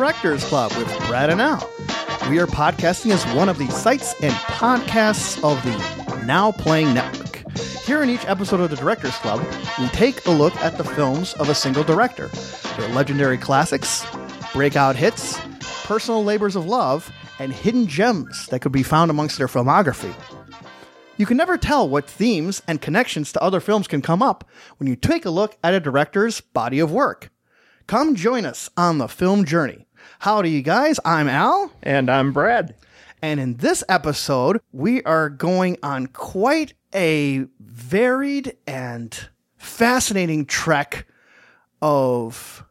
Directors Club with Brad and Al. We are podcasting as one of the sites and podcasts of the Now Playing Network. Here in each episode of the Directors Club, we take a look at the films of a single director, their legendary classics, breakout hits, personal labors of love, and hidden gems that could be found amongst their filmography. You can never tell what themes and connections to other films can come up when you take a look at a director's body of work. Come join us on the film journey. Howdy, you guys. I'm Al. And I'm Brad. And in this episode, we are going on quite a varied and fascinating trek of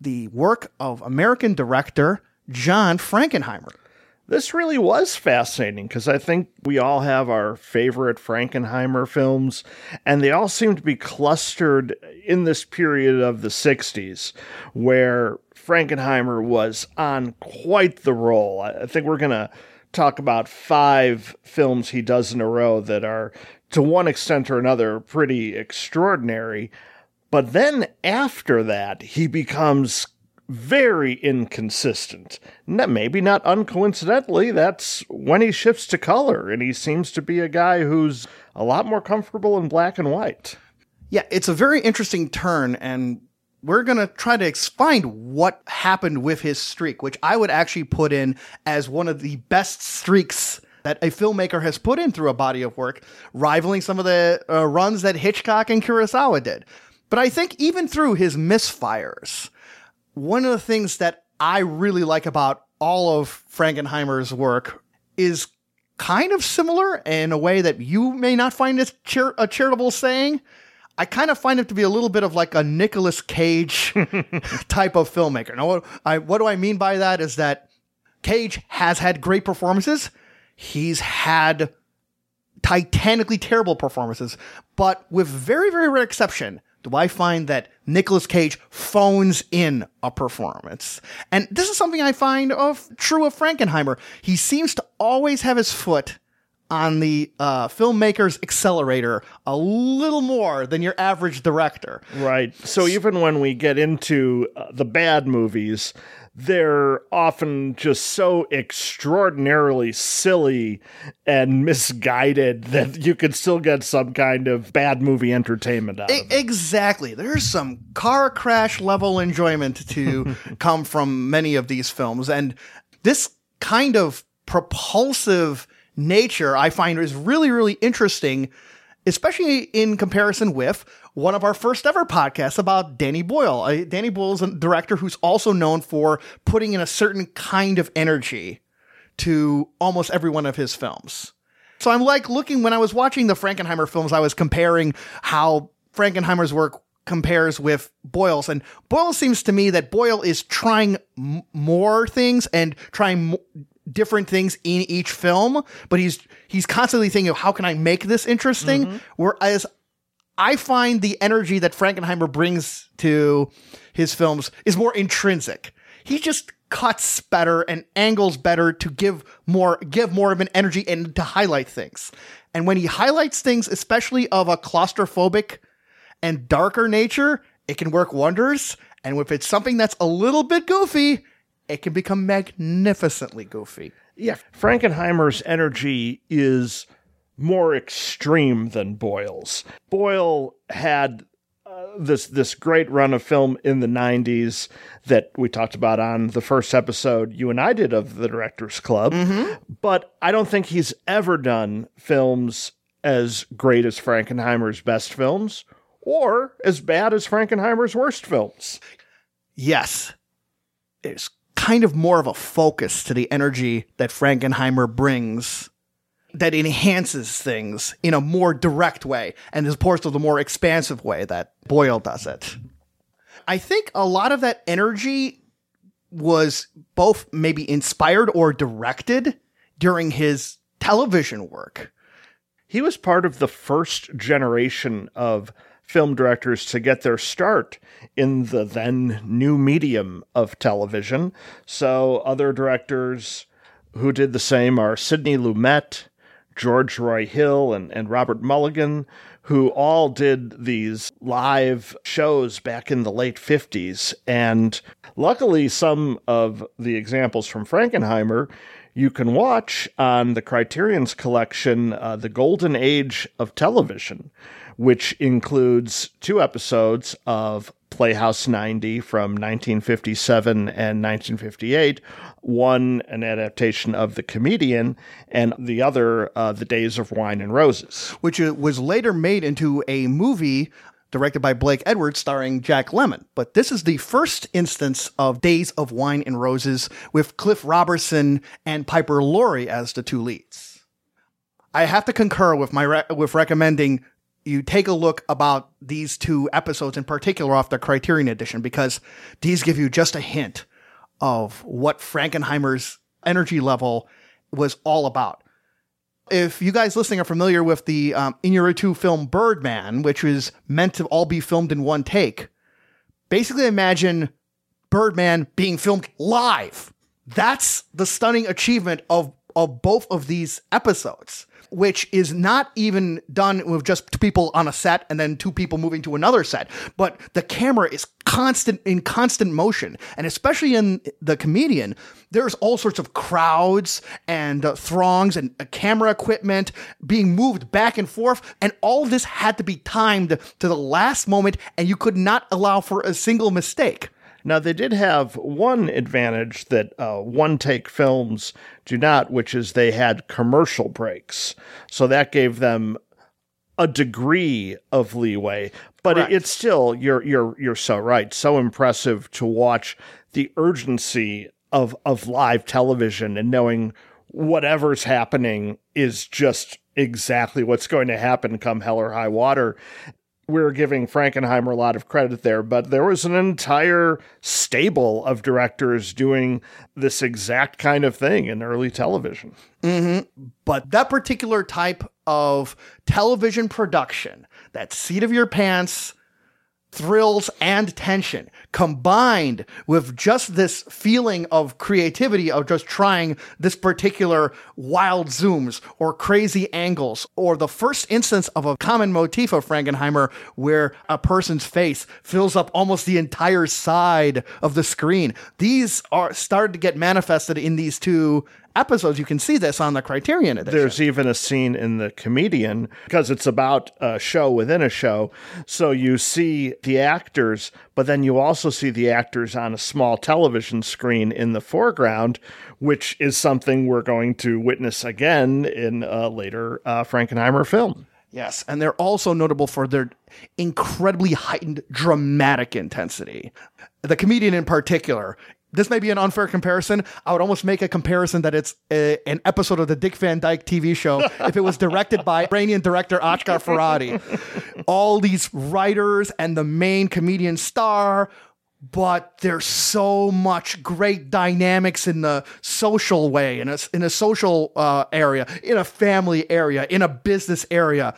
the work of American director John Frankenheimer. This really was fascinating because I think we all have our favorite Frankenheimer films, and they all seem to be clustered in this period of the 60s where Frankenheimer was on quite the roll. I think we're going to talk about five films he does in a row that are, to one extent or another, pretty extraordinary. But then after that, he becomes very inconsistent. Maybe not uncoincidentally, that's when he shifts to color, and he seems to be a guy who's a lot more comfortable in black and white. Yeah, it's a very interesting turn, and we're going to try to find what happened with his streak, which I would actually put in as one of the best streaks that a filmmaker has put in through a body of work, rivaling some of the uh, runs that Hitchcock and Kurosawa did. But I think even through his misfires, one of the things that I really like about all of Frankenheimer's work is kind of similar in a way that you may not find this char- a charitable saying. I kind of find him to be a little bit of like a Nicolas Cage type of filmmaker. Now, what, I, what do I mean by that is that Cage has had great performances. He's had titanically terrible performances, but with very, very rare exception, do I find that Nicolas Cage phones in a performance. And this is something I find of true of Frankenheimer. He seems to always have his foot on the uh, filmmaker's accelerator a little more than your average director. Right. So even when we get into uh, the bad movies, they're often just so extraordinarily silly and misguided that you can still get some kind of bad movie entertainment out of it. Exactly. There's some car crash level enjoyment to come from many of these films. And this kind of propulsive nature I find is really, really interesting, especially in comparison with one of our first ever podcasts about Danny Boyle. Uh, Danny Boyle is a director who's also known for putting in a certain kind of energy to almost every one of his films. So I'm like looking when I was watching the Frankenheimer films, I was comparing how Frankenheimer's work compares with Boyle's. And Boyle seems to me that Boyle is trying m- more things and trying m- different things in each film, but he's he's constantly thinking of how can I make this interesting? Mm-hmm. Whereas I find the energy that Frankenheimer brings to his films is more intrinsic. He just cuts better and angles better to give more give more of an energy and to highlight things. And when he highlights things, especially of a claustrophobic and darker nature, it can work wonders. And if it's something that's a little bit goofy, it can become magnificently goofy. Yeah, Frankenheimer's energy is more extreme than Boyle's. Boyle had uh, this this great run of film in the 90s that we talked about on the first episode you and I did of the Directors Club. Mm-hmm. But I don't think he's ever done films as great as Frankenheimer's best films or as bad as Frankenheimer's worst films. Yes. There's kind of more of a focus to the energy that Frankenheimer brings that enhances things in a more direct way and as opposed to the more expansive way that Boyle does it. I think a lot of that energy was both maybe inspired or directed during his television work. He was part of the first generation of film directors to get their start in the then new medium of television. So, other directors who did the same are Sidney Lumet, George Roy Hill and, and Robert Mulligan, who all did these live shows back in the late 50s. And luckily, some of the examples from Frankenheimer you can watch on the Criterion's collection, uh, The Golden Age of Television, which includes two episodes of Playhouse 90 from 1957 and 1958, one an adaptation of The Comedian, and the other uh, The Days of Wine and Roses. which uh, was later made into a movie directed by Blake Edwards starring Jack Lemmon. But this is the first instance of Days of Wine and Roses with Cliff Robertson and Piper Laurie as the two leads. I have to concur with my re- with recommending you take a look about these two episodes in particular off the Criterion edition because these give you just a hint of what Frankenheimer's energy level was all about if you guys listening are familiar with the um, Inarritu film Birdman, which was meant to all be filmed in one take, basically imagine Birdman being filmed live. That's the stunning achievement of of both of these episodes, which is not even done with just two people on a set and then two people moving to another set, but the camera is constant in constant motion, and especially in the comedian, there's all sorts of crowds and uh, throngs and uh, camera equipment being moved back and forth, and all this had to be timed to the last moment, and you could not allow for a single mistake. Now, they did have one advantage that uh, one take films do not, which is they had commercial breaks. So that gave them a degree of leeway, but it, it's still you're you're you're so right, so impressive to watch the urgency of of live television and knowing whatever's happening is just exactly what's going to happen come hell or high water we're giving Frankenheimer a lot of credit there, but there was an entire stable of directors doing this exact kind of thing in early television. Mm-hmm. But that particular type of television production, that seat of your pants, thrills and tension combined with just this feeling of creativity of just trying this particular wild zooms or crazy angles or the first instance of a common motif of Frankenheimer where a person's face fills up almost the entire side of the screen. These are started to get manifested in these two episodes. You can see this on the Criterion edition. There's even a scene in The Comedian because it's about a show within a show. So you see the actors, but then you also see the actors on a small television screen in the foreground, which is something we're going to witness again in a later uh, Frankenheimer film. Yes, and they're also notable for their incredibly heightened dramatic intensity. The comedian in particular, this may be an unfair comparison. I would almost make a comparison that it's a, an episode of the Dick Van Dyke TV show if it was directed by Iranian director Asghar Farhadi. All these writers and the main comedian star but there's so much great dynamics in the social way, in a, in a social uh, area, in a family area, in a business area.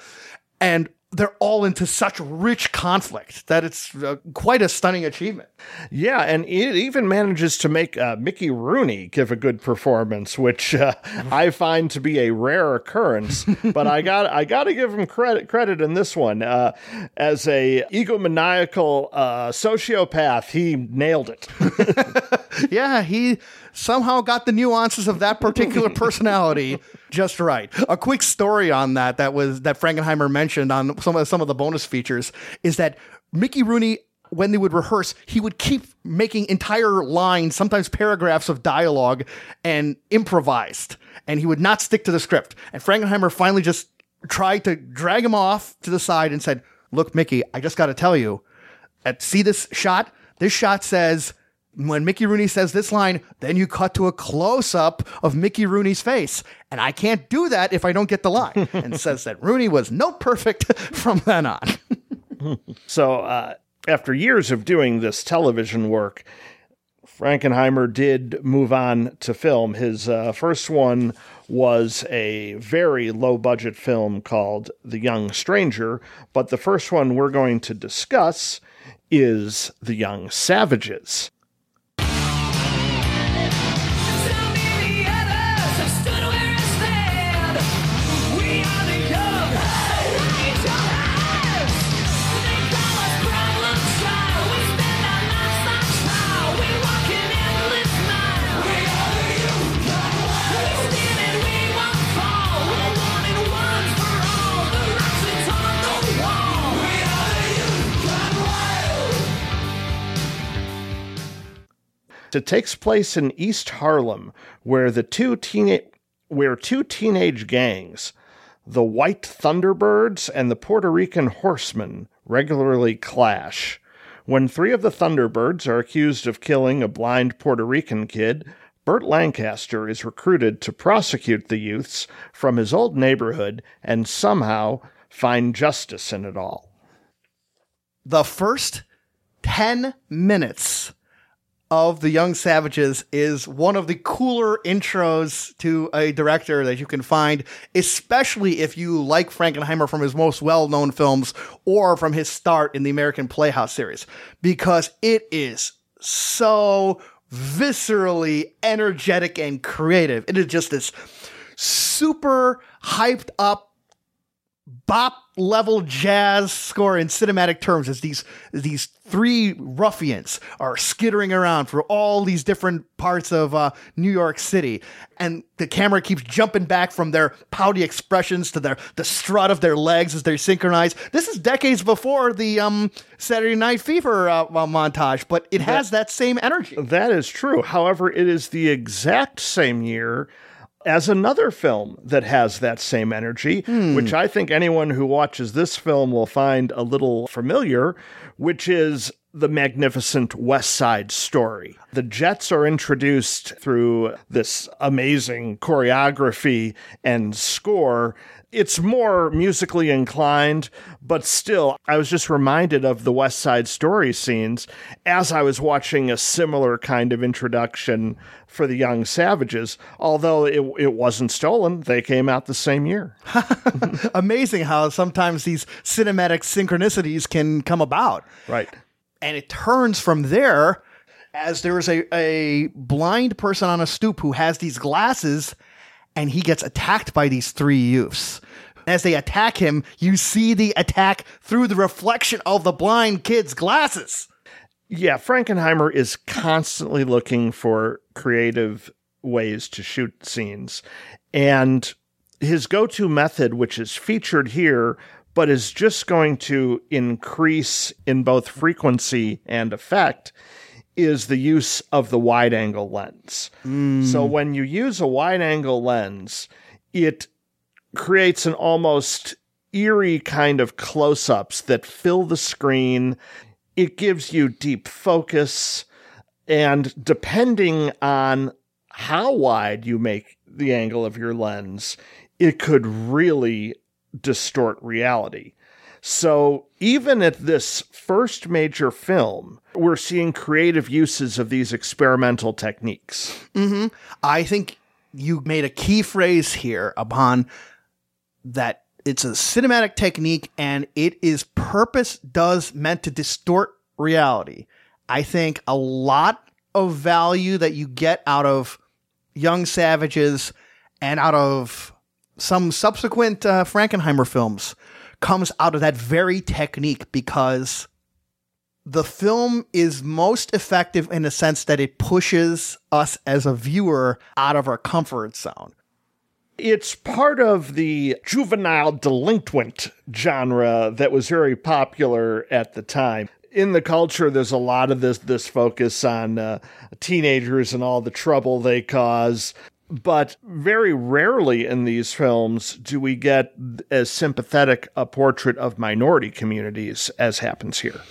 And they're all into such rich conflict that it's uh, quite a stunning achievement. Yeah, and it even manages to make uh, Mickey Rooney give a good performance, which uh, I find to be a rare occurrence. but I got I got to give him credit credit in this one uh, as a egomaniacal uh, sociopath. He nailed it. Yeah, he somehow got the nuances of that particular personality just right. A quick story on that that was that Frankenheimer mentioned on some of some of the bonus features is that Mickey Rooney when they would rehearse, he would keep making entire lines, sometimes paragraphs of dialogue and improvised, and he would not stick to the script. And Frankenheimer finally just tried to drag him off to the side and said, "Look, Mickey, I just got to tell you, at see this shot? This shot says when Mickey Rooney says this line, then you cut to a close up of Mickey Rooney's face. And I can't do that if I don't get the line. and says that Rooney was no perfect from then on. So, uh, after years of doing this television work, Frankenheimer did move on to film. His uh, first one was a very low budget film called The Young Stranger, but the first one we're going to discuss is The Young Savages. It takes place in East Harlem, where the two teen- where two teenage gangs, the White Thunderbirds and the Puerto Rican Horsemen, regularly clash. When three of the Thunderbirds are accused of killing a blind Puerto Rican kid, Burt Lancaster is recruited to prosecute the youths from his old neighborhood and somehow find justice in it all. The first 10 minutes of The Young Savages is one of the cooler intros to a director that you can find, especially if you like Frankenheimer from his most well known films or from his start in the American Playhouse series, because it is so viscerally energetic and creative. It is just this super hyped up bop level jazz score in cinematic terms as these these three ruffians are skittering around for all these different parts of uh, New York City, and the camera keeps jumping back from their pouty expressions to their the strut of their legs as they synchronize. This is decades before the um, Saturday Night Fever uh, montage, but it has that, that same energy. That is true. However, it is the exact same year as another film that has that same energy, hmm. which I think anyone who watches this film will find a little familiar, which is the magnificent West Side Story. The Jets are introduced through this amazing choreography and score it's more musically inclined, but still, I was just reminded of the West Side Story scenes as I was watching a similar kind of introduction for the Young Savages. Although it, it wasn't stolen, they came out the same year. Amazing how sometimes these cinematic synchronicities can come about. Right. And it turns from there as there is a, a blind person on a stoop who has these glasses and he gets attacked by these three youths. As they attack him, you see the attack through the reflection of the blind kid's glasses. Yeah, Frankenheimer is constantly looking for creative ways to shoot scenes. And his go to method, which is featured here, but is just going to increase in both frequency and effect, is the use of the wide angle lens. Mm. So when you use a wide angle lens, it creates an almost eerie kind of close ups that fill the screen. It gives you deep focus. And depending on how wide you make the angle of your lens, it could really distort reality. So even at this first major film, we're seeing creative uses of these experimental techniques. Mm-hmm. I think you made a key phrase here upon that it's a cinematic technique and it is purpose does meant to distort reality. I think a lot of value that you get out of Young Savages and out of some subsequent uh, Frankenheimer films comes out of that very technique because the film is most effective in the sense that it pushes us as a viewer out of our comfort zone. It's part of the juvenile delinquent genre that was very popular at the time. In the culture, there's a lot of this this focus on uh, teenagers and all the trouble they cause, but very rarely in these films do we get as sympathetic a portrait of minority communities as happens here.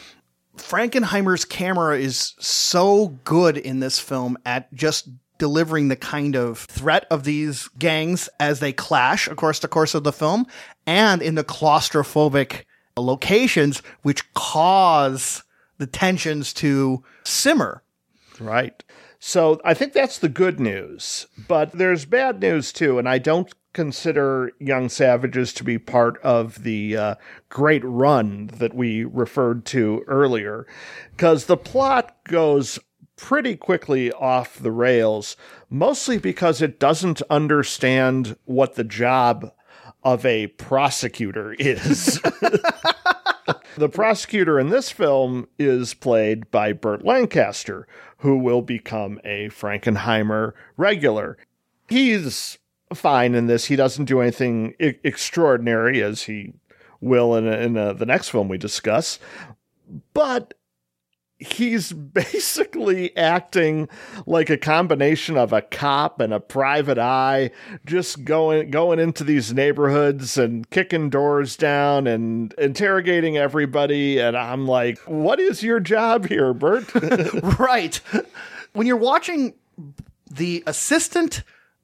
Frankenheimer's camera is so good in this film at just delivering the kind of threat of these gangs as they clash across the course of the film and in the claustrophobic locations which cause the tensions to simmer. Right. So I think that's the good news. But there's bad news too, and I don't consider Young Savages to be part of the uh, great run that we referred to earlier, because the plot goes pretty quickly off the rails, mostly because it doesn't understand what the job of a prosecutor is. the prosecutor in this film is played by Burt Lancaster, who will become a Frankenheimer regular. He's fine in this. He doesn't do anything I- extraordinary as he will in, in uh, the next film we discuss. But he's basically acting like a combination of a cop and a private eye just going going into these neighborhoods and kicking doors down and interrogating everybody. And I'm like what is your job here Burt? Right. When you're watching the assistant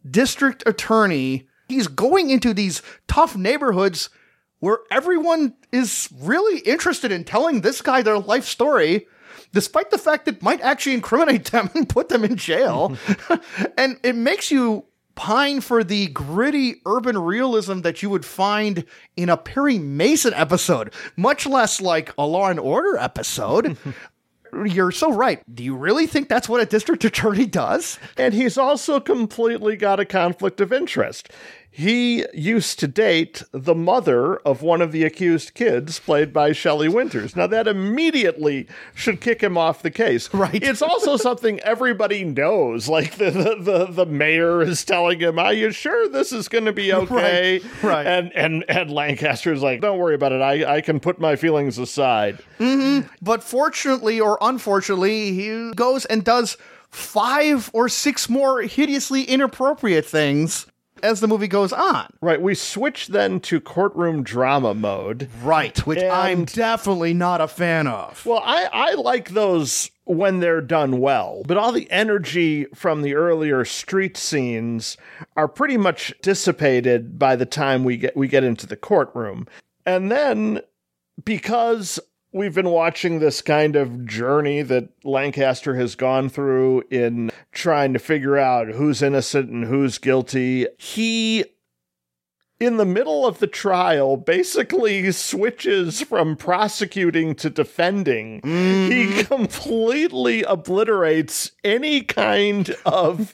district attorney he's going into these tough neighborhoods where everyone is really interested in telling this guy their life story despite the fact it might actually incriminate them and put them in jail. and it makes you pine for the gritty urban realism that you would find in a Perry Mason episode, much less like a Law and Order episode. You're so right. Do you really think that's what a district attorney does? And he's also completely got a conflict of interest. He used to date the mother of one of the accused kids, played by Shelley Winters. Now, that immediately should kick him off the case. Right. It's also something everybody knows. Like the, the, the, the mayor is telling him, Are you sure this is going to be okay? Right, right. And, and, and Lancaster's like, Don't worry about it. I, I can put my feelings aside. Mm-hmm. But fortunately or unfortunately, he goes and does five or six more hideously inappropriate things as the movie goes on. Right. We switch then to courtroom drama mode. Right, which And- I'm definitely not a fan of. Well, I, I like those when they're done well, but all the energy from the earlier street scenes are pretty much dissipated by the time we get we get into the courtroom. And then because we've been watching this kind of journey that Lancaster has gone through in trying to figure out who's innocent and who's guilty, he in the middle of the trial basically switches from prosecuting to defending. He mm-hmm. completely obliterates any kind of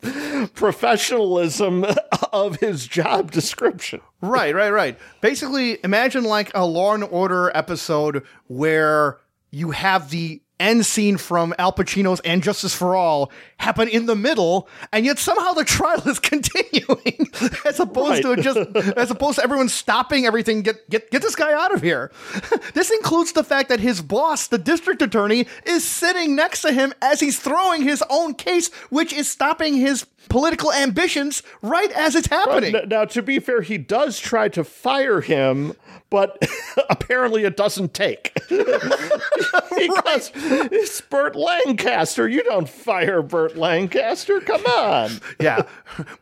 professionalism of his job description. right, right, right. Basically, imagine like a Law and Order episode where you have the end scene from Al Pacino's and Justice for All happen in the middle, and yet somehow the trial is continuing, as opposed to just as opposed to everyone stopping everything. Get get get this guy out of here. this includes the fact that his boss, the district attorney, is sitting next to him as he's throwing his own case, which is stopping his political ambitions right as it's happening. N- Now, to be fair, he does try to fire him, but apparently it doesn't take. because it's Burt Lancaster. You don't fire Burt Lancaster. Come on. Yeah.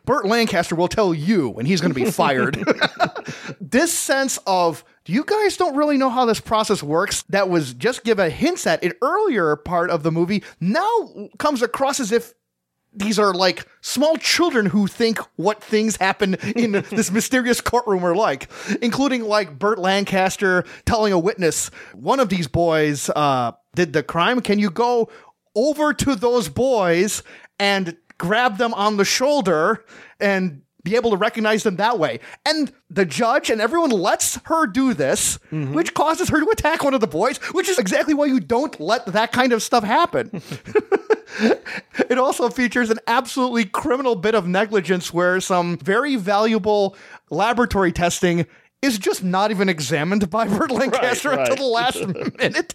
Burt Lancaster will tell you when he's going to be fired. this sense of you guys don't really know how this process works that was just given hints at an earlier part of the movie now comes across as if these are like small children who think what things happen in this mysterious courtroom are like, including like Burt Lancaster telling a witness, one of these boys uh, did the crime. Can you go over to those boys and grab them on the shoulder and be able to recognize them that way. And the judge and everyone lets her do this, mm-hmm. which causes her to attack one of the boys, which is exactly why you don't let that kind of stuff happen. it also features an absolutely criminal bit of negligence where some very valuable laboratory testing is just not even examined by Burt Lancaster right. until the last minute.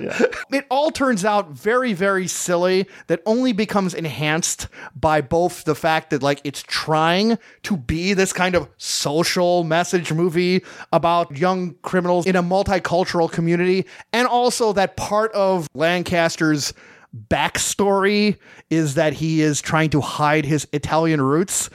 Yeah. It all turns out very, very silly that only becomes enhanced by both the fact that, like, it's trying to be this kind of social message movie about young criminals in a multicultural community, and also that part of Lancaster's backstory is that he is trying to hide his Italian roots.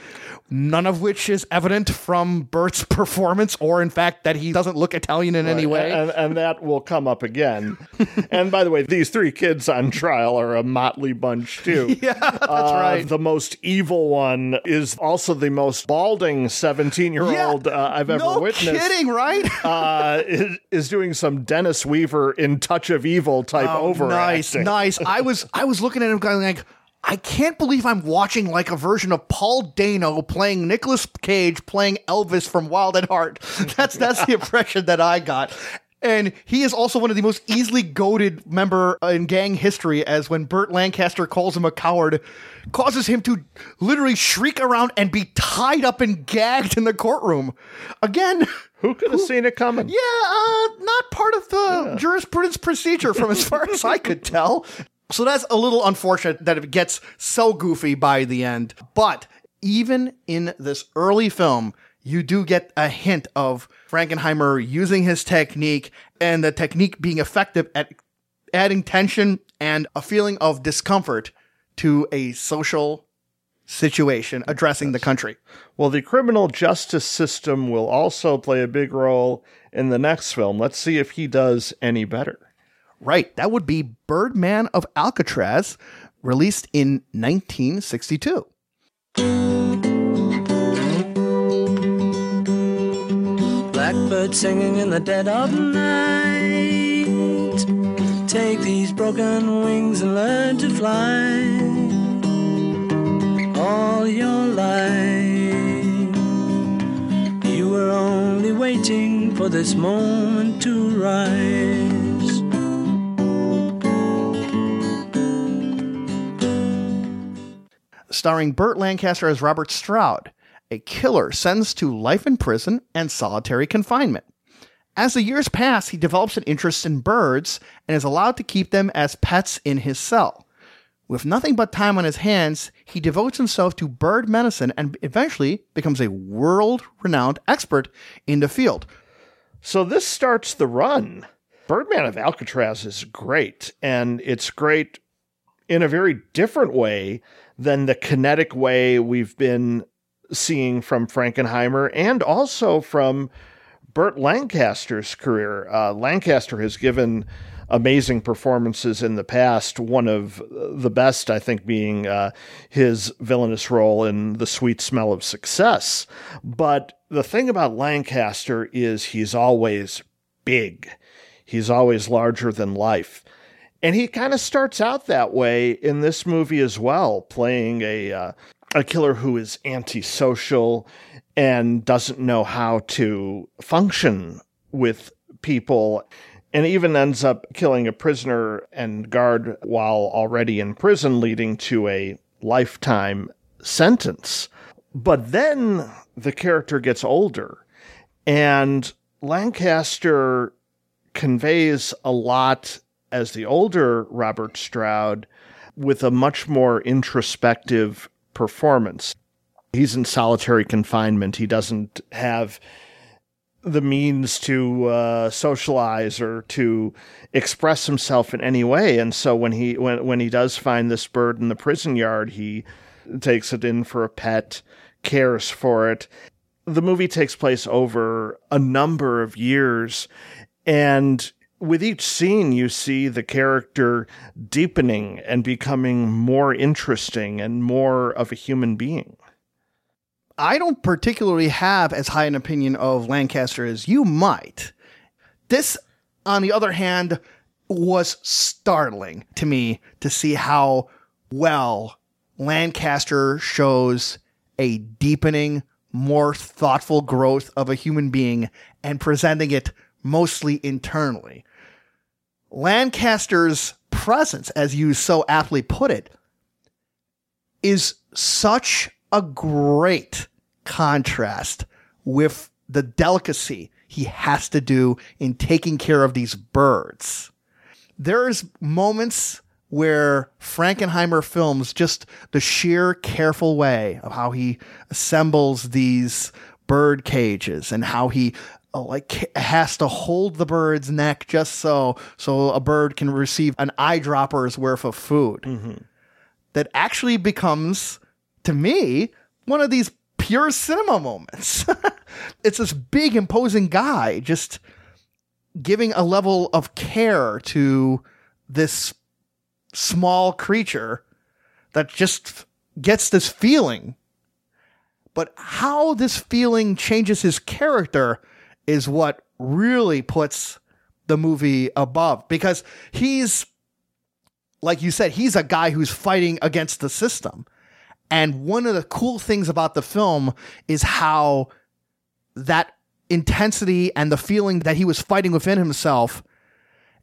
None of which is evident from Burt's performance, or in fact that he doesn't look Italian in any way. And, and that will come up again. and by the way, these three kids on trial are a motley bunch, too. yeah, that's Uh, right. The most evil one is also the most balding 17 year old Yeah. uh, I've ever no witnessed. kidding, right? Uh, is, is doing some Dennis Weaver in Touch of Evil type over Oh, nice, nice. I was I was looking at him going like, I can't believe I'm watching like a version of Paul Dano playing Nicolas Cage playing Elvis from Wild at Heart. That's that's the impression that I got. And he is also one of the most easily goaded member in gang history, as when Burt Lancaster calls him a coward, causes him to literally shriek around and be tied up and gagged in the courtroom. Again, Who could have seen it coming? yeah, uh, not part of the jurisprudence procedure from as far as I could tell. So that's a little unfortunate that it gets so goofy by the end. But even in this early film, you do get a hint of Frankenheimer using his technique and the technique being effective at adding tension and a feeling of discomfort to a social situation addressing the country. Well, the criminal justice system will also play a big role in the next film. Let's see if he does any better. Right, that would be Birdman of Alcatraz, released in 1962. Blackbird singing in the dead of night. Take these broken wings and learn to fly. All your life, you were only waiting for this moment to rise. Starring Burt Lancaster as Robert Stroud, a killer sentenced to life in prison and solitary confinement. As the years pass, he develops an interest in birds and is allowed to keep them as pets in his cell. With nothing but time on his hands, he devotes himself to bird medicine and eventually becomes a world renowned expert in the field. So this starts the run. Birdman of Alcatraz is great, and it's great in a very different way than the kinetic way we've been seeing from Frankenheimer and also from Burt Lancaster's career. Uh, Lancaster has given amazing performances in the past. One of the best, I think, being uh, his villainous role in The Sweet Smell of Success. But the thing about Lancaster is he's always big, he's always larger than life. And he kind of starts out that way in this movie as well, playing a uh, a killer who is antisocial and doesn't know how to function with people and even ends up killing a prisoner and guard while already in prison leading to a lifetime sentence. But then the character gets older and Lancaster conveys a lot as the older Robert Stroud with a much more introspective performance. He's in solitary confinement. He doesn't have the means to uh, socialize or to express himself in any way. And so when he when when he does find this bird in the prison yard, he takes it in for a pet, cares for it. The movie takes place over a number of years, and with each scene, you see the character deepening and becoming more interesting and more of a human being. I don't particularly have as high an opinion of Lancaster as you might. This, on the other hand, was startling to me to see how well Lancaster shows a deepening, more thoughtful growth of a human being and presenting it mostly internally. Lancaster's presence, as you so aptly put it, is such a great contrast with the delicacy he has to do in taking care of these birds. There's moments where Frankenheimer films just the sheer careful way of how he assembles these bird cages and how he Oh, like has to hold the bird's neck just so so a bird can receive an eyedropper's worth of food. Mm-hmm. That actually becomes to me one of these pure cinema moments. it's this big imposing guy just giving a level of care to this small creature that just gets this feeling. But how this feeling changes his character is what really puts the movie above because he's like you said he's a guy who's fighting against the system and one of the cool things about the film is how that intensity and the feeling that he was fighting within himself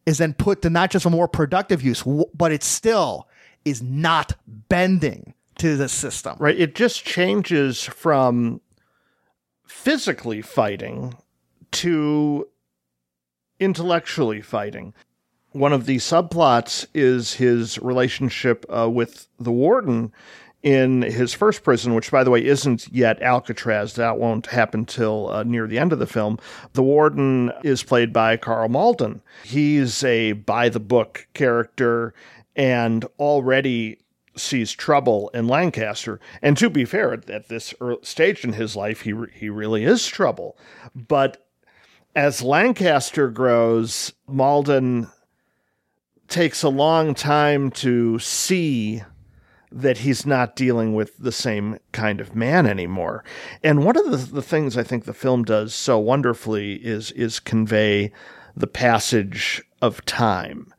is then put to not just a more productive use, but it still is not bending to the system. Right. It just changes from physically fighting to intellectually fighting. One of the subplots is his relationship uh, with the warden in his first prison, which, by the way, isn't yet Alcatraz. That won't happen till uh, near the end of the film. The warden is played by Karl Malden. He's a by the book character and already sees trouble in Lancaster. And to be fair, at this stage in his life, he re- he really is trouble. But as Lancaster grows, Malden takes a long time to see that he's not dealing with the same kind of man anymore. And one of the, the things I think the film does so wonderfully is is convey the passage of time.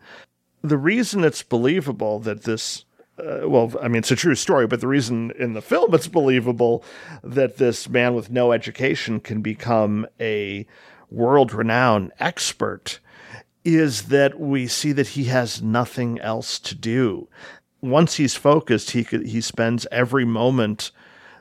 The reason it's believable that this uh, well, I mean, it's a true story, but the reason in the film it's believable that this man with no education can become a world renowned expert is that we see that he has nothing else to do. Once he's focused, he could, he spends every moment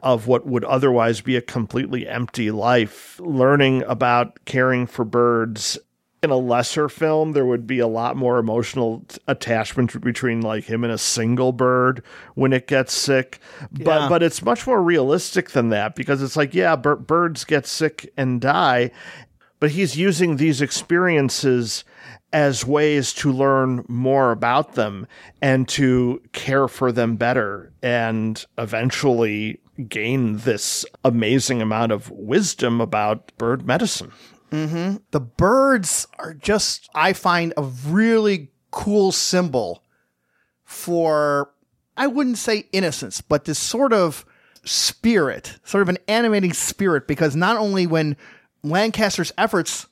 of what would otherwise be a completely empty life learning about caring for birds in a lesser film there would be a lot more emotional attachment between like him and a single bird when it gets sick but Yeah. but it's much more realistic than that because it's like yeah bir- birds get sick and die but he's using these experiences as ways to learn more about them and to care for them better and eventually gain this amazing amount of wisdom about bird medicine. Mm-hmm. The birds are just i find a really cool symbol for i wouldn't say innocence but this sort of spirit sort of an animating spirit because not only when lancaster's efforts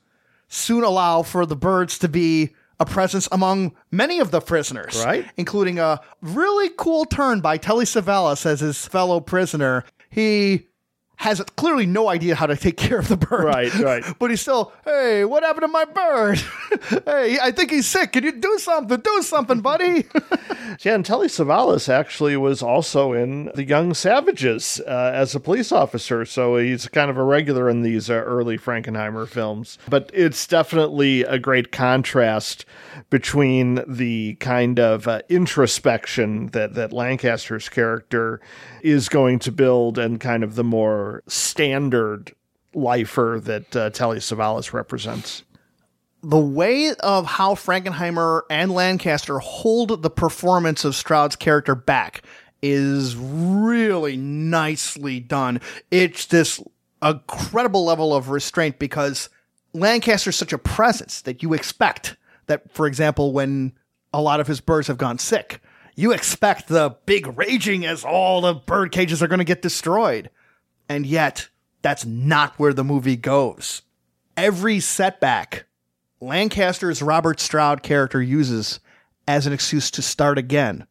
soon allow for the birds to be a presence among many of the prisoners Right. including a really cool turn by telly savalas as his fellow prisoner he has clearly no idea how to take care of the bird Right, right. but he's still, hey, what happened to my bird? hey, I think he's sick. Can you do something? Do something, buddy. Yeah, and Telly Savalas actually was also in The Young Savages uh, as a police officer, so he's kind of a regular in these uh, early Frankenheimer films. But it's definitely a great contrast between the kind of uh, introspection that, that Lancaster's character is going to build and kind of the more standard lifer that uh, Telly Savalas represents. the way of how Frankenheimer and Lancaster hold the performance of Stroud's character back is really nicely done. It's this incredible level of restraint because Lancaster's such a presence that you expect that, for example, when a lot of his birds have gone sick, you expect the big raging as all the bird cages are going to get destroyed. And yet, that's not where the movie goes. Every setback Lancaster's Robert Stroud character uses as an excuse to start again,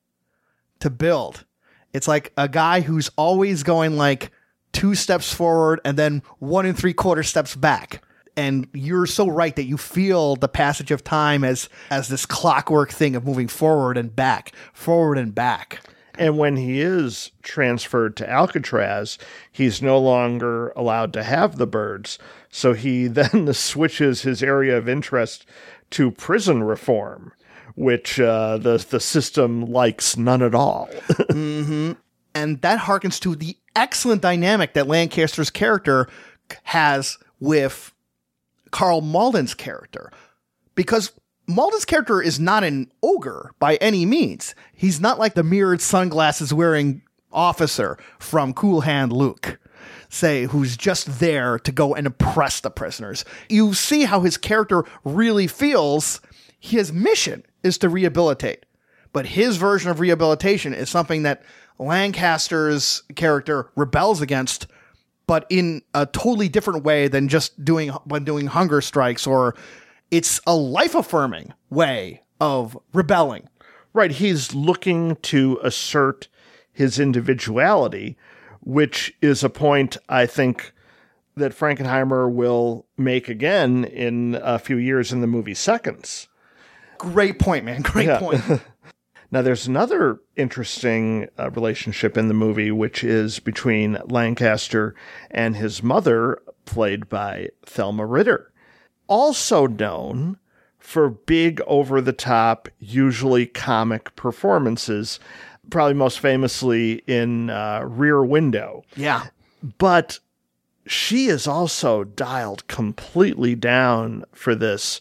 to build. It's like a guy who's always going like two steps forward and then one and three quarter steps back. And you're so right that you feel the passage of time as as this clockwork thing of moving forward and back, forward and back. And when he is transferred to Alcatraz, he's no longer allowed to have the birds. So he then switches his area of interest to prison reform, which uh, the the system likes none at all. and that harkens to the excellent dynamic that Lancaster's character has with Karl Malden's character. Because Malden's character is not an ogre by any means. He's not like the mirrored sunglasses wearing officer from Cool Hand Luke, say, who's just there to go and oppress the prisoners. You see how his character really feels. His mission is to rehabilitate. But his version of rehabilitation is something that Lancaster's character rebels against, but in a totally different way than just doing when doing hunger strikes or it's a life affirming way of rebelling. Right. He's looking to assert his individuality, which is a point I think that Frankenheimer will make again in a few years in the movie Seconds. Great point, man. Great Yeah. point. Now, there's another interesting uh, relationship in the movie, which is between Lancaster and his mother, played by Thelma Ritter, also known for big, over the top, usually comic performances, probably most famously in uh, Rear Window yeah. but she is also dialed completely down for this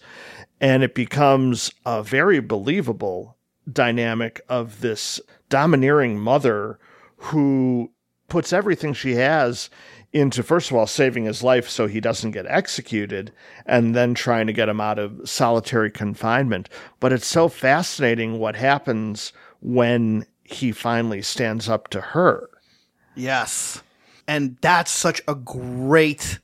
and it becomes a very believable dynamic of this domineering mother who puts everything she has into first of all saving his life so he doesn't get executed and then trying to get him out of solitary confinement but it's so fascinating what happens when he finally stands up to her Yes. And that's such a great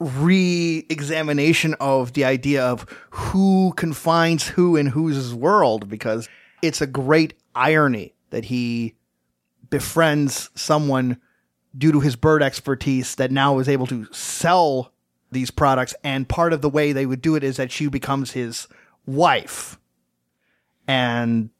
re examination of the idea of who confines who in whose world because it's a great irony that he befriends someone due to his bird expertise that now is able to sell these products. And part of the way they would do it is that she becomes his wife. And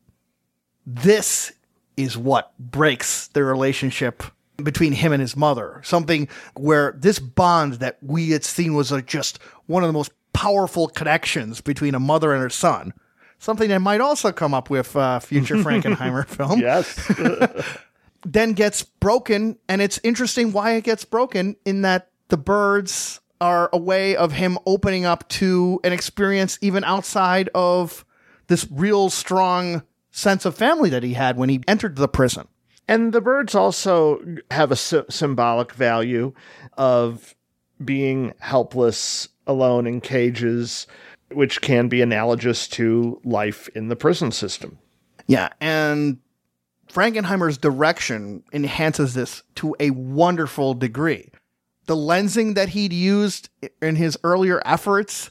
this is what breaks the relationship between him and his mother. Something where this bond that we had seen was like just one of the most powerful connections between a mother and her son. Something that might also come up with uh, future Frankenheimer film. yes Then gets broken, and it's interesting why it gets broken in that the birds are a way of him opening up to an experience even outside of this real strong sense of family that he had when he entered the prison. And the birds also have a sy- symbolic value of being helpless, alone in cages, which can be analogous to life in the prison system. Yeah, and Frankenheimer's direction enhances this to a wonderful degree. The lensing that he'd used in his earlier efforts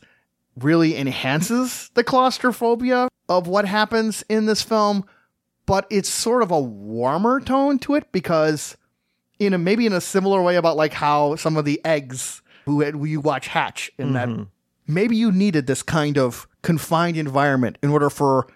really enhances the claustrophobia of what happens in this film, but it's sort of a warmer tone to it because in a maybe in a similar way about like how some of the eggs who you watch hatch in that mm-hmm. maybe you needed this kind of confined environment in order for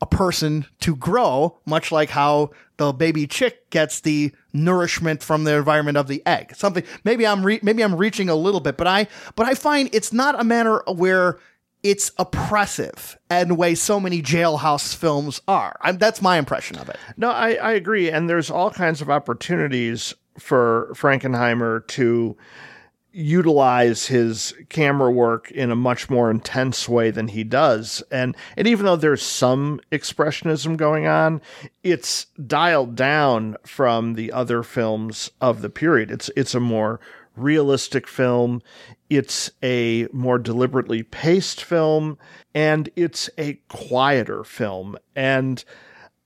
a person to grow, much like how the baby chick gets the nourishment from the environment of the egg. Something maybe I'm re- maybe I'm reaching a little bit, but I but I find it's not a matter where it's oppressive and the way so many jailhouse films are. I'm, that's my impression of it. No, I, I agree. And there's all kinds of opportunities for Frankenheimer to utilize his camera work in a much more intense way than he does. And and even though there's some expressionism going on, it's dialed down from the other films of the period. It's it's a more realistic film. It's a more deliberately paced film and it's a quieter film. And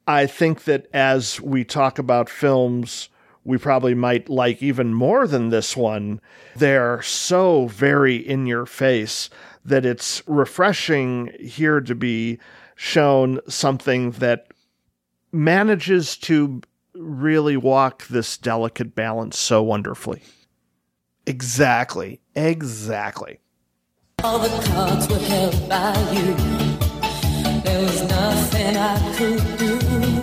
I think that as we talk about films we probably might like even more than this one, they're so very in your face that it's refreshing here to be shown something that manages to really walk this delicate balance so wonderfully. Exactly. Exactly. All the cards were held by you. There was nothing I could do.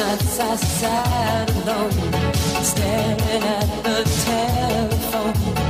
Nights I sat alone, staring at the telephone,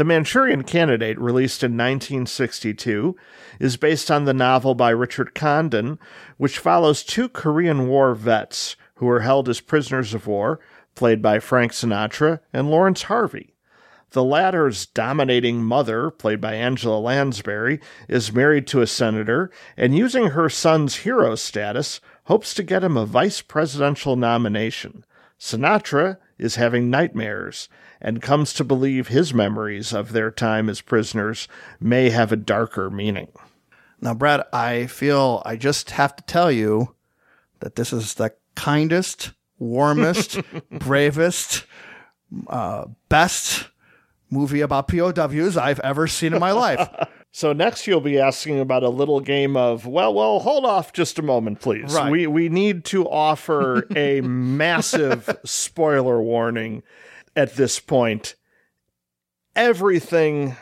The Manchurian Candidate, released in 1962, is based on the novel by Richard Condon, which follows two Korean War vets who are held as prisoners of war, played by Frank Sinatra and Laurence Harvey. The latter's dominating mother, played by Angela Lansbury, is married to a senator and, using her son's hero status, hopes to get him a vice presidential nomination. Sinatra is having nightmares and comes to believe his memories of their time as prisoners may have a darker meaning. Now, Brad, I feel I just have to tell you that this is the kindest, warmest, bravest, uh, best movie about POWs I've ever seen in my life. So next you'll be asking about a little game of well, well, hold off just a moment, please. Right. We we need to offer a massive spoiler warning at this point. Everything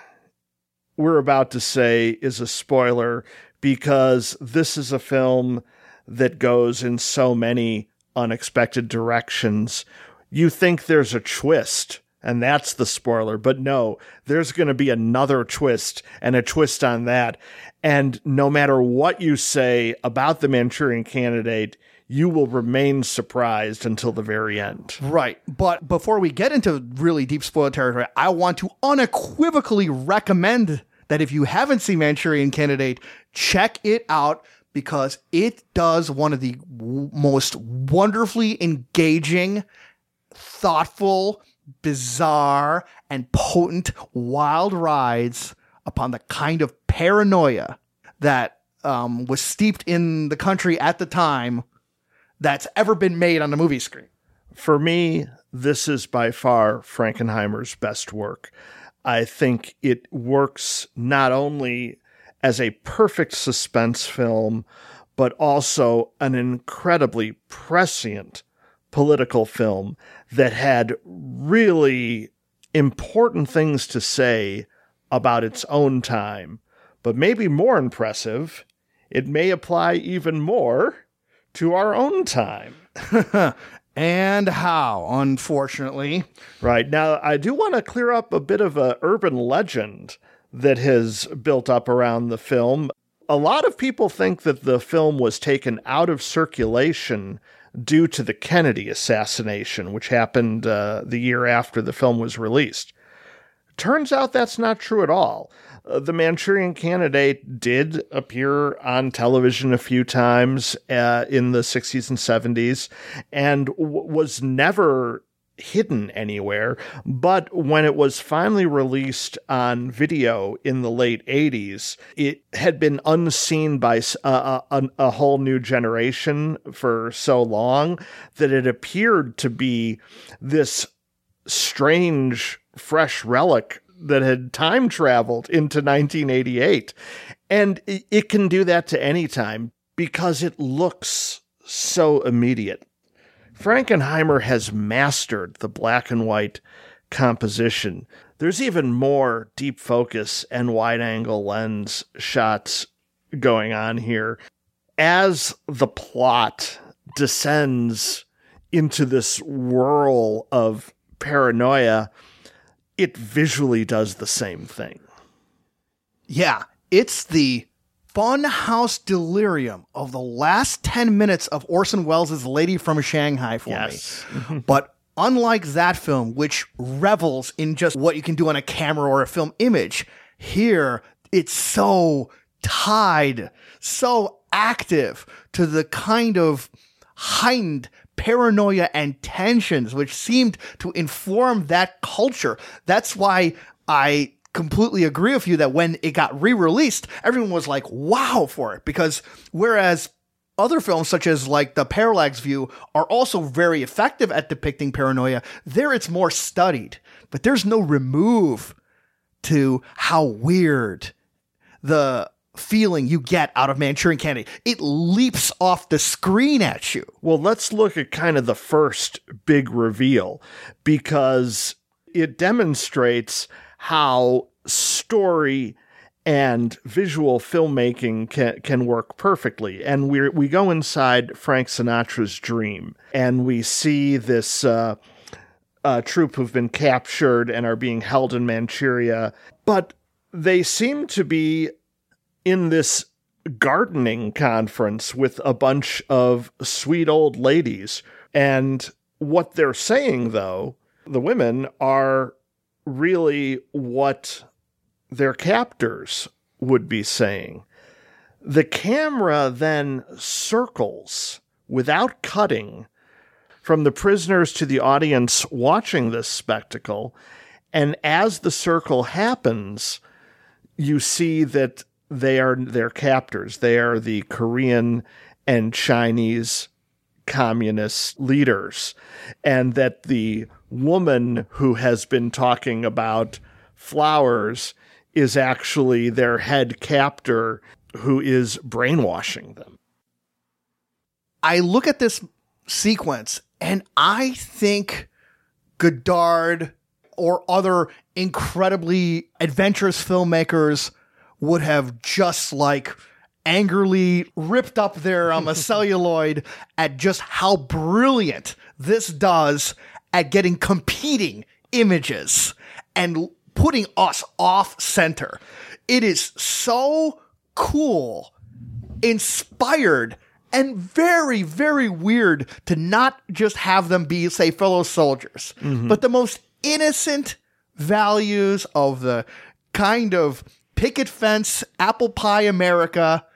we're about to say is a spoiler because this is a film that goes in so many unexpected directions. You think there's a twist, and that's the spoiler, but no, there's going to be another twist and a twist on that. And no matter what you say about the Manchurian candidate, you will remain surprised until the very end. Right. But before we get into really deep spoiler territory, I want to unequivocally recommend that if you haven't seen Manchurian Candidate, check it out because it does one of the w- most wonderfully engaging, thoughtful, bizarre, and potent wild rides upon the kind of paranoia that um, was steeped in the country at the time that's ever been made on the movie screen. For me, this is by far Frankenheimer's best work. I think it works not only as a perfect suspense film, but also an incredibly prescient political film that had really important things to say about its own time. But maybe more impressive, it may apply even more to our own time. And how, unfortunately. Right. Now, I do want to clear up a bit of a urban legend that has built up around the film. A lot of people think that the film was taken out of circulation due to the Kennedy assassination, which happened uh, the year after the film was released. Turns out that's not true at all. Uh, the Manchurian Candidate did appear on television a few times uh, in the 60s and 70s and w- was never hidden anywhere. But when it was finally released on video in the late 80s, it had been unseen by a whole new generation for so long that it appeared to be this strange, fresh relic that had time traveled into 1988. And it, can do that to any time because it looks so immediate. Frankenheimer has mastered the black and white composition. There's even more deep focus and wide angle lens shots going on here. As the plot descends into this whirl of paranoia, it visually does the same thing. Yeah, it's the funhouse delirium of the last 10 minutes of Orson Welles' Lady from Shanghai for Yes. me. but unlike that film, which revels in just what you can do on a camera or a film image, here it's so tied, so active to the kind of heightened paranoia and tensions which seemed to inform that culture. That's why I completely agree with you that when it got re-released, everyone was like, wow for it. Because whereas other films such as like the Parallax View are also very effective at depicting paranoia, there it's more studied. But there's no remove to how weird the feeling you get out of Manchurian Candy. It leaps off the screen at you. Well, let's look at kind of the first big reveal because it demonstrates how story and visual filmmaking can, can work perfectly. And we we go inside Frank Sinatra's dream and we see this uh, uh, troop who've been captured and are being held in Manchuria, but they seem to be in this gardening conference with a bunch of sweet old ladies. And what they're saying, though, the women are really what their captors would be saying. The camera then circles without cutting from the prisoners to the audience watching this spectacle. And as the circle happens, you see that they are their captors. They are the Korean and Chinese communist leaders, and that the woman who has been talking about flowers is actually their head captor who is brainwashing them. I look at this sequence and I think Godard or other incredibly adventurous filmmakers would have just like angrily ripped up their um, a celluloid at just how brilliant this does at getting competing images and putting us off center. It is so cool, inspired, and very, very weird to not just have them be, say, fellow soldiers, but the most innocent values of the kind of picket fence, apple pie America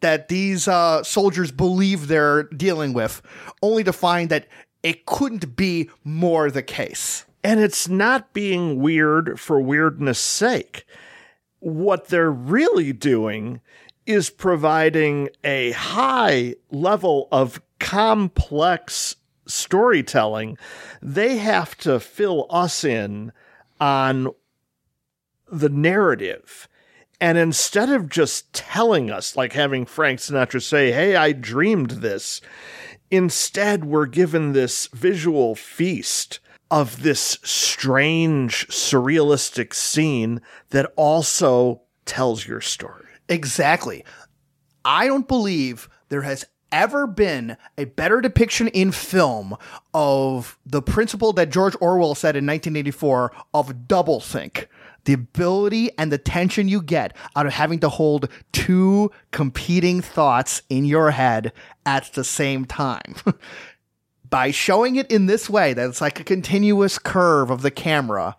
that these uh, soldiers believe they're dealing with, only to find that it couldn't be more the case. And it's not being weird for weirdness sake. What they're really doing is providing a high level of complex storytelling. They have to fill us in on the narrative. And instead of just telling us, like having Frank Sinatra say, Hey, I dreamed this, instead we're given this visual feast of this strange, surrealistic scene that also tells your story. Exactly. I don't believe there has ever been a better depiction in film of the principle that George Orwell said in 1984 of doublethink. The ability and the tension you get out of having to hold two competing thoughts in your head at the same time. by showing it in this way, that it's like a continuous curve of the camera,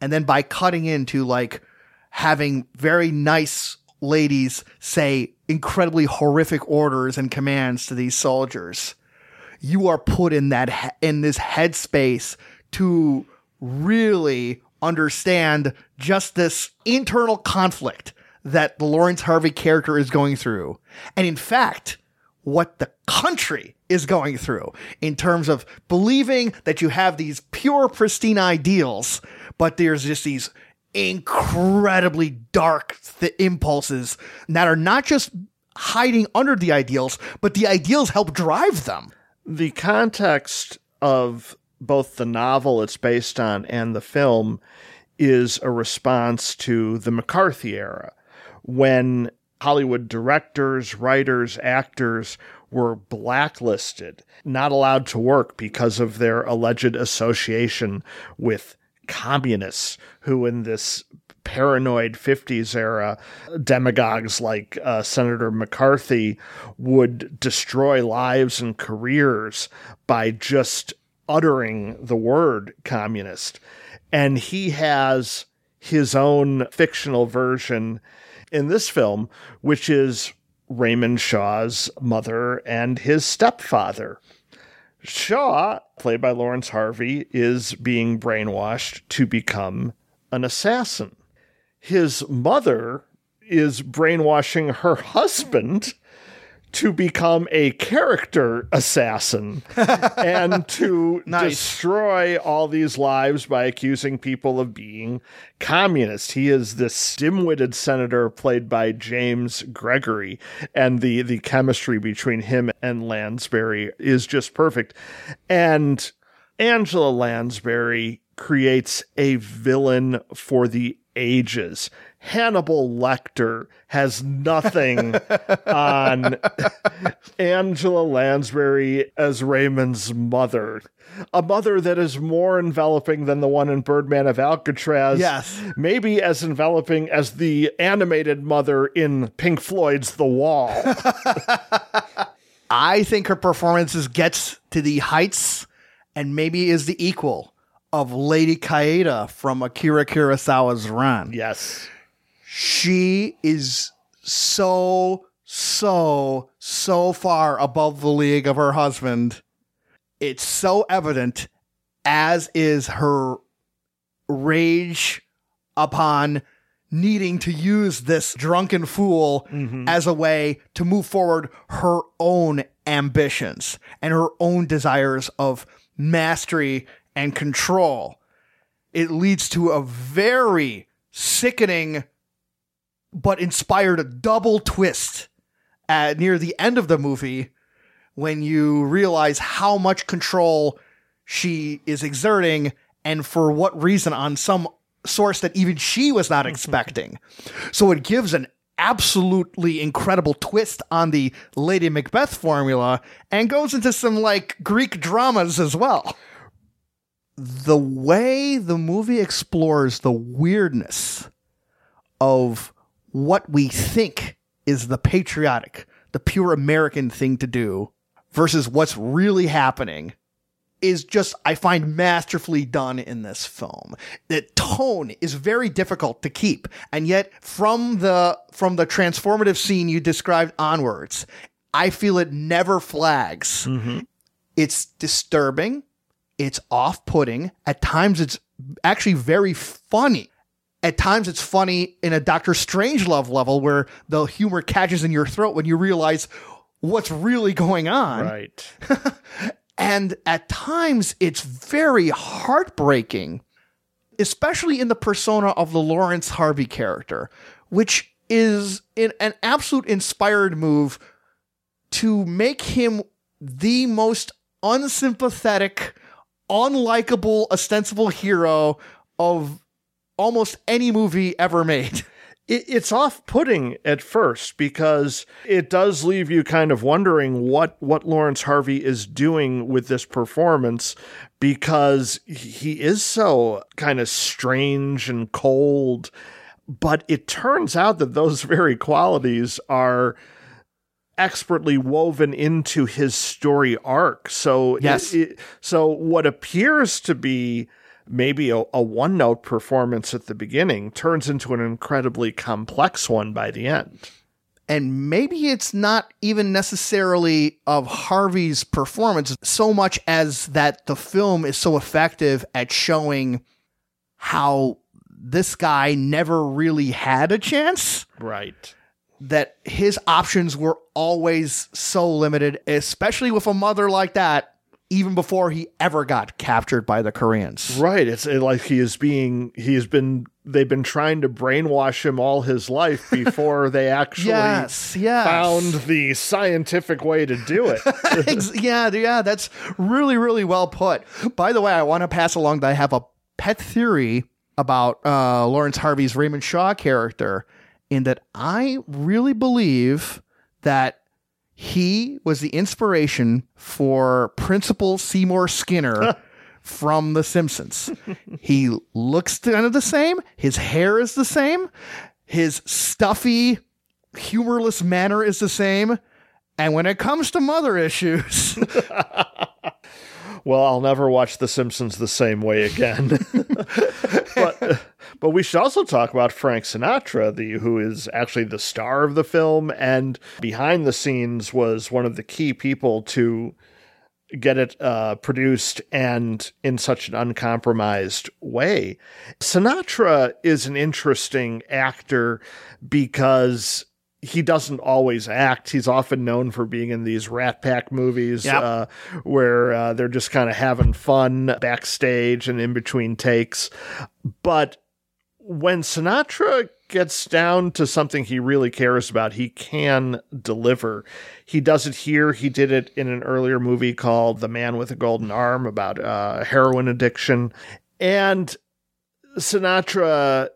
and then by cutting into like having very nice ladies say incredibly horrific orders and commands to these soldiers, you are put in that in this headspace to really understand just this internal conflict that the Laurence Harvey character is going through. And in fact, what the country is going through in terms of believing that you have these pure, pristine ideals, but there's just these incredibly dark th- impulses that are not just hiding under the ideals, but the ideals help drive them. the context of both the novel it's based on and the film is a response to the McCarthy era when Hollywood directors, writers, actors were blacklisted, not allowed to work because of their alleged association with communists who in this paranoid 50s era demagogues like uh, Senator McCarthy would destroy lives and careers by just uttering the word communist. And he has his own fictional version in this film, which is Raymond Shaw's mother and his stepfather. Shaw, played by Laurence Harvey, is being brainwashed to become an assassin. His mother is brainwashing her husband to become a character assassin and to Nice. destroy all these lives by accusing people of being communist. He is this dim-witted senator played by James Gregory, and the the chemistry between him and Lansbury is just perfect. And Angela Lansbury creates a villain for the ages. Hannibal Lecter has nothing on Angela Lansbury as Raymond's mother. A mother that is more enveloping than the one in Birdman of Alcatraz. Yes. Maybe as enveloping as the animated mother in Pink Floyd's The Wall. I think her performances gets to the heights and maybe is the equal of Lady Kaede from Akira Kurosawa's Ran. yes. She is so, so, so far above the league of her husband. It's so evident, as is her rage upon needing to use this drunken fool mm-hmm. as a way to move forward her own ambitions and her own desires of mastery and control. It leads to a very sickening but inspired a double twist at near the end of the movie when you realize how much control she is exerting and for what reason on some source that even she was not mm-hmm. expecting. so it gives an absolutely incredible twist on the Lady Macbeth formula and goes into some like Greek dramas as well. The way the movie explores the weirdness of what we think is the patriotic, the pure American thing to do versus what's really happening is just I find masterfully done in this film. The tone is very difficult to keep, and yet from the from the transformative scene you described onwards, I feel it never flags. Mm-hmm. It's disturbing, it's off-putting, at times it's actually very funny. At times it's funny in a Doctor Strangelove level where the humor catches in your throat when you realize what's really going on. Right. And at times, it's very heartbreaking, especially in the persona of the Laurence Harvey character, which is in an absolute inspired move to make him the most unsympathetic, unlikable, ostensible hero of almost any movie ever made. it's off-putting at first because it does leave you kind of wondering what what Laurence Harvey is doing with this performance because he is so kind of strange and cold but it turns out that those very qualities are expertly woven into his story arc so Yes. it- it- so what appears to be maybe a, a one note performance at the beginning turns into an incredibly complex one by the end. and maybe it's not even necessarily of Harvey's performance so much as that the film is so effective at showing how this guy never really had a chance Right. that his options were always so limited especially with a mother like that even before he ever got captured by the Koreans Right. It's like he is being, he has been, they've been trying to brainwash him all his life before they actually yes yes found the scientific way to do it. Yeah, yeah, that's really, really well put. By the way, I want to pass along that I have a pet theory about uh, Laurence Harvey's Raymond Shaw character, in that I really believe that he was the inspiration for Principal Seymour Skinner. From The Simpsons. he looks kind of the same. His hair is the same. His stuffy, humorless manner is the same. And when it comes to mother issues, well, I'll never watch The Simpsons the same way again. but but we should also talk about Frank Sinatra, the who is actually the star of the film and behind the scenes was one of the key people to get it uh, produced and in such an uncompromised way. Sinatra is an interesting actor because he doesn't always act. He's often known for being in these Rat Pack movies Yep. uh, where uh, they're just kind of having fun backstage and in between takes. But when Sinatra gets down to something he really cares about, he can deliver. He does it here. He did it in an earlier movie called The Man with a Golden Arm about uh, heroin addiction. And Sinatra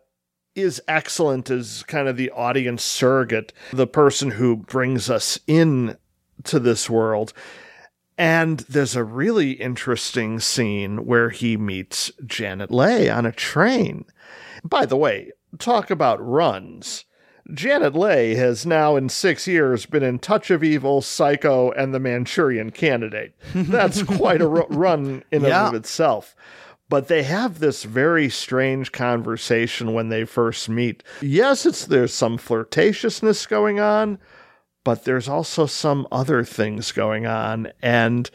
is excellent as kind of the audience surrogate, the person who brings us in to this world. And there's a really interesting scene where he meets Janet Leigh on a train. By the way, talk about runs. Janet Leigh has now, in six years, been in Touch of Evil, Psycho, and The Manchurian Candidate. That's quite a run in and Yeah. of itself. But they have this very strange conversation when they first meet. Yes, it's there's some flirtatiousness going on, but there's also some other things going on, and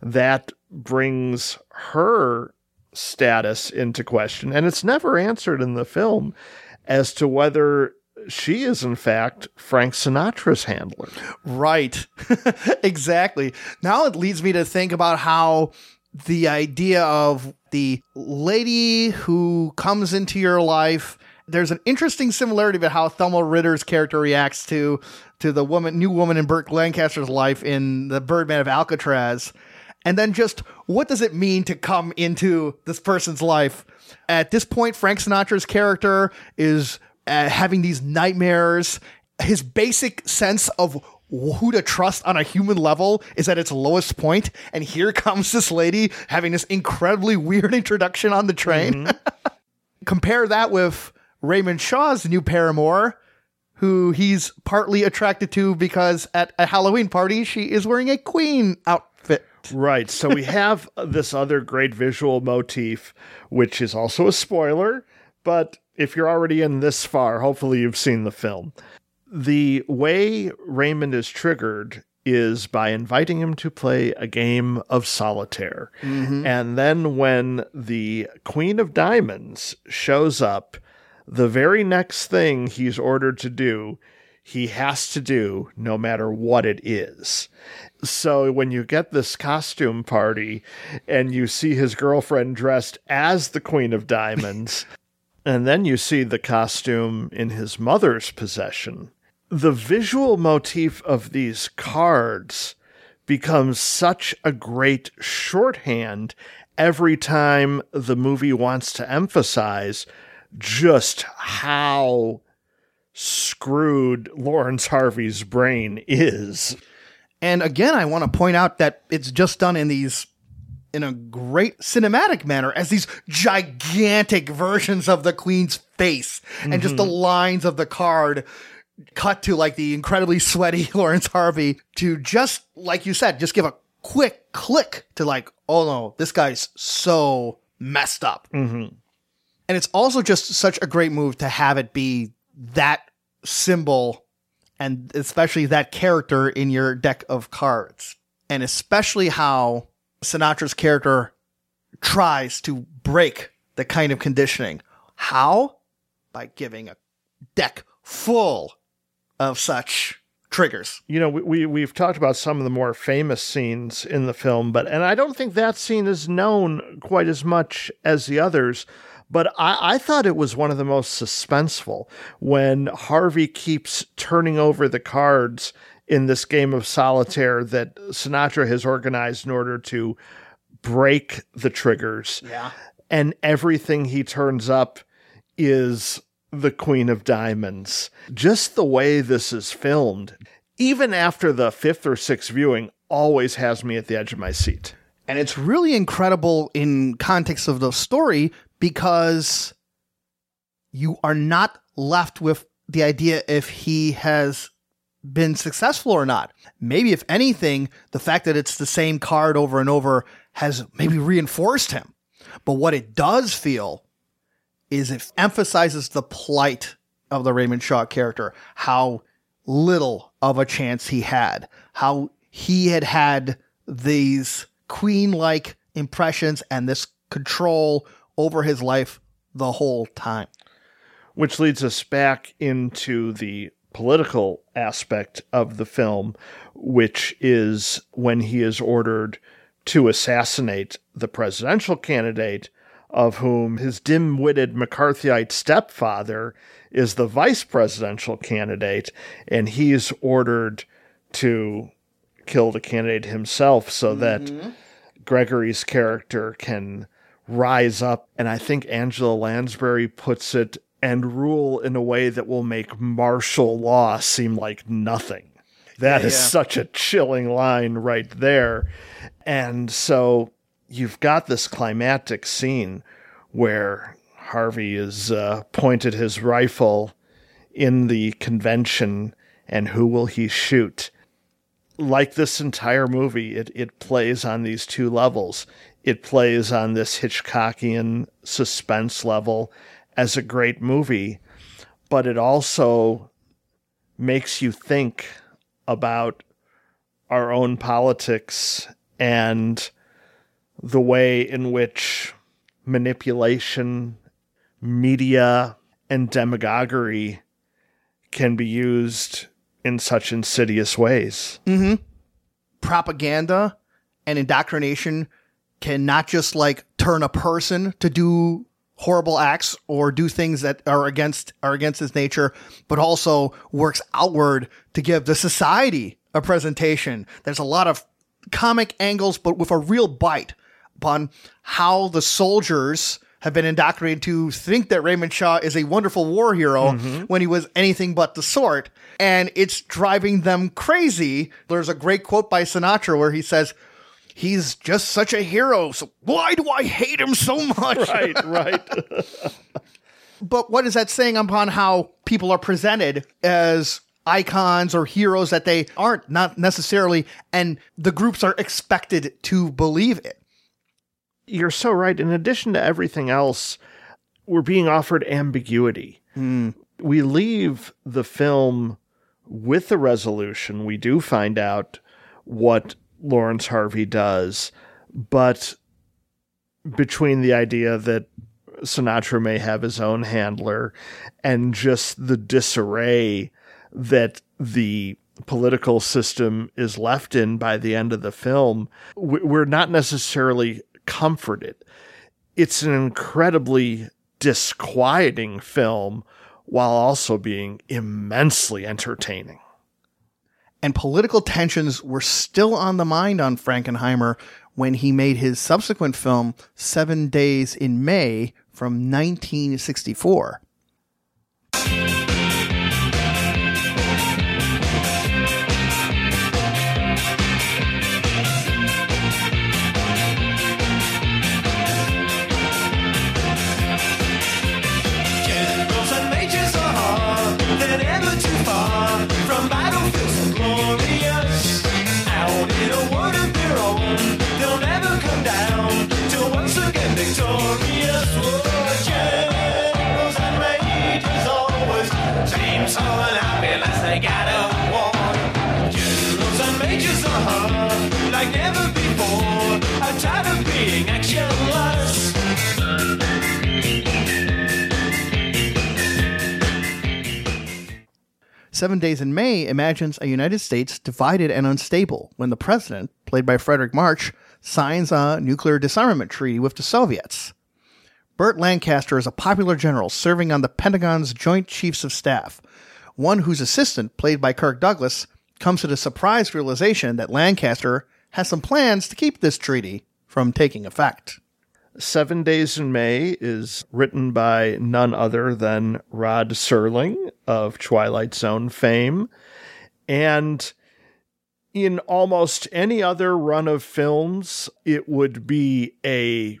that brings her status into question, and it's never answered in the film. as to whether she is in fact Frank Sinatra's handler. Right. exactly. Now it leads me to think about how the idea of the lady who comes into your life there's an interesting similarity about how Thelma Ritter's character reacts to to the woman new woman in Burt Lancaster's life in the Birdman of Alcatraz. And then just what does it mean to come into this person's life? At this point, Frank Sinatra's character is uh, having these nightmares. His basic sense of who to trust on a human level is at its lowest point, and here comes this lady having this incredibly weird introduction on the train. Mm-hmm. Compare that with Raymond Shaw's new paramour, who he's partly attracted to because at a Halloween party she is wearing a queen outfit. Right. So we have this other great visual motif, which is also a spoiler, but if you're already in this far, hopefully you've seen the film. The way Raymond is triggered is by inviting him to play a game of solitaire. Mm-hmm. And then when the Queen of Diamonds shows up, the very next thing he's ordered to do, he has to do no matter what it is. So when you get this costume party and you see his girlfriend dressed as the Queen of Diamonds, and then you see the costume in his mother's possession, the visual motif of these cards becomes such a great shorthand every time the movie wants to emphasize just how screwed Laurence Harvey's brain is. And again, I want to point out that it's just done in these in a great cinematic manner as these gigantic versions of the queen's face and just the mm-hmm. lines of the card cut to like the incredibly sweaty Laurence Harvey to just like you said just give a quick click to like oh no this guy's so messed up mm-hmm. and it's also just such a great move to have it be that symbol and especially that character in your deck of cards. And especially how Sinatra's character tries to break the kind of conditioning. How? By giving a deck full of such triggers. You know, we, we we've talked about some of the more famous scenes in the film, but and I don't think that scene is known quite as much as the others. But I, I thought it was one of the most suspenseful when Harvey keeps turning over the cards in this game of solitaire that Sinatra has organized in order to break the triggers. Yeah. And everything he turns up is the Queen of Diamonds. Just the way this is filmed, even after the fifth or sixth viewing, always has me at the edge of my seat. And it's really incredible in context of the story because you are not left with the idea if he has been successful or not. Maybe, if anything, the fact that it's the same card over and over has maybe reinforced him. But what it does feel is it emphasizes the plight of the Raymond Shaw character, how little of a chance he had, how he had had these queen like impressions and this control over his life the whole time. Which leads us back into the political aspect of the film, which is when he is ordered to assassinate the presidential candidate, of whom his dim witted McCarthyite stepfather is the vice presidential candidate, and he's ordered to kill the candidate himself so mm-hmm. that Gregory's character can rise up. And I think Angela Lansbury puts it and rule in a way that will make martial law seem like nothing. That is yeah. such a chilling line right there. And so you've got this climactic scene where Harvey is uh, pointed his rifle in the convention, and who will he shoot? Like this entire movie, it, it plays on these two levels. It plays on this Hitchcockian suspense level as a great movie, but it also makes you think about our own politics and the way in which manipulation, media, and demagoguery can be used in such insidious ways. Mm-hmm. propaganda and indoctrination can not just like turn a person to do horrible acts or do things that are against are against his nature, but also works outward to give the society a presentation. There's a lot of comic angles, but with a real bite upon how the soldiers have been indoctrinated to think that Raymond Shaw is a wonderful war hero mm-hmm. when he was anything but the sort. And it's driving them crazy. There's a great quote by Sinatra where he says, He's just such a hero. So why do I hate him so much? Right, right. But what is that saying upon how people are presented as icons or heroes that they aren't, not necessarily, and the groups are expected to believe it? You're so right. In addition to everything else, we're being offered ambiguity. Hmm. We leave the film with the resolution. We do find out what Laurence Harvey does, but between the idea that Sinatra may have his own handler and just the disarray that the political system is left in by the end of the film, we're not necessarily comforted. It's an incredibly disquieting film while also being immensely entertaining. and political tensions were still on the mind on Frankenheimer when he made his subsequent film, Seven Days in May from 1964. Seven Days in May imagines a United States divided and unstable when the president, played by Fredric March, signs a nuclear disarmament treaty with the Soviets. Burt Lancaster is a popular general serving on the Pentagon's Joint Chiefs of Staff, one whose assistant, played by Kirk Douglas, comes to the surprise realization that Lancaster has some plans to keep this treaty from taking effect. Seven Days in May is written by none other than Rod Serling of Twilight Zone fame. And in almost any other run of films, it would be a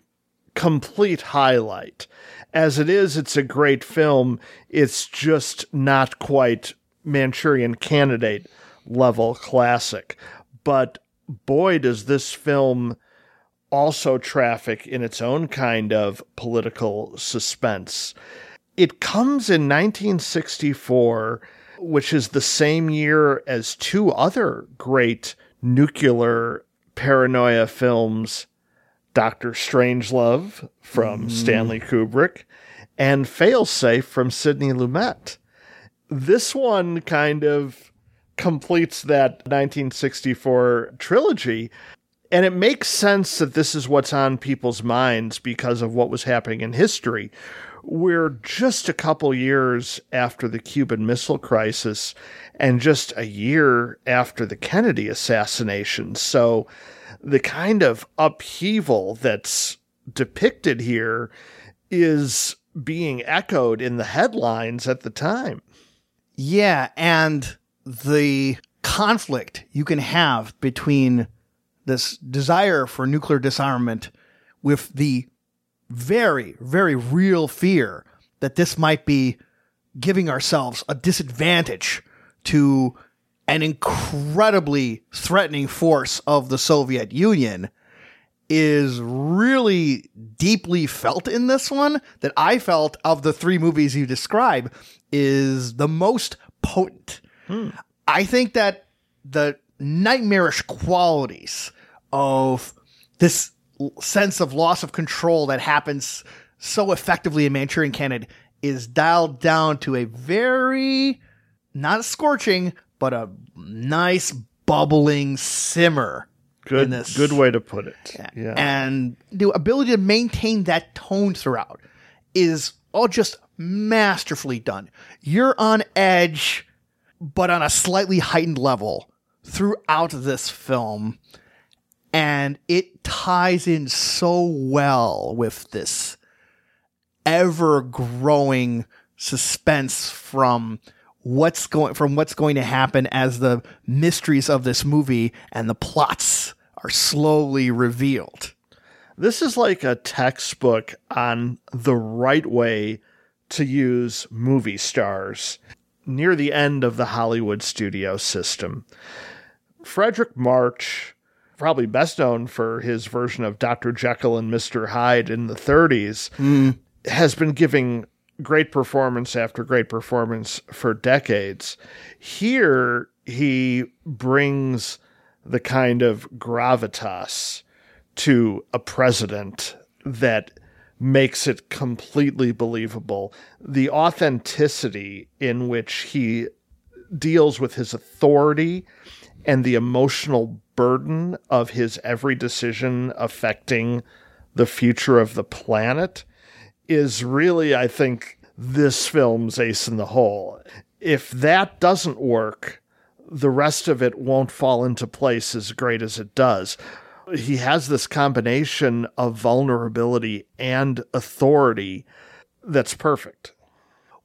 complete highlight. As it is, it's a great film. It's just not quite Manchurian Candidate level classic. But boy, does this film also traffic in its own kind of political suspense. It comes in 1964, which is the same year as two other great nuclear paranoia films Doctor Strangelove from mm-hmm. Stanley Kubrick and Failsafe from Sidney Lumet. This one kind of completes that 1964 trilogy and it makes sense that this is what's on people's minds because of what was happening in history. We're just a couple years after the Cuban Missile Crisis and just a year after the Kennedy assassination. So the kind of upheaval that's depicted here is being echoed in the headlines at the time. Yeah, and the conflict you can have between this desire for nuclear disarmament with the very, very real fear that this might be giving ourselves a disadvantage to an incredibly threatening force of the Soviet Union is really deeply felt in this one that I felt of the three movies you describe is the most potent. Hmm. I think that the nightmarish qualities of this sense of loss of control that happens so effectively in Manchurian Candidate is dialed down to a very not scorching, but a nice bubbling simmer. Good, good way to put it. Yeah. And the ability to maintain that tone throughout is all just masterfully done. You're on edge, but on a slightly heightened level throughout this film. And it ties in so well with this ever growing suspense from what's going from what's going to happen as the mysteries of this movie and the plots are slowly revealed. This is like a textbook on the right way to use movie stars near the end of the Hollywood studio system. Fredric March, probably best known for his version of Dr. Jekyll and Mr. Hyde in the 30s, hmm. has been giving great performance after great performance for decades. Here, he brings the kind of gravitas to a president that makes it completely believable. The authenticity in which he deals with his authority and the emotional burden of his every decision affecting the future of the planet is really, I think, this film's ace in the hole. If that doesn't work, the rest of it won't fall into place as great as it does. He has this combination of vulnerability and authority that's perfect.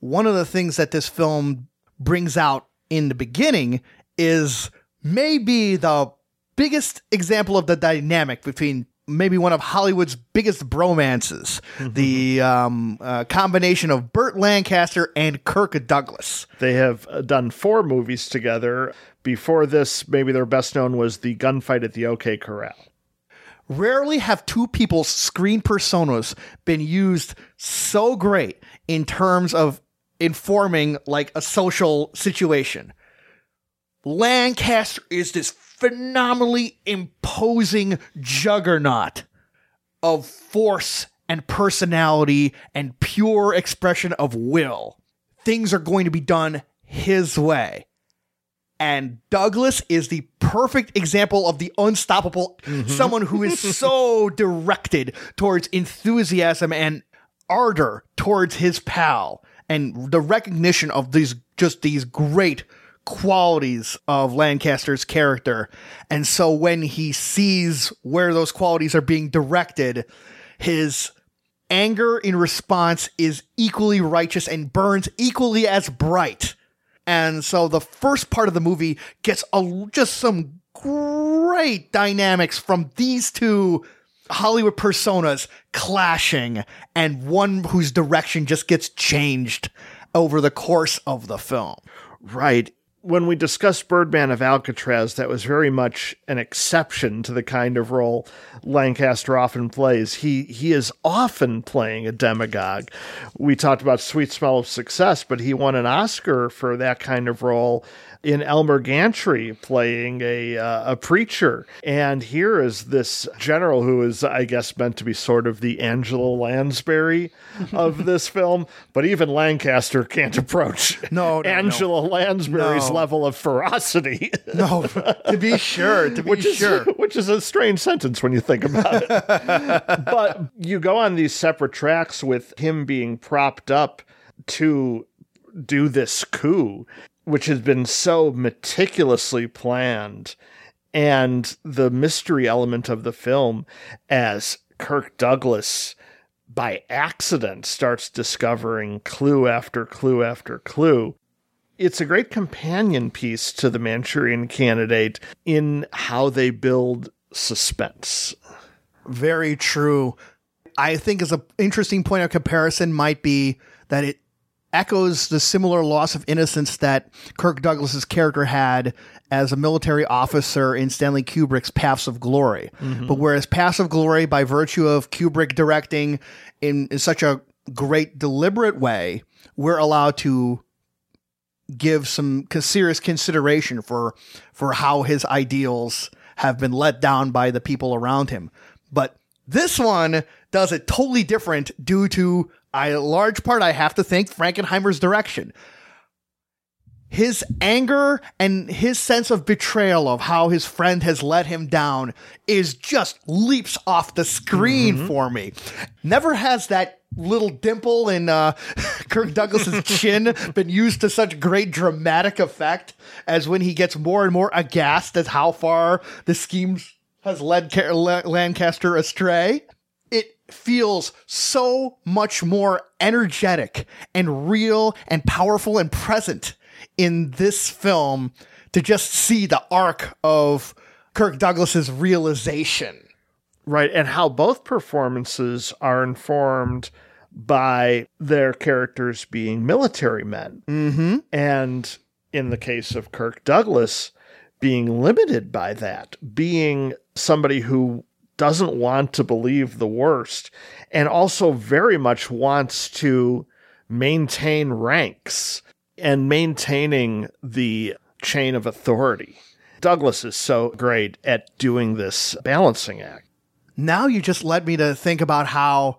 one of the things that this film brings out in the beginning is maybe the biggest example of the dynamic between maybe one of Hollywood's biggest bromances, the um, uh, combination of Burt Lancaster and Kirk Douglas. They have uh, done four movies together. Before this, maybe their best known was the gunfight at the OK Corral. Rarely have two people's screen personas been used so great in terms of informing like a social situation. Lancaster is this phenomenally imposing juggernaut of force and personality and pure expression of will. Things are going to be done his way. And Douglas is the perfect example of the unstoppable, mm-hmm. someone who is so directed towards enthusiasm and ardor towards his pal and the recognition of these just these great qualities of Lancaster's character. And so when he sees where those qualities are being directed, his anger in response is equally righteous and burns equally as bright. And so the first part of the movie gets a, just some great dynamics from these two Hollywood personas clashing and one whose direction just gets changed over the course of the film. Right. When we discussed Birdman of Alcatraz, that was very much an exception to the kind of role Lancaster often plays. He he is often playing a demagogue. We talked about Sweet Smell of Success, but he won an Oscar for that kind of role in Elmer Gantry playing a uh, a preacher. And here is this general who is, I guess, meant to be sort of the Angela Lansbury of this film, but even Lancaster can't approach No, no, no. Angela Lansbury's No. level of ferocity. No, to be sure, to be which is sure. which is a strange sentence when you think about it. but you go on these separate tracks with him being propped up to do this coup, which has been so meticulously planned, and the mystery element of the film as Kirk Douglas by accident starts discovering clue after clue after clue it's a great companion piece to the Manchurian candidate in how they build suspense. Very true. I think as an interesting point of comparison might be that it echoes the similar loss of innocence that Kirk Douglas's character had as a military officer in Stanley Kubrick's Paths of Glory. Mm-hmm. But whereas Paths of Glory, by virtue of Kubrick directing in, in such a great deliberate way, we're allowed to give some serious consideration for for how his ideals have been let down by the people around him. But This one does it totally different due to a large part I have to thank Frankenheimer's direction. His anger and his sense of betrayal of how his friend has let him down is just leaps off the screen for me. Never has that little dimple in uh, Kirk Douglas's chin been used to such great dramatic effect as when he gets more and more aghast at how far the schemes has led Ca- La- Lancaster astray. Feels so much more energetic and real and powerful and present in this film to just see the arc of Kirk Douglas's realization. Right. And how both performances are informed by their characters being military men. Mm-hmm. And in the case of Kirk Douglas, being limited by that, being somebody who doesn't want to believe the worst and also very much wants to maintain ranks and maintaining the chain of authority. Douglas is so great at doing this balancing act. now you just led me to think about how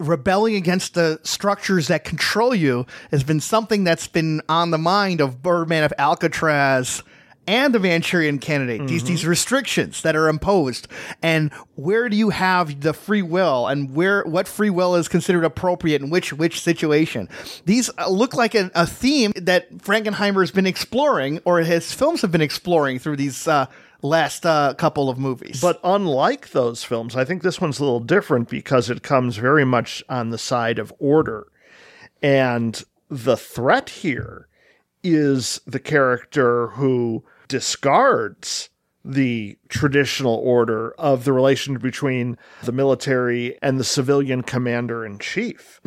rebelling against the structures that control you has been something that's been on the mind of Birdman of Alcatraz and the Manchurian candidate. These these restrictions that are imposed. And where do you have the free will and where what free will is considered appropriate in which which situation? These uh, look like a, a theme that Frankenheimer has been exploring or his films have been exploring through these uh, last uh, couple of movies. But unlike those films, I think this one's a little different because it comes very much on the side of order. And the threat here is the character who discards the traditional order of the relation between the military and the civilian commander in chief.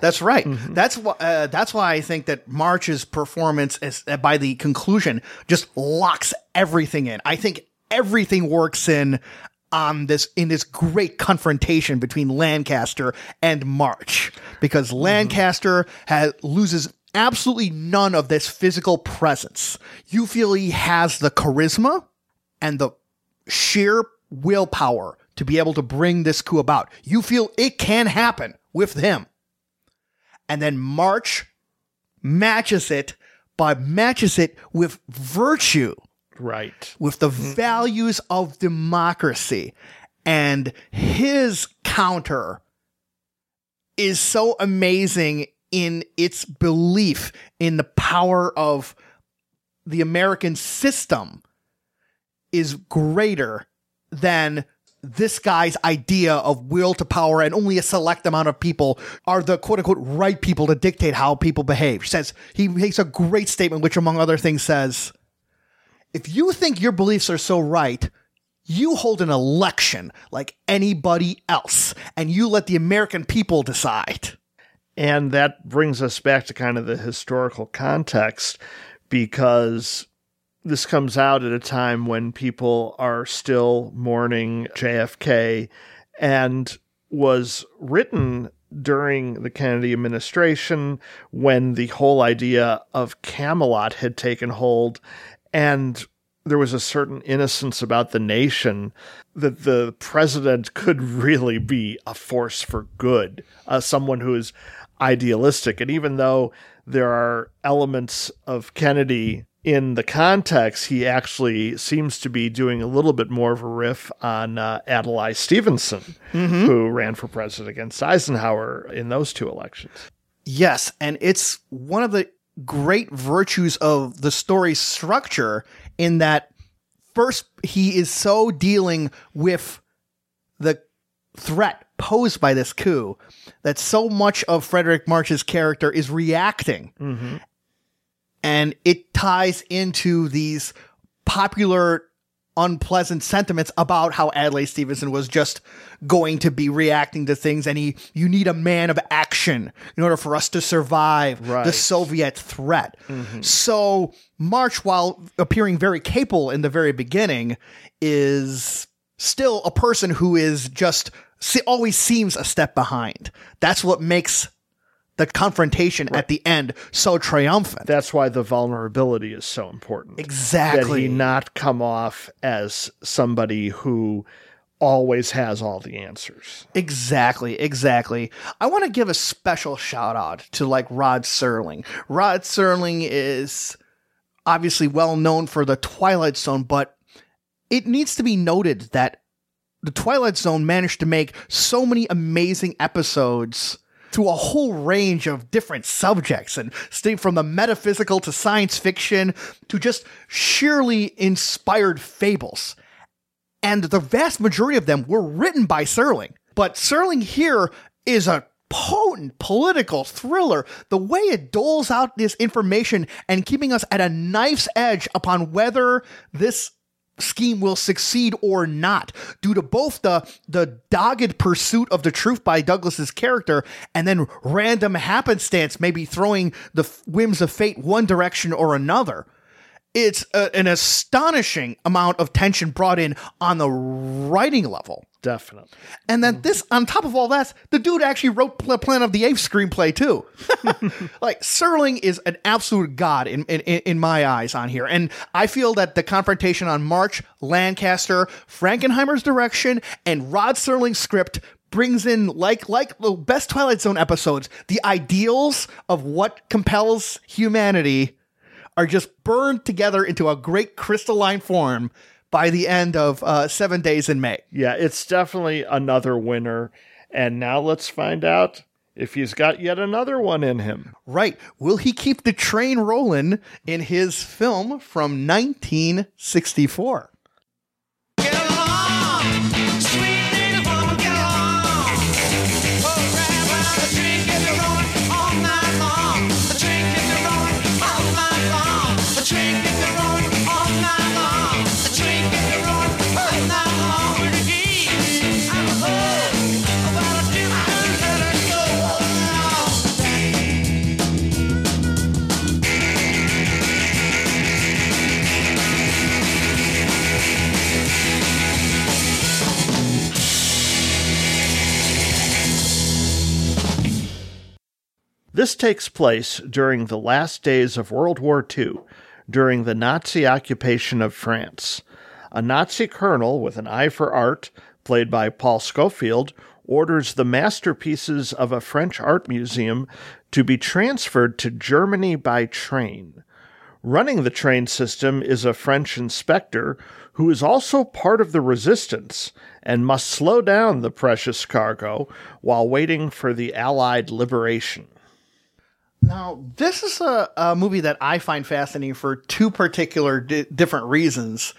That's right. That's why. Uh, that's why I think that March's performance is uh, by the conclusion just locks everything in. I think everything works in on this in this great confrontation between Lancaster and March because Lancaster has loses absolutely none of this physical presence. You feel he has the charisma and the sheer willpower to be able to bring this coup about. You feel it can happen with him. And then March matches it, but matches it with virtue, Right. with the mm-hmm. values of democracy. And his counter is so amazing in its belief in the power of the American system is greater than this guy's idea of will to power and only a select amount of people are the quote unquote right people to dictate how people behave. He says he makes a great statement, which among other things says, if you think your beliefs are so right, you hold an election like anybody else and you let the American people decide. And that brings us back to kind of the historical context because this comes out at a time when people are still mourning JFK and was written during the Kennedy administration when the whole idea of Camelot had taken hold. And there was a certain innocence about the nation that the president could really be a force for good, uh, someone who is idealistic. And even though there are elements of Kennedy in the context, he actually seems to be doing a little bit more of a riff on uh, Adlai Stevenson, who ran for president against Eisenhower in those two elections. Yes, and it's one of the great virtues of the story structure in that first he is so dealing with the threat posed by this coup that so much of Fredric March's character is reacting. Mm-hmm. And it ties into these popular unpleasant sentiments about how Adlai Stevenson was just going to be reacting to things and he you need a man of action in order for us to survive the Soviet threat. Mm-hmm. So March while appearing very capable in the very beginning is still a person who is just always seems a step behind. That's what makes the confrontation at the end so triumphant. That's why the vulnerability is so important. exactly. that he not come off as somebody who always has all the answers. Exactly, exactly. I want to give a special shout out to like Rod Serling. Rod Serling is obviously well known for the Twilight Zone, but it needs to be noted that the Twilight Zone managed to make so many amazing episodes to a whole range of different subjects and stay from the metaphysical to science fiction to just sheerly inspired fables and the vast majority of them were written by Serling. But Serling here is a potent political thriller. The way it doles out this information and keeping us at a knife's edge upon whether this scheme will succeed or not due to both the the dogged pursuit of the truth by Douglas's character and then random happenstance maybe throwing the whims of fate one direction or another it's a, an astonishing amount of tension brought in on the writing level. Definitely. And then this, on top of all that, the dude actually wrote Pl- Plan of the Apes screenplay too. like Serling is an absolute god in, in in my eyes on here, and I feel that the confrontation on March, Lancaster, Frankenheimer's direction, and Rod Serling's script brings in like like the best Twilight Zone episodes, the ideals of what compels humanity are just burned together into a great crystalline form by the end of uh, Seven Days in May. Yeah, it's definitely another winner. And now let's find out if he's got yet another one in him. Right. Will he keep the train rolling in his film from 1964? This takes place during the last days of World War II, during the Nazi occupation of France. A Nazi colonel with an eye for art, played by Paul Scofield, orders the masterpieces of a French art museum to be transferred to Germany by train. Running the train system is a French inspector who is also part of the resistance and must slow down the precious cargo while waiting for the Allied liberation. Now, this is a, a movie that I find fascinating for two particular di- different reasons.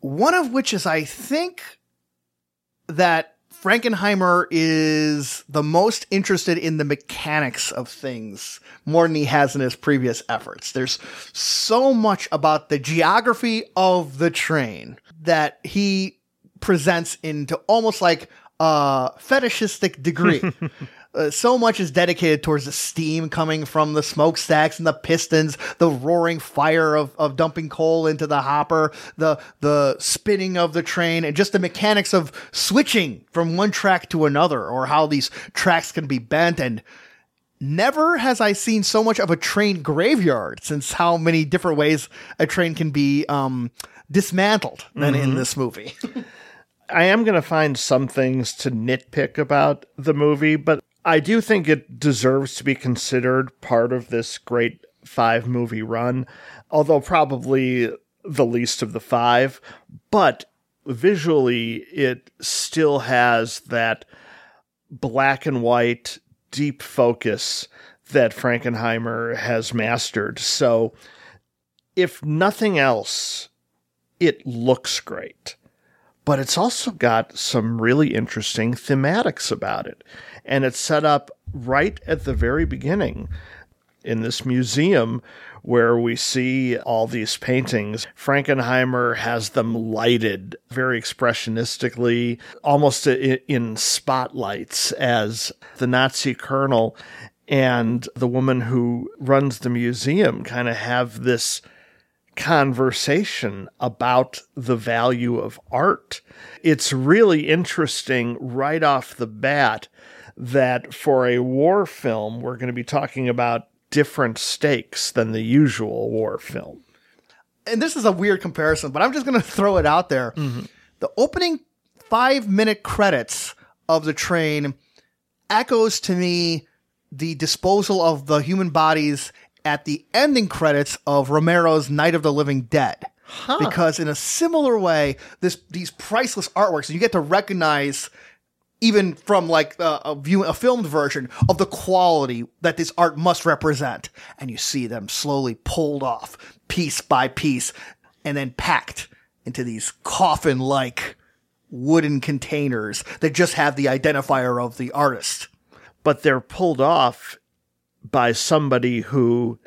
One of which is I think that Frankenheimer is the most interested in the mechanics of things more than he has in his previous efforts. There's so much about the geography of the train that he presents into almost like a fetishistic degree. Uh, so much is dedicated towards the steam coming from the smokestacks and the pistons, the roaring fire of, of dumping coal into the hopper, the the spinning of the train, and just the mechanics of switching from one track to another, or how these tracks can be bent. And never has I seen so much of a train graveyard since how many different ways a train can be um, dismantled than in this movie. I am going to find some things to nitpick about the movie, but I do think it deserves to be considered part of this great five movie run, although probably the least of the five. But visually, it still has that black and white, deep focus that Frankenheimer has mastered. So, if nothing else, it looks great but it's also got some really interesting thematics about it. And it's set up right at the very beginning in this museum where we see all these paintings. Frankenheimer has them lighted very expressionistically, almost in spotlights, as the Nazi colonel and the woman who runs the museum kind of have this conversation about the value of art. It's really interesting right off the bat that for a war film, we're going to be talking about different stakes than the usual war film. and this is a weird comparison, but I'm just going to throw it out there. Mm-hmm. The opening five minute credits of the train echoes to me the disposal of the human bodies at the ending credits of Romero's Night of the Living Dead. Because in a similar way, this these priceless artworks, and you get to recognize even from like uh, a view a filmed version of the quality that this art must represent. And you see them slowly pulled off piece by piece and then packed into these coffin like wooden containers that just have the identifier of the artist. But they're pulled off by somebody who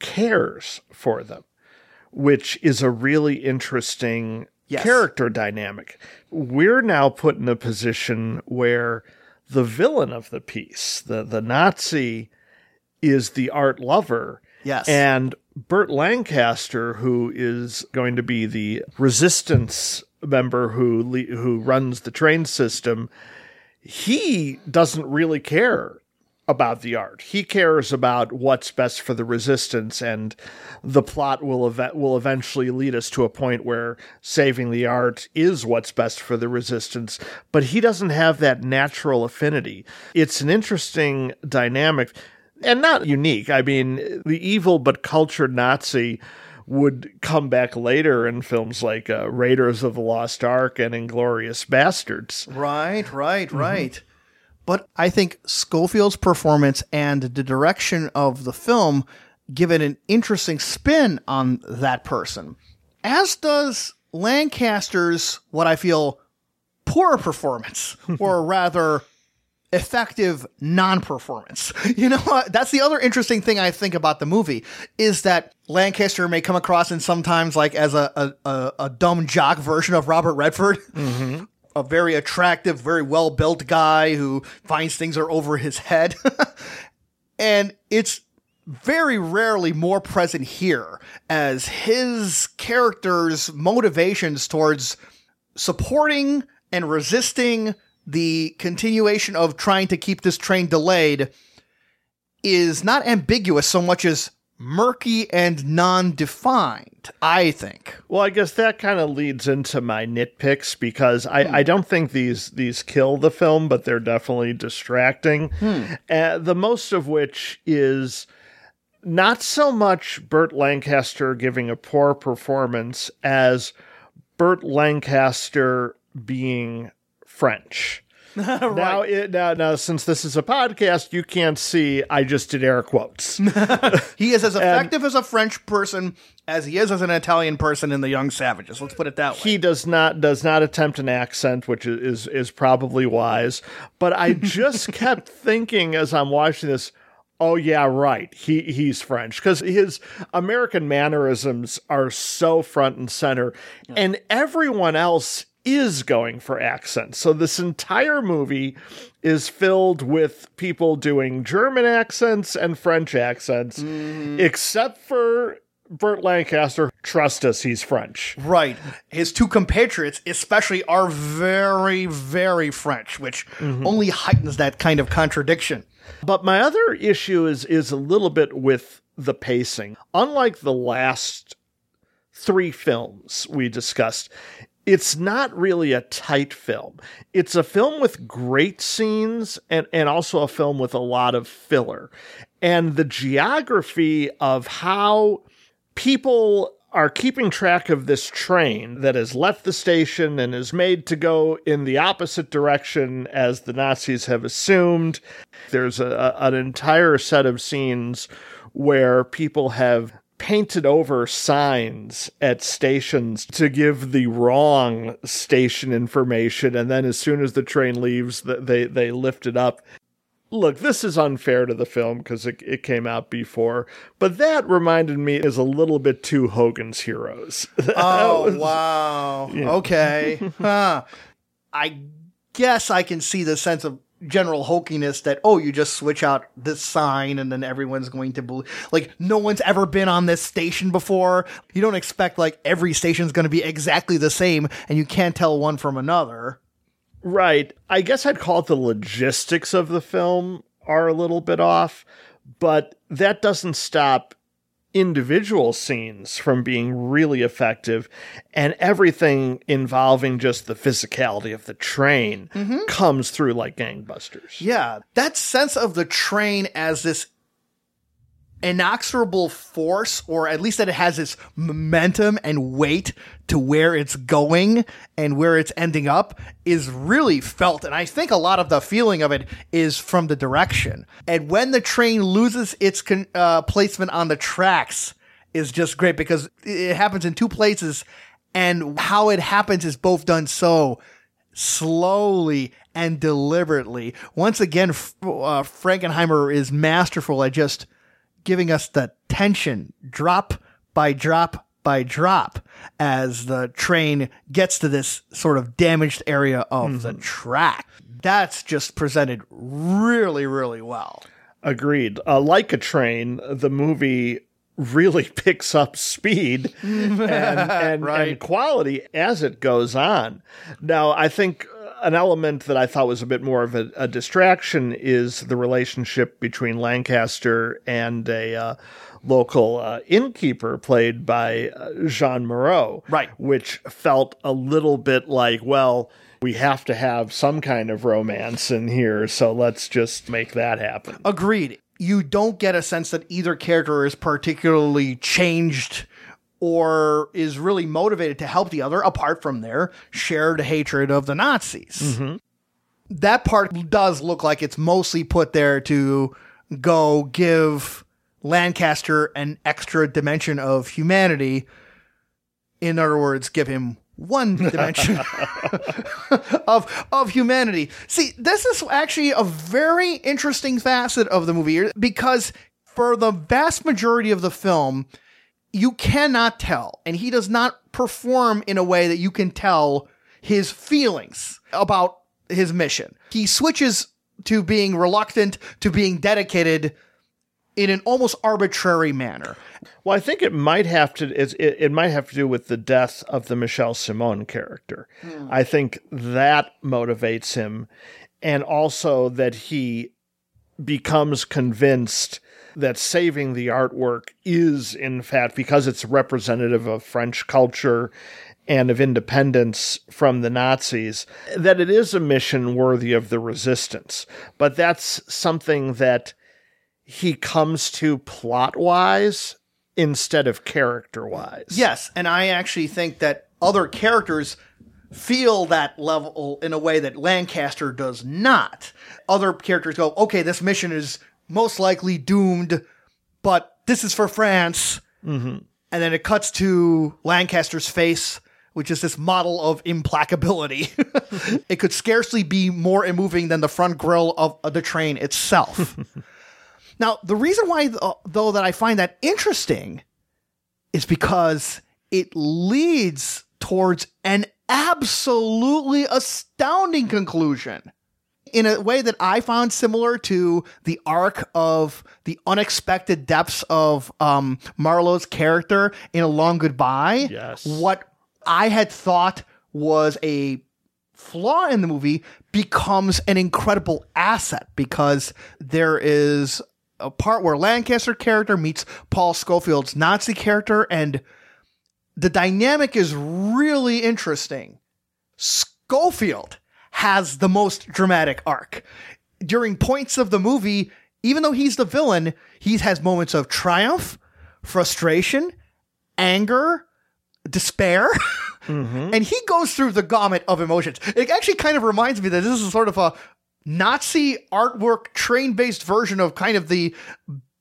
cares for them, which is a really interesting Yes. character dynamic. We're now put in a position where the villain of the piece, the, the Nazi, is the art lover. Yes. And Burt Lancaster, who is going to be the resistance member who le- who runs the train system, he doesn't really care about the art. He cares about what's best for the resistance, and the plot will ev- will eventually lead us to a point where saving the art is what's best for the resistance. But he doesn't have that natural affinity. It's an interesting dynamic, and not unique. I mean, the evil but cultured Nazi would come back later in films like uh, Raiders of the Lost Ark and Inglourious Basterds. Right, right, right. But I think Scofield's performance and the direction of the film give it an interesting spin on that person. As does Lancaster's, what I feel, poor performance, or rather, effective non-performance. You know, what? that's the other interesting thing I think about the movie is that Lancaster may come across in sometimes like as a a, a, a dumb jock version of Robert Redford. Mm-hmm. A very attractive, very well built guy who finds things are over his head. and it's very rarely more present here as his character's motivations towards supporting and resisting the continuation of trying to keep this train delayed is not ambiguous so much as murky and non-defined i think Well, I guess that kind of leads into my nitpicks because I, I don't think these these kill the film, but they're definitely distracting. Uh, the most of which is not so much Burt Lancaster giving a poor performance as Burt Lancaster being French. Now, it, now, now, since this is a podcast, you can't see. I just did air quotes. he is as effective as a french person as he is as an italian person in the young savages let's put it that way he does not does not attempt an accent, which is is, is probably wise. But I just kept thinking as I'm watching this. Oh yeah, right. He he's French because his American mannerisms are so front and center, and everyone else is going for accents. So this entire movie is filled with people doing German accents and French accents, mm-hmm. except for Burt Lancaster. Trust us, he's French. Right. His two compatriots, especially, are very, very French, which mm-hmm. only heightens that kind of contradiction. But my other issue is is a little bit with the pacing. Unlike the last three films we discussed, it's not really a tight film. It's a film with great scenes and, and also a film with a lot of filler. And the geography of how people are keeping track of this train that has left the station and is made to go in the opposite direction as the Nazis have assumed. There's a, an entire set of scenes where people have painted over signs at stations to give the wrong station information and then as soon as the train leaves they they lift it up Look, this is unfair to the film because it, it came out before, but that reminded me is a little bit too Hogan's Heroes. Oh, wow. Okay. Huh. I guess I can see the sense of general hokiness that, oh, you just switch out this sign and then everyone's going to believe. Like, no one's ever been on this station before. You don't expect, like, every station's going to be exactly the same and you can't tell one from another. Right. I guess I'd call it the logistics of the film are a little bit off, but that doesn't stop individual scenes from being really effective and everything involving just the physicality of the train mm-hmm. comes through like gangbusters. Yeah, that sense of the train as this inexorable force, or at least that it has this momentum and weight to where it's going and where it's ending up, is really felt. And I think a lot of the feeling of it is from the direction. And when the train loses its con- uh, placement on the tracks, is just great because it happens in two places, and how it happens is both done so slowly and deliberately. Once again, uh, Frankenheimer is masterful at just giving us the tension drop by drop by drop as the train gets to this sort of damaged area of the track. That's just presented really, really well. Agreed. Uh, like a train, the movie really picks up speed and, and, Right. and quality as it goes on. Now, I think an element that I thought was a bit more of a, a distraction is the relationship between Lancaster and a uh, local uh, innkeeper played by uh, Jeanne Moreau. Right. Which felt a little bit like, well, we have to have some kind of romance in here, so let's just make that happen. Agreed. You don't get a sense that either character is particularly changed or is really motivated to help the other apart from their shared hatred of the Nazis. Mm-hmm. That part does look like it's mostly put there to go give Lancaster an extra dimension of humanity. In other words, give him one dimension of of humanity. See, this is actually a very interesting facet of the movie because for the vast majority of the film, you cannot tell, and he does not perform in a way that you can tell his feelings about his mission. He switches to being reluctant to being dedicated in an almost arbitrary manner. Well, I think it might have to it, it might have to do with the death of the Michel Simon character. Hmm. I think that motivates him, and also that he becomes convinced that saving the artwork is, in fact, because it's representative of French culture and of independence from the Nazis, that it is a mission worthy of the resistance. But that's something that he comes to plot wise instead of character wise. Yes, and I actually think that other characters feel that level in a way that Lancaster does not. Other characters go, okay, this mission is most likely doomed, but this is for France. Mm-hmm. And then it cuts to Lancaster's face, which is this model of implacability. it could scarcely be more immoving than the front grille of the train itself. now, the reason why, th- though, that I find that interesting is because it leads towards an absolutely astounding conclusion in a way that I found similar to the arc of the unexpected depths of um, Marlowe's character in A Long Goodbye. Yes. What I had thought was a flaw in the movie becomes an incredible asset because there is a part where Lancaster character meets Paul Scofield's Nazi character and the dynamic is really interesting. Scofield has the most dramatic arc. During points of the movie, even though he's the villain, he has moments of triumph, frustration, anger, despair. Mm-hmm. And he goes through the gamut of emotions. It actually kind of reminds me that this is sort of a Nazi artwork train based version of kind of the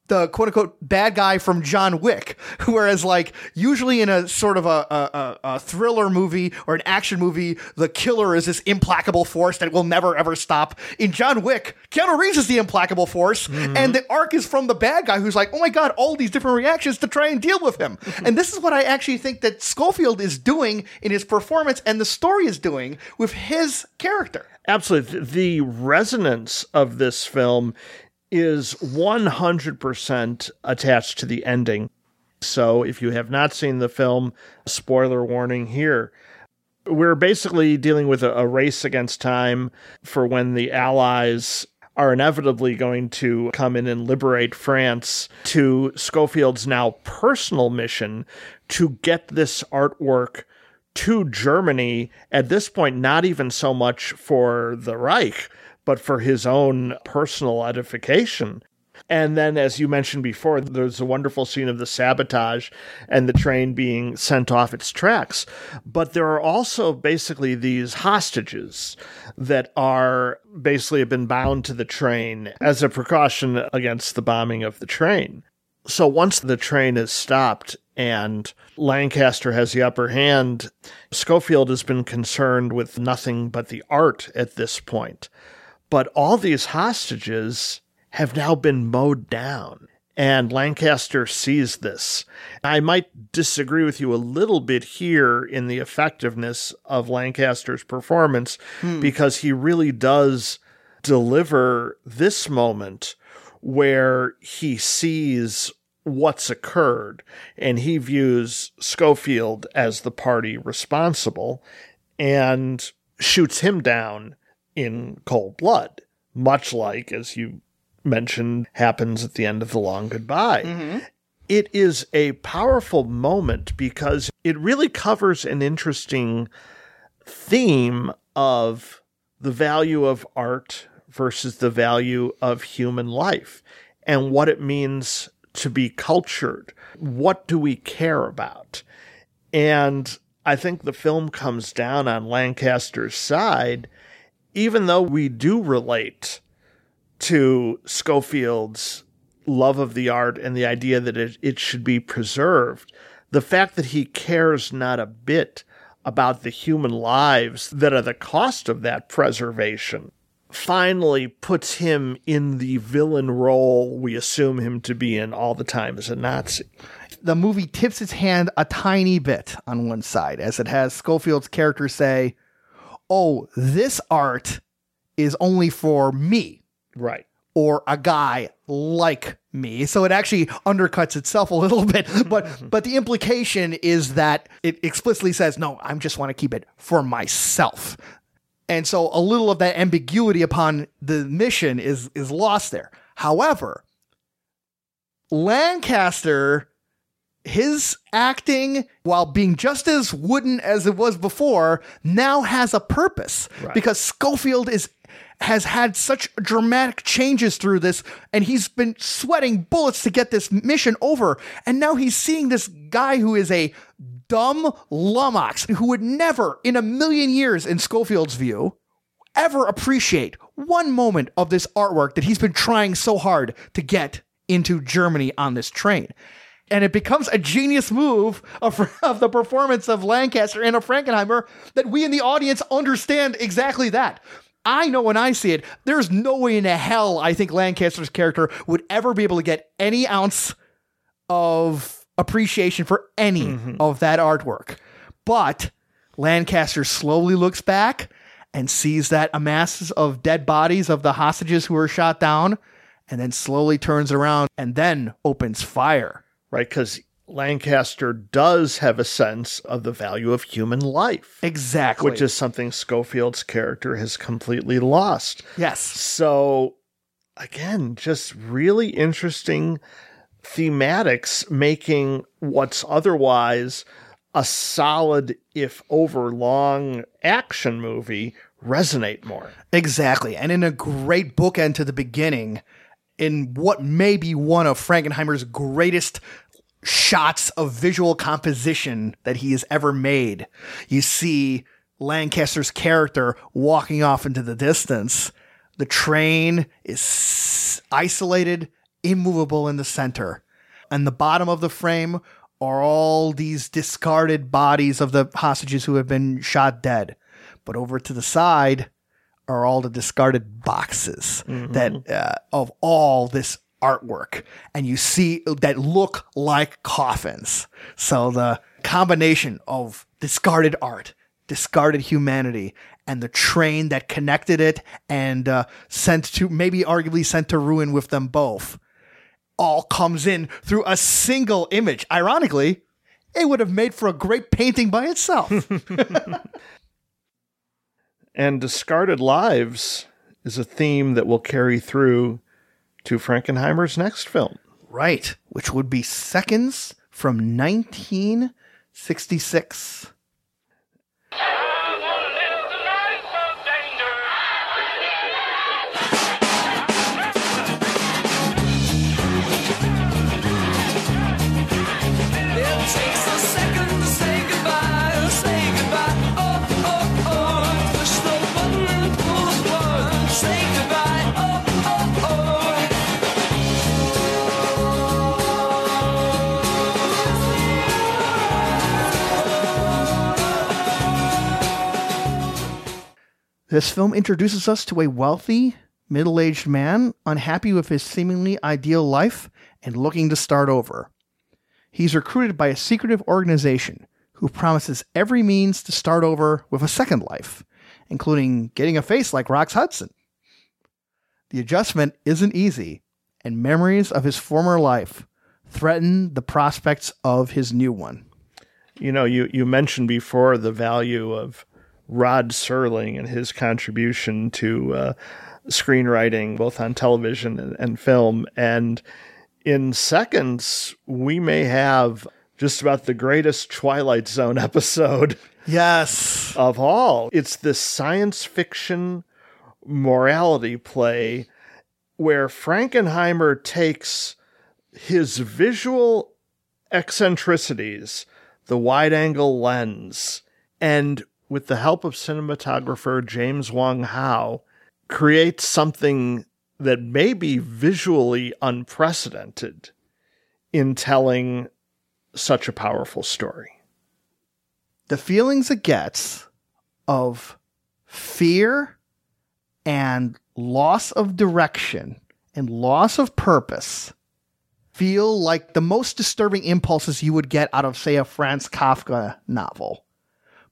the quote unquote bad guy from John Wick. Whereas, like, usually in a sort of a, a, a, thriller movie or an action movie, the killer is this implacable force that will never ever stop. In John Wick, Keanu Reeves is the implacable force, mm-hmm. and the arc is from the bad guy who's like, oh my god, all these different reactions to try and deal with him. and this is what I actually think that Scofield is doing in his performance and the story is doing with his character. Absolutely. The resonance of this film is 100% attached to the ending. So if you have not seen the film, spoiler warning here. We're basically dealing with a, a race against time for when the Allies are inevitably going to come in and liberate France to Scofield's now personal mission to get this artwork to Germany at this point, not even so much for the Reich, but for his own personal edification. And then, as you mentioned before, there's a wonderful scene of the sabotage and the train being sent off its tracks. But there are also basically these hostages that are basically have been bound to the train as a precaution against the bombing of the train. So once the train is stopped and Lancaster has the upper hand, Scofield has been concerned with nothing but the art at this point. But all these hostages have now been mowed down. And Lancaster sees this. I might disagree with you a little bit here in the effectiveness of Lancaster's performance hmm. because he really does deliver this moment where he sees what's occurred and he views Scofield as the party responsible and shoots him down in cold blood, much like, as you mentioned, happens at the end of The Long Goodbye. Mm-hmm. It is a powerful moment because it really covers an interesting theme of the value of art versus the value of human life and what it means to be cultured. What do we care about? And I think the film comes down on Lancaster's side, even though we do relate to Scofield's love of the art and the idea that it, it should be preserved. The fact that he cares not a bit about the human lives that are the cost of that preservation finally puts him in the villain role we assume him to be in all the time as a Nazi. the movie tips its hand a tiny bit on one side as it has Scofield's character say, Oh, this art is only for me Right. or a guy like me. So it actually undercuts itself a little bit. But but the implication is that it explicitly says, no, I just want to keep it for myself. And so a little of that ambiguity upon the mission is is lost there. However, Lancaster his acting, while being just as wooden as it was before, now has a purpose because Scofield is has had such dramatic changes through this, and he's been sweating bullets to get this mission over. And now he's seeing this guy who is a dumb lummox who would never, in a million years, in Scofield's view, ever appreciate one moment of this artwork that he's been trying so hard to get into Germany on this train. And it becomes a genius move of, of the performance of Lancaster and of Frankenheimer that we in the audience understand exactly that. I know when I see it, there's no way in hell I think Lancaster's character would ever be able to get any ounce of appreciation for any mm-hmm. of that artwork. But Lancaster slowly looks back and sees that a masses of dead bodies of the hostages who were shot down, and then slowly turns around and then opens fire. Right. Because Lancaster does have a sense of the value of human life, Exactly. which is something Scofield's character has completely lost. yes. So, again, just really interesting thematics making what's otherwise a solid, if over long, action movie resonate more. Exactly. And in a great bookend to the beginning, in what may be one of Frankenheimer's greatest shots of visual composition that he has ever made, you see Lancaster's character walking off into the distance. The train is isolated, immovable in the center. And the bottom of the frame are all these discarded bodies of the hostages who have been shot dead. But over to the side, are all the discarded boxes that uh, of all this artwork and you see that look like coffins. So the combination of discarded art discarded humanity and the train that connected it and uh, sent to maybe arguably sent to ruin with them both all comes in through a single image. Ironically it would have made for a great painting by itself. And Discarded Lives is a theme that will carry through to Frankenheimer's next film. Right, which would be Seconds from 1966. This film introduces us to a wealthy, middle aged man unhappy with his seemingly ideal life and looking to start over. He's recruited by a secretive organization who promises every means to start over with a second life, including getting a face like Rock Hudson. The adjustment isn't easy, and memories of his former life threaten the prospects of his new one. You know, you, you mentioned before the value of Rod Serling and his contribution to uh, screenwriting, both on television and, and film. And in seconds, we may have just about the greatest Twilight Zone episode Yes. of all. It's this science fiction morality play where Frankenheimer takes his visual eccentricities, the wide angle lens, and with the help of cinematographer James Wong Howe, creates something that may be visually unprecedented in telling such a powerful story. the feelings it gets of fear and loss of direction and loss of purpose feel like the most disturbing impulses you would get out of, say, a Franz Kafka novel.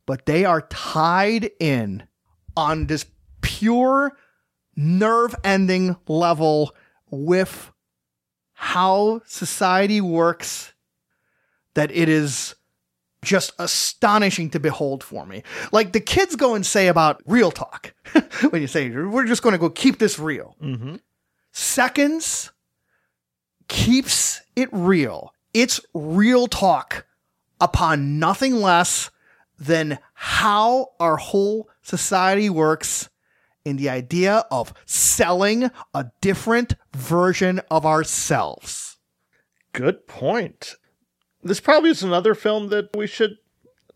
But they are tied in on this pure nerve ending level with how society works that it is just astonishing to behold for me. Like the kids go and say about real talk when you say we're just going to go keep this real. Mm-hmm. Seconds keeps it real. It's real talk upon nothing less than how our whole society works in the idea of selling a different version of ourselves. Good point. This probably is another film that we should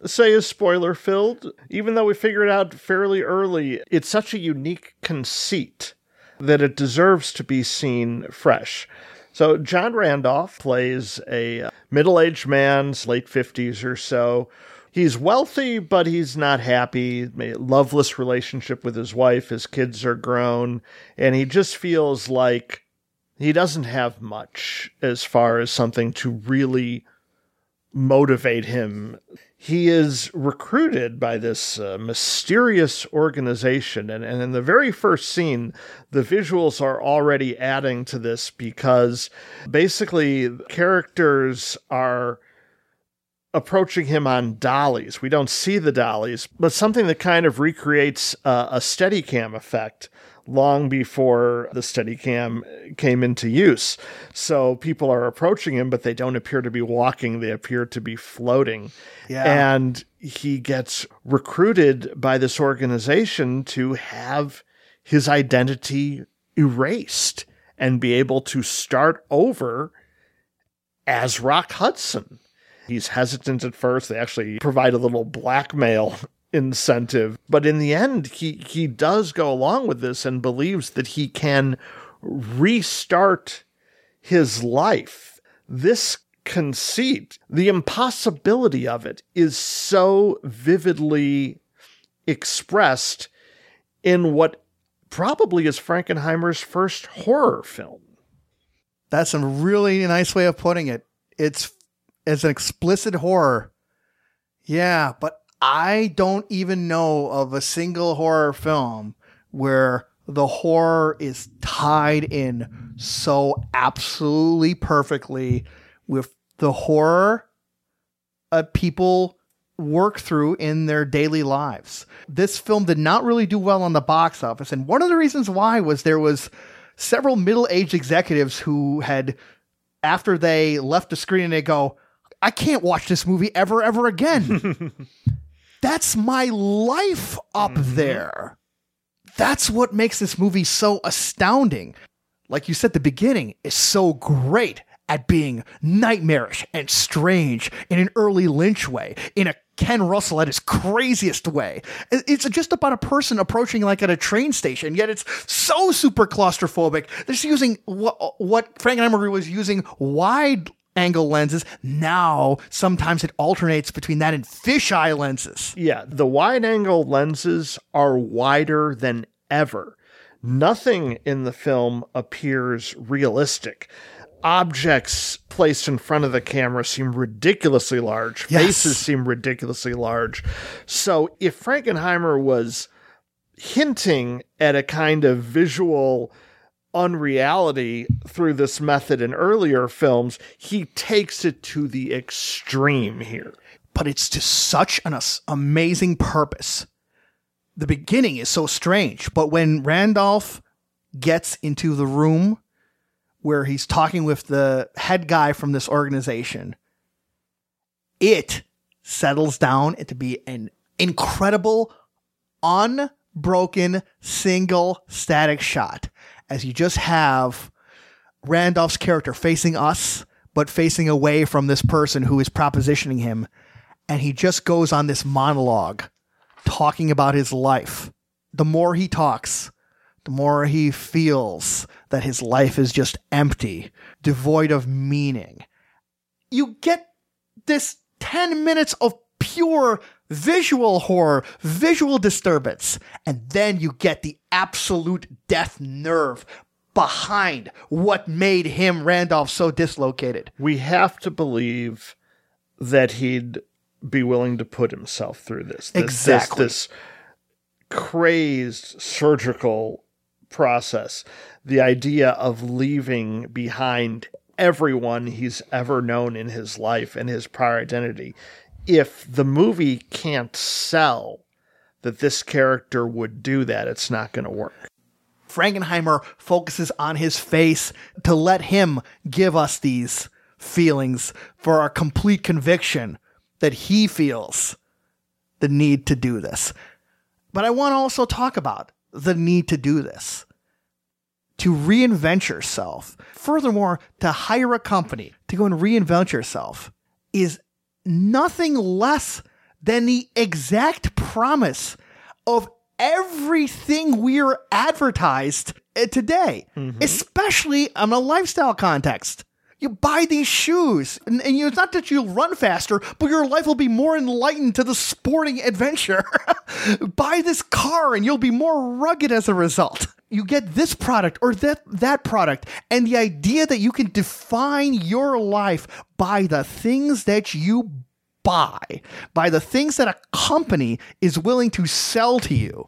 say is spoiler filled, even though we figured out fairly early. It's such a unique conceit that it deserves to be seen fresh. So, John Randolph plays a middle aged man, late 50s or so. He's wealthy, but he's not happy. Loveless relationship with his wife. His kids are grown. And he just feels like he doesn't have much as far as something to really motivate him. He is recruited by this uh, mysterious organization. And, and in the very first scene, the visuals are already adding to this because basically characters are approaching him on dollies. We don't see the dollies, but something that kind of recreates uh, a Steadicam effect long before the Steadicam came into use. So people are approaching him, but they don't appear to be walking, they appear to be floating. Yeah. And he gets recruited by this organization to have his identity erased and be able to start over as Rock Hudson. He's hesitant at first. They actually provide a little blackmail incentive, but in the end, he he does go along with this and believes that he can restart his life. This conceit, the impossibility of it, is so vividly expressed in what probably is Frankenheimer's first horror film. That's a really nice way of putting it. It's it's an explicit horror. Yeah, but I don't even know of a single horror film where the horror is tied in so absolutely perfectly with the horror of people work through in their daily lives. This film did not really do well on the box office, and one of the reasons why was there was several middle-aged executives who had after they left the screen and they go, I can't watch this movie ever ever again. That's my life up mm-hmm. there. That's what makes this movie so astounding. Like you said, the beginning is so great at being nightmarish and strange in an early Lynch way, in a Ken Russell at his craziest way. It's just about a person approaching like at a train station, yet it's so super claustrophobic. They're just using what, what Frankenheimer was using wide angle lenses. Now, sometimes it alternates between that and fisheye lenses. Yeah, the wide angle lenses are wider than ever. Nothing in the film appears realistic. Objects placed in front of the camera seem ridiculously large. Yes. Faces seem ridiculously large. So if Frankenheimer was hinting at a kind of visual unreality through this method in earlier films, he takes it to the extreme here. but it's to such an amazing purpose. The beginning is so strange, but when Randolph gets into the room where he's talking with the head guy from this organization, it settles down to be an incredible, unbroken, single static shot as you just have Randolph's character facing us, but facing away from this person who is propositioning him. And he just goes on this monologue talking about his life. The more he talks, the more he feels that his life is just empty, devoid of meaning. You get this 10 minutes of pure visual horror, visual disturbance, and then you get the absolute death nerve behind what made him, Randolph, so dislocated. we have to believe that he'd be willing to put himself through this. This- Exactly. This, this crazed surgical process. The idea of leaving behind everyone he's ever known in his life and his prior identity. If the movie can't sell that this character would do that, it's not going to work. Frankenheimer focuses on his face to let him give us these feelings for our complete conviction that he feels the need to do this. But I want to also talk about the need to do this. To reinvent yourself. Furthermore, to hire a company to go and reinvent yourself is nothing less than the exact promise of everything we're advertised uh, today, especially on a lifestyle context. You buy these shoes, and, and you, it's not that you'll run faster, but your life will be more enlightened to the sporting adventure. buy this car, and you'll be more rugged as a result. You get this product or that that product, and the idea that you can define your life by the things that you buy, by the things that a company is willing to sell to you.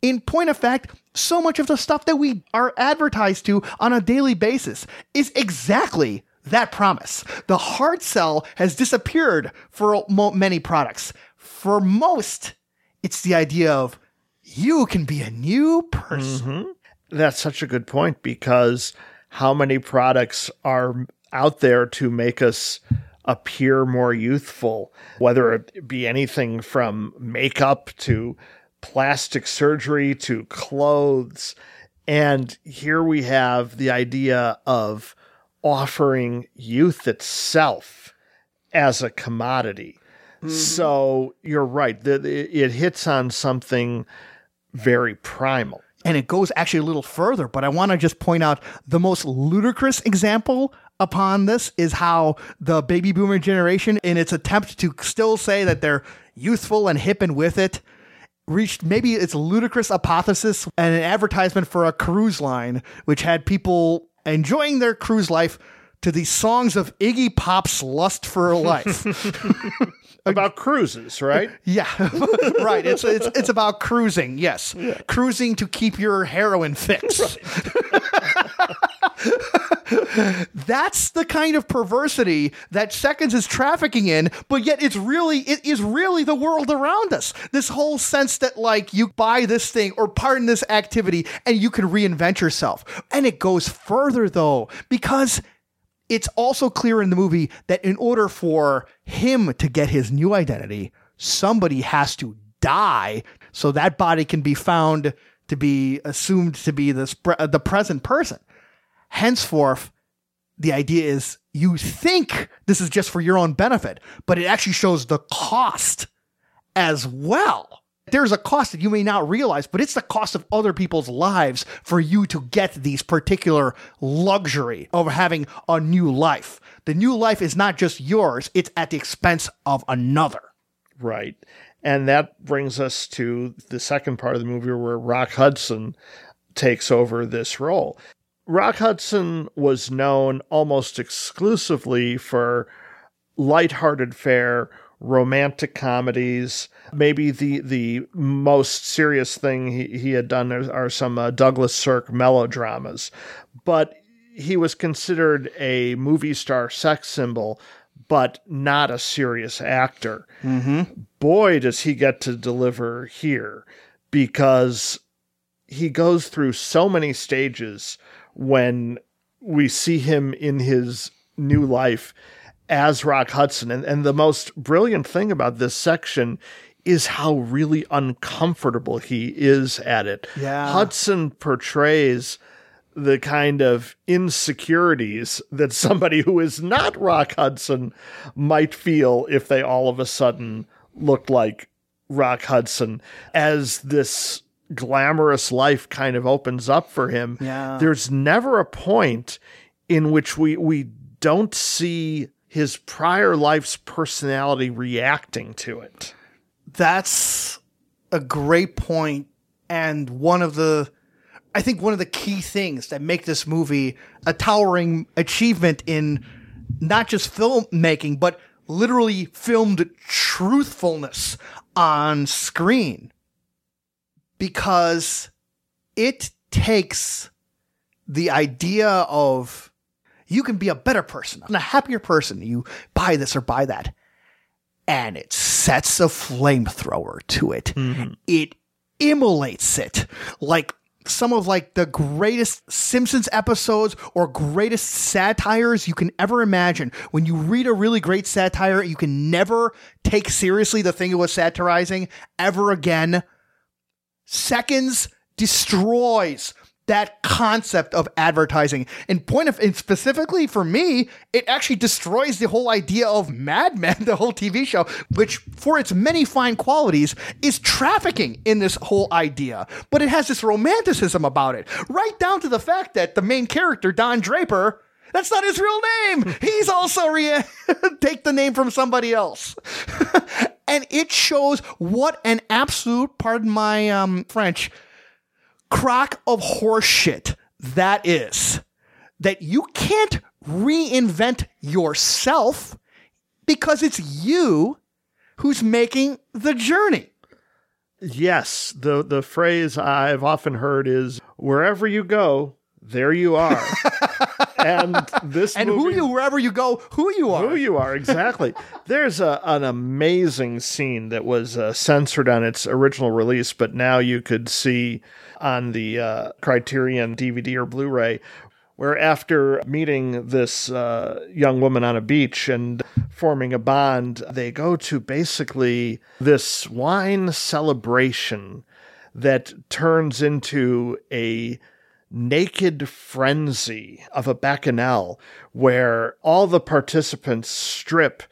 In point of fact, so much of the stuff that we are advertised to on a daily basis is exactly that promise. The hard sell has disappeared for many products. For most, it's the idea of you can be a new person. Mm-hmm. That's such a good point because how many products are out there to make us appear more youthful, whether it be anything from makeup to plastic surgery to clothes. And here we have the idea of offering youth itself as a commodity. Mm-hmm. So you're right. It hits on something very primal. and it goes actually a little further, but I want to just point out the most ludicrous example upon this is how the baby boomer generation, in its attempt to still say that they're youthful and hip and with it, reached maybe its ludicrous hypothesis and an advertisement for a cruise line, which had people enjoying their cruise life to the songs of Iggy Pop's Lust for Life. About cruises, right? Yeah, right. It's, it's it's about cruising. Yes, cruising to keep your heroin fix. That's the kind of perversity that Seconds is trafficking in, but yet it's really it is really the world around us. This whole sense that like you buy this thing or pardon this activity and you can reinvent yourself. And it goes further though, because it's also clear in the movie that in order for him to get his new identity, somebody has to die so that body can be found to be assumed to be the, spre- uh, the present person. Henceforth, the idea is you think this is just for your own benefit, but it actually shows the cost as well. There's a cost that you may not realize, but it's the cost of other people's lives for you to get these particular luxury of having a new life. The new life is not just yours, it's at the expense of another. Right. And that brings us to the second part of the movie where Rock Hudson takes over this role. Rock Hudson was known almost exclusively for lighthearted fare, romantic comedies. Maybe the the most serious thing he, he had done are, are some uh, Douglas Sirk melodramas. But he was considered a movie star sex symbol, but not a serious actor. Boy, does he get to deliver here because he goes through so many stages when we see him in his new life as Rock Hudson. And, and the most brilliant thing about this section is how really uncomfortable he is at it. Yeah. Hudson portrays the kind of insecurities that somebody who is not Rock Hudson might feel if they all of a sudden looked like Rock Hudson as this glamorous life kind of opens up for him. Yeah. There's never a point in which we we don't see his prior life's personality reacting to it. That's a great point and one of the I think one of the key things that make this movie a towering achievement in not just filmmaking but literally filmed truthfulness on screen because it takes the idea of you can be a better person, a happier person. You buy this or buy that. And it sets a flamethrower to it. Mm-hmm. It immolates it like some of like the greatest Simpsons episodes or greatest satires you can ever imagine. When you read a really great satire, you can never take seriously the thing it was satirizing ever again. Seconds destroys that concept of advertising. And point of and specifically for me, it actually destroys the whole idea of Mad Men, the whole TV show, which for its many fine qualities is trafficking in this whole idea. But it has this romanticism about it, right down to the fact that the main character, Don Draper, that's not his real name. He's also re- take the name from somebody else. and it shows what an absolute, pardon my um, French, crock of horseshit that is. That you can't reinvent yourself because it's you who's making the journey. Yes, the the phrase I've often heard is wherever you go, there you are. and this And who you, wherever you go, who you are. Who you are, exactly. There's a, an amazing scene that was uh, censored on its original release, but now you could see on the uh, Criterion DVD or Blu ray, where after meeting this uh, young woman on a beach and forming a bond, they go to basically this wine celebration that turns into a naked frenzy of a bacchanal where all the participants strip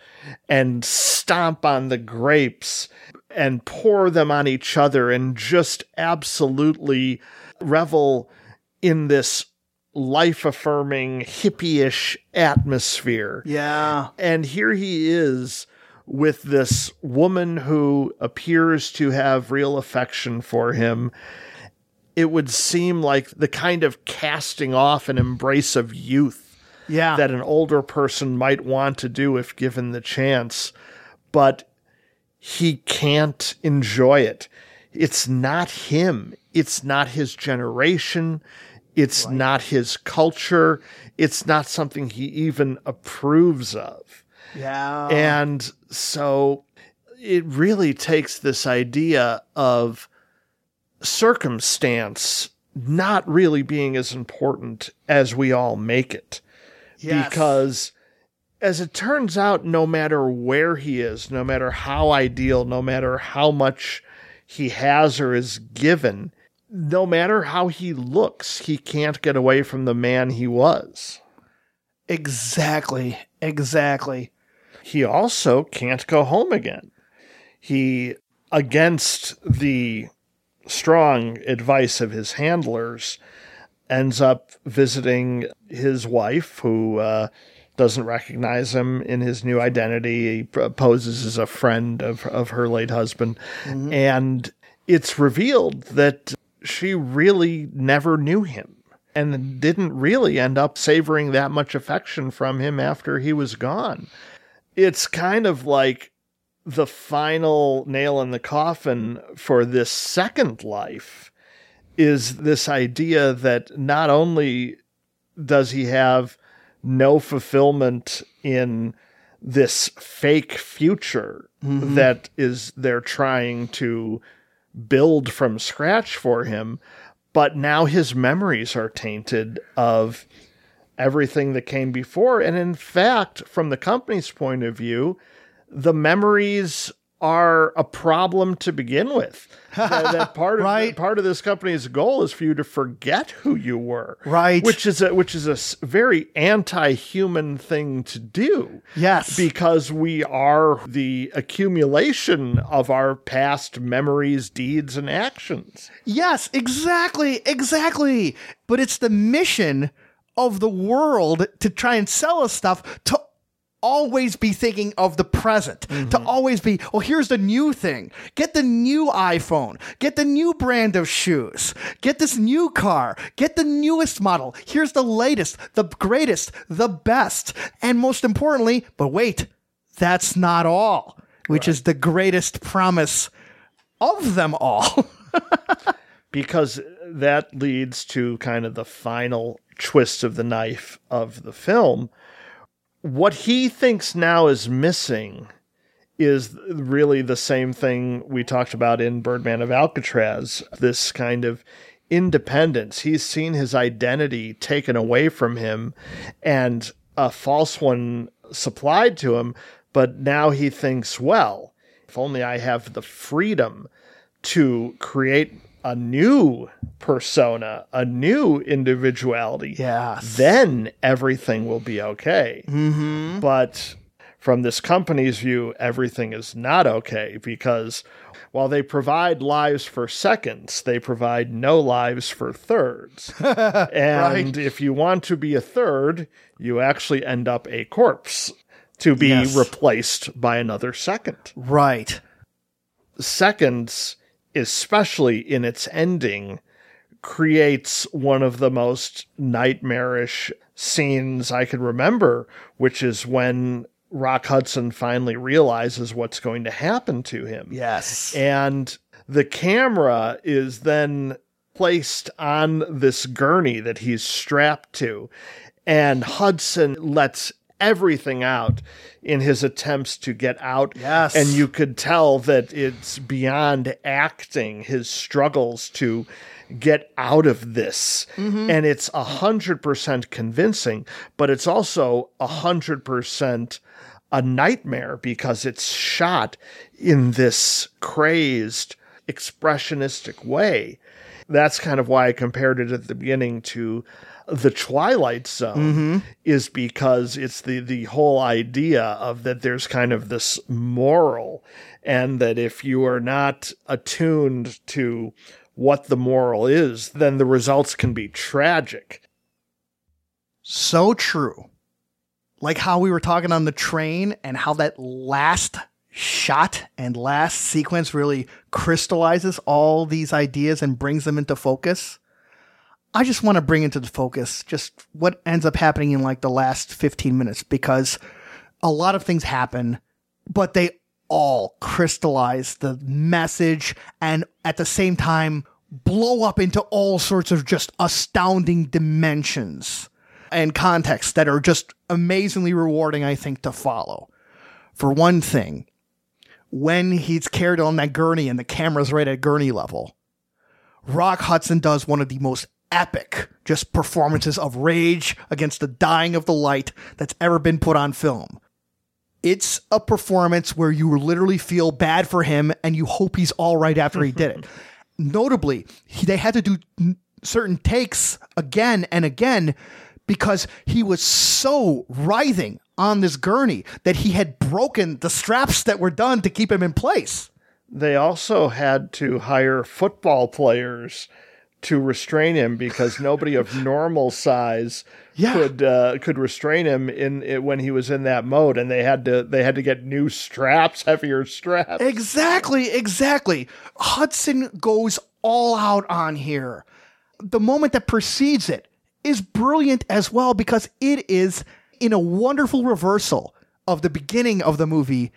and stomp on the grapes and pour them on each other and just absolutely revel in this life affirming hippie-ish atmosphere Yeah. and here he is with this woman who appears to have real affection for him. It would seem like the kind of casting off and embrace of youth Yeah. that an older person might want to do if given the chance, but he can't enjoy it. It's not him. It's not his generation. It's not his culture. It's not something he even approves of. Yeah. And so it really takes this idea of circumstance not really being as important as we all make it. Yes. Because as it turns out, no matter where he is, no matter how ideal, no matter how much he has or is given, no matter how he looks, he can't get away from the man he was. exactly. Exactly. he also can't go home again. He, against the strong advice of his handlers, ends up visiting his wife, who uh, doesn't recognize him in his new identity. He poses as a friend of, of her late husband. Mm-hmm. And it's revealed that she really never knew him and didn't really end up savoring that much affection from him after he was gone it's kind of like the final nail in the coffin for this second life is this idea that not only does he have no fulfillment in this fake future mm-hmm. that is they're trying to build from scratch for him but now his memories are tainted of everything that came before. And in fact, from the company's point of view, the memories are a problem to begin with. That, that part of Right. part of this company's goal is for you to forget who you were, Right. Which is a which is a very anti-human thing to do. Yes. because we are the accumulation of our past memories, deeds, and actions. Yes, exactly, exactly. But it's the mission of the world to try and sell us stuff to always be thinking of the present, to mm-hmm. always be, well, here's the new thing. Get the new iPhone, get the new brand of shoes, get this new car, get the newest model. Here's the latest, the greatest, the best. And most importantly, but wait, that's not all, which is the greatest promise of them all. because that leads to kind of the final twist of the knife of the film. What he thinks now is missing is really the same thing we talked about in Birdman of Alcatraz this kind of independence. He's seen his identity taken away from him and a false one supplied to him, but now he thinks, well, if only I have the freedom to create a new persona, a new individuality, Yeah. then everything will be okay. Mm-hmm. But from this company's view, everything is not okay because while they provide lives for seconds, they provide no lives for thirds. and if you want to be a third, you actually end up a corpse to be Yes. replaced by another second right. seconds, especially in its ending, creates one of the most nightmarish scenes I can remember, which is when Rock Hudson finally realizes what's going to happen to him. Yes. And the camera is then placed on this gurney that he's strapped to. And Hudson lets everything out in his attempts to get out. Yes. And you could tell that it's beyond acting, his struggles to get out of this. Mm-hmm. And it's a hundred percent convincing, but it's also a hundred percent a nightmare because it's shot in this crazed, expressionistic way. That's kind of why I compared it at the beginning to the Twilight Zone, mm-hmm. is because it's the the whole idea of that there's kind of this moral, and that if you are not attuned to what the moral is, then the results can be tragic. so true. Like how we were talking on the train and how that last shot and last sequence really crystallizes all these ideas and brings them into focus. I just want to bring into the focus just what ends up happening in like the last 15 minutes because a lot of things happen, but they all crystallize the message and at the same time blow up into all sorts of just astounding dimensions and contexts that are just amazingly rewarding, I think, to follow. For one thing, when he's carried on that gurney and the camera's right at gurney level, Rock Hudson does one of the most epic just performances of rage against the dying of the light that's ever been put on film. It's a performance where you literally feel bad for him and you hope he's all right after he did it. Notably, he, they had to do n- certain takes again and again because he was so writhing on this gurney that he had broken the straps that were done to keep him in place. They also had to hire football players to restrain him because nobody of normal size Yeah. could uh, could restrain him in it when he was in that mode, and they had to they had to get new straps, heavier straps. Exactly, exactly. Hudson goes all out on here. The moment that precedes it is brilliant as well because it is in a wonderful reversal of the beginning of the movie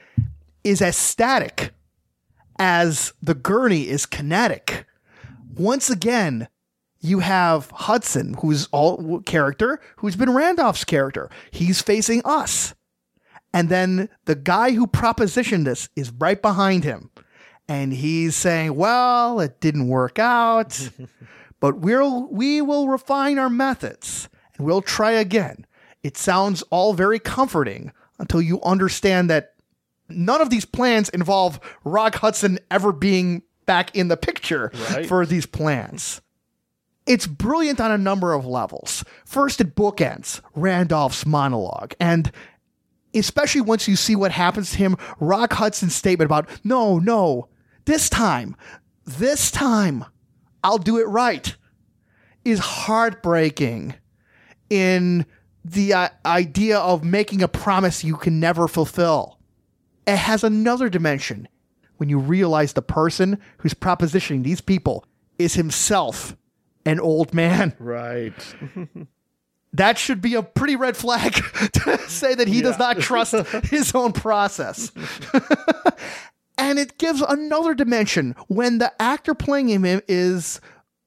is as static as the gurney is kinetic. Once again, you have Hudson, who's all character, who's been Randolph's character. He's facing us. And then the guy who propositioned this is right behind him. And he's saying, Well, it didn't work out, but we'll we will refine our methods and we'll try again. It sounds all very comforting until you understand that none of these plans involve Rock Hudson ever being back in the picture Right. for these plans. It's brilliant on a number of levels. First, it bookends Randolph's monologue, and especially once you see what happens to him, Rock Hudson's statement about, no, no, this time, this time, I'll do it right, is heartbreaking in the uh, idea of making a promise you can never fulfill. It has another dimension when you realize the person who's propositioning these people is himself an old man. Right. That should be a pretty red flag to say that he does not trust his own process. and it gives another dimension when the actor playing him is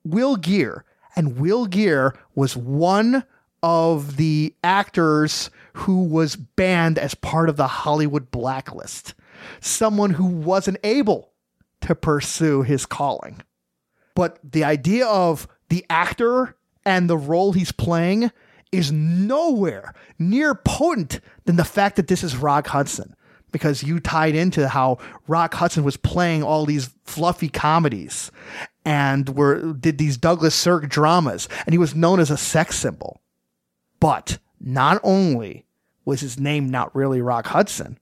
Will Geer. And Will Geer was one of the actors who was banned as part of the Hollywood blacklist. Someone who wasn't able to pursue his calling. But the idea of the actor and the role he's playing is nowhere near potent than the fact that this is Rock Hudson. Because you tied into how Rock Hudson was playing all these fluffy comedies and were did these Douglas Sirk dramas, and he was known as a sex symbol. But not only was his name not really Rock Hudson,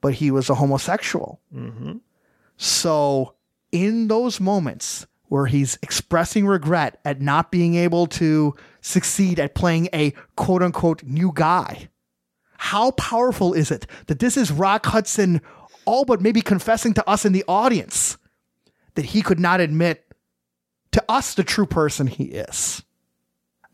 but he was a homosexual. Mm-hmm. So, in those moments where he's expressing regret at not being able to succeed at playing a quote unquote new guy, how powerful is it that this is Rock Hudson all but maybe confessing to us in the audience that he could not admit to us the true person he is?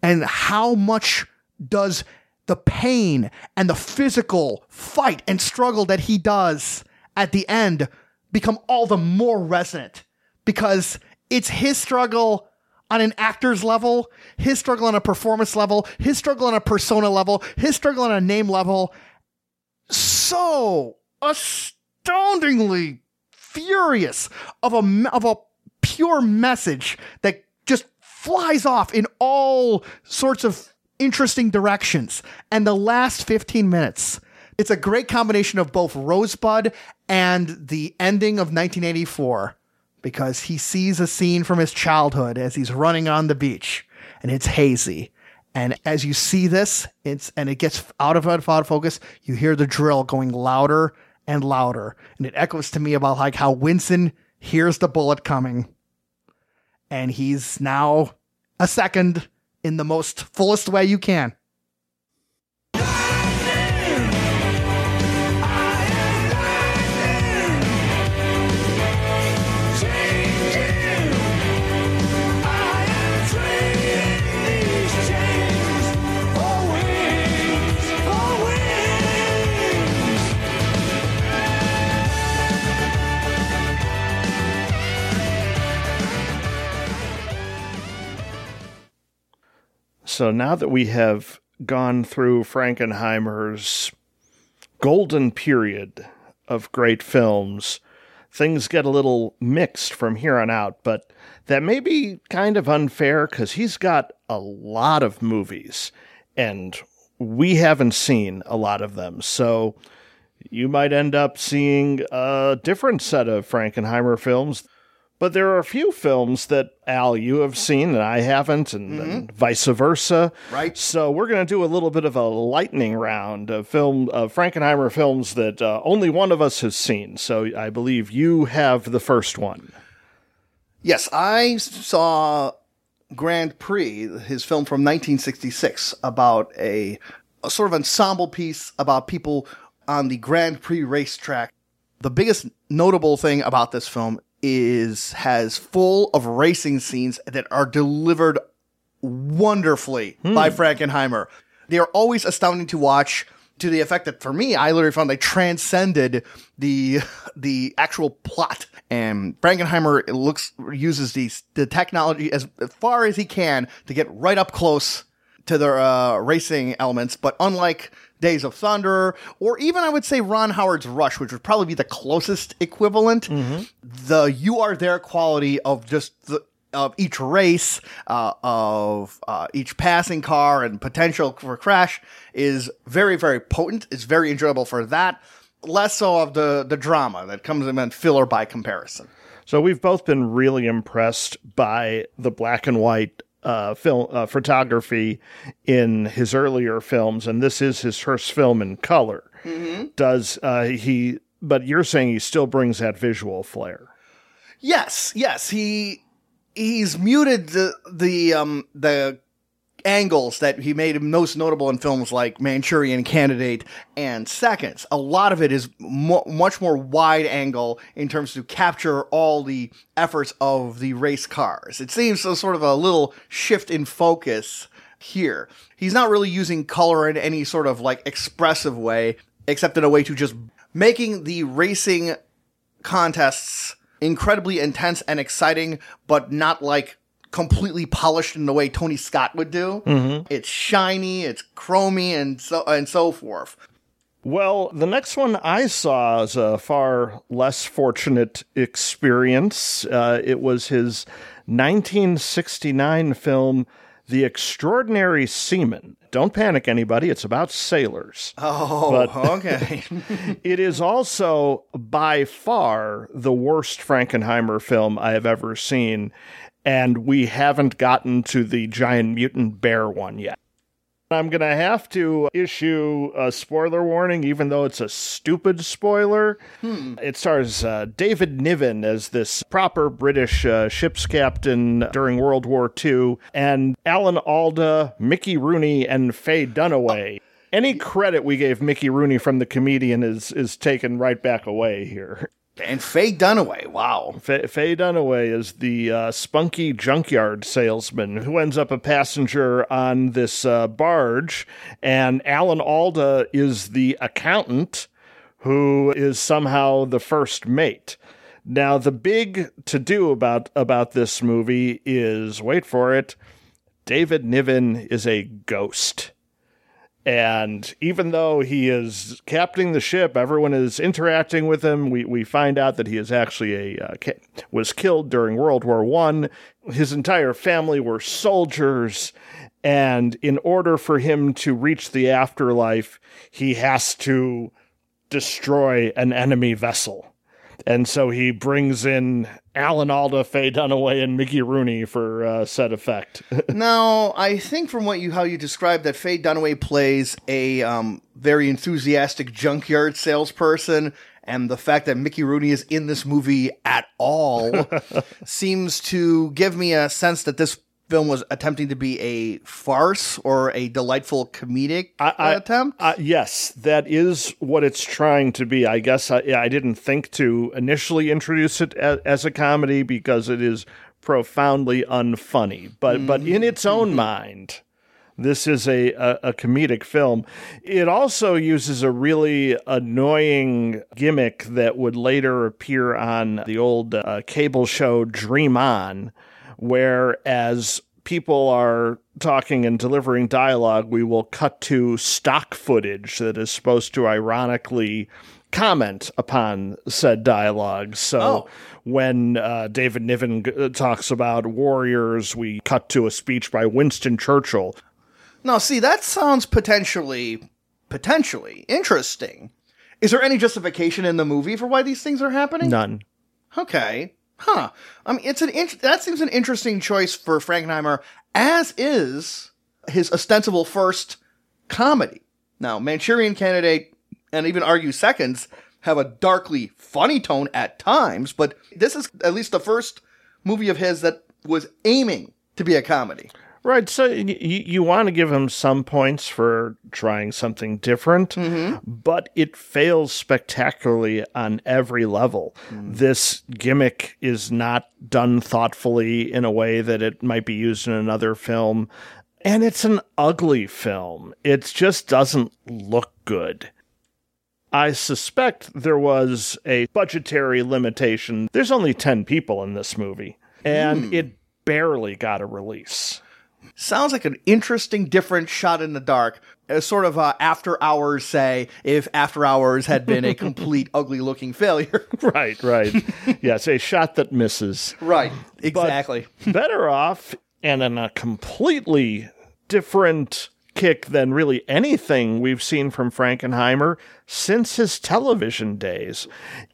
And how much does the pain and the physical fight and struggle that he does at the end become all the more resonant because it's his struggle on an actor's level, his struggle on a performance level, his struggle on a persona level, his struggle on a name level. So astoundingly furious of a of a pure message that just flies off in all sorts of interesting directions. And the last 15 minutes, it's a great combination of both Rosebud and the ending of 1984 because he sees a scene from his childhood as he's running on the beach and it's hazy. And as you see this, it's and it gets out of out of focus, you hear the drill going louder and louder. And it echoes to me about like how Winston hears the bullet coming. And he's now a second in the most fullest way you can. So now that we have gone through Frankenheimer's golden period of great films, things get a little mixed from here on out, but that may be kind of unfair because he's got a lot of movies and we haven't seen a lot of them. So you might end up seeing a different set of Frankenheimer films. But there are a few films that Al you have seen and I haven't, and, and vice versa. Right. So we're going to do a little bit of a lightning round of film of Frankenheimer films that uh, only one of us has seen. So I believe you have the first one. Yes, I saw Grand Prix, his film from 1966, about a, a sort of ensemble piece about people on the Grand Prix racetrack. The biggest notable thing about this film is has full of racing scenes that are delivered wonderfully by Frankenheimer. They are always astounding to watch to the effect that for me, I literally found they transcended the the actual plot. And Frankenheimer looks uses these the technology as far as he can to get right up close to the uh, racing elements. But unlike Days of Thunder, or even I would say Ron Howard's Rush, which would probably be the closest equivalent, the you are there quality of just the of each race, uh, of uh, each passing car and potential for crash is very, very potent. It's very enjoyable for that. Less so of the the drama that comes in filler by comparison. So we've both been really impressed by the black and white uh, film uh, photography in his earlier films, and this is his first film in color. Does uh, he? But you're saying he still brings that visual flair. Yes, yes, he he's muted the the um the angles that he made most notable in films like Manchurian Candidate and Seconds. A lot of it is mo- much more wide angle in terms to capture all the efforts of the race cars. It seems a sort of a little shift in focus here. He's not really using color in any sort of like expressive way, except in a way to just making the racing contests incredibly intense and exciting, but not like completely polished in the way Tony Scott would do. It's shiny, it's chromy, and so and so forth. Well, the next one I saw is a far less fortunate experience. Uh, it was his 1969 film, The Extraordinary Seaman. Don't panic, anybody. It's about sailors. Oh, okay. It is also by far the worst Frankenheimer film I have ever seen, and we haven't gotten to the giant mutant bear one yet. I'm going to have to issue a spoiler warning, even though it's a stupid spoiler. It stars uh, David Niven as this proper British uh, ship's captain during World War II, and Alan Alda, Mickey Rooney, and Faye Dunaway. Any credit we gave Mickey Rooney from the comedian is is taken right back away here. And Faye Dunaway, wow. Faye, Faye Dunaway is the uh, spunky junkyard salesman who ends up a passenger on this uh, barge, and Alan Alda is the accountant who is somehow the first mate. Now, the big to do about about this movie is wait for it. David Niven is a ghost. And even though he is captaining the ship, everyone is interacting with him. We, we find out that he is actually a uh, was killed during World War One. His entire family were soldiers, and in order for him to reach the afterlife, he has to destroy an enemy vessel. And so he brings in Alan Alda, Faye Dunaway, and Mickey Rooney for uh, set effect. Now, I think from what you how you described that Faye Dunaway plays a um, very enthusiastic junkyard salesperson, and the fact that Mickey Rooney is in this movie at all seems to give me a sense that this film was attempting to be a farce or a delightful comedic attempt. Uh, yes, that is what it's trying to be. I guess I, I didn't think to initially introduce it as, as a comedy because it is profoundly unfunny. But but in its own mind, this is a, a, a comedic film. It also uses a really annoying gimmick that would later appear on the old uh, cable show Dream On, whereas people are talking and delivering dialogue, we will cut to stock footage that is supposed to ironically comment upon said dialogue. So Oh. when uh, David Niven g- talks about warriors, we cut to a speech by Winston Churchill. Now, see, that sounds potentially, potentially interesting. Is there any justification in the movie for why these things are happening? None. Okay. Huh. I mean, it's an int- that seems an interesting choice for Frankenheimer, as is his ostensible first comedy. Now, Manchurian Candidate and even Argue Seconds have a darkly funny tone at times, but this is at least the first movie of his that was aiming to be a comedy. Right. So y- y- you want to give him some points for trying something different, mm-hmm. but it fails spectacularly on every level. Mm. This gimmick is not done thoughtfully in a way that it might be used in another film. And it's an ugly film. It just doesn't look good. I suspect there was a budgetary limitation. There's only 10 people in this movie, and hmm. it barely got a release. Sounds like an interesting, different shot in the dark. A sort of uh, after hours, say, if after hours had been a complete ugly looking failure. Right, right. yes, a shot that misses. right. Exactly. Better off and in a completely different kick than really anything we've seen from Frankenheimer since his television days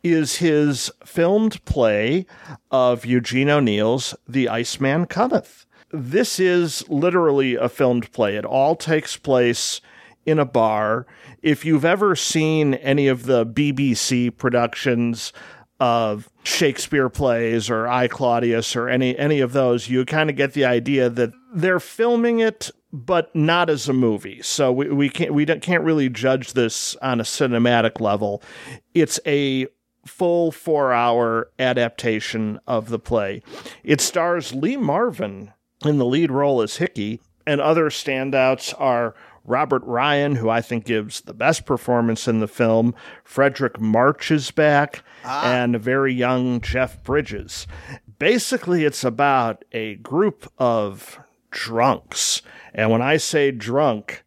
is his filmed play of Eugene O'Neill's The Iceman Cometh. This is literally a filmed play. It all takes place in a bar. If you've ever seen any of the BBC productions of Shakespeare plays or I Claudius or any any of those, you kind of get the idea that they're filming it, but not as a movie. So we, we can't we can't really judge this on a cinematic level. It's a full four hour adaptation of the play. It stars Lee Marvin in the lead role is Hickey, and other standouts are Robert Ryan, who I think gives the best performance in the film. Fredric March is back, ah. and a very young Jeff Bridges. Basically, it's about a group of drunks. And when I say drunk,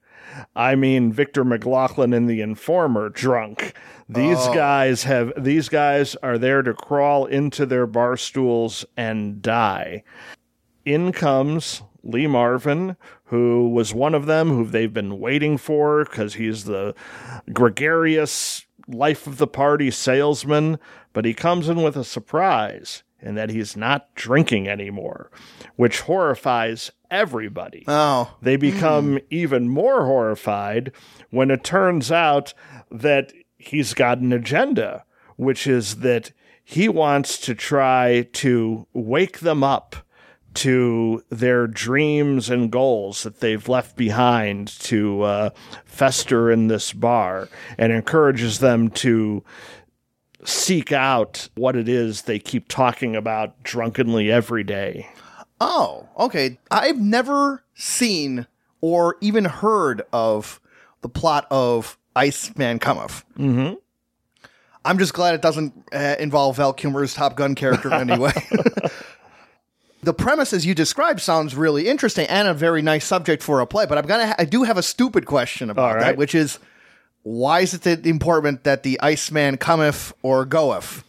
I mean Victor McLaglen in the Informer drunk. These oh. guys have these guys are there to crawl into their bar stools and die. In comes Lee Marvin, who was one of them who they've been waiting for because he's the gregarious life of the party salesman, but he comes in with a surprise in that he's not drinking anymore, which horrifies everybody. Oh. They hmm. become even more horrified when it turns out that he's got an agenda, which is that he wants to try to wake them up to their dreams and goals that they've left behind to uh, fester in this bar and encourages them to seek out what it is they keep talking about drunkenly every day. Oh, okay. I've never seen or even heard of the plot of Iceman Cometh. Mm-hmm. I'm just glad it doesn't uh, involve Val Kilmer's Top Gun character in any way. the premise as you described sounds really interesting and a very nice subject for a play, but I'm gonna ha- I do have a stupid question about All right. that, which is why is it important that the Iceman cometh or goeth?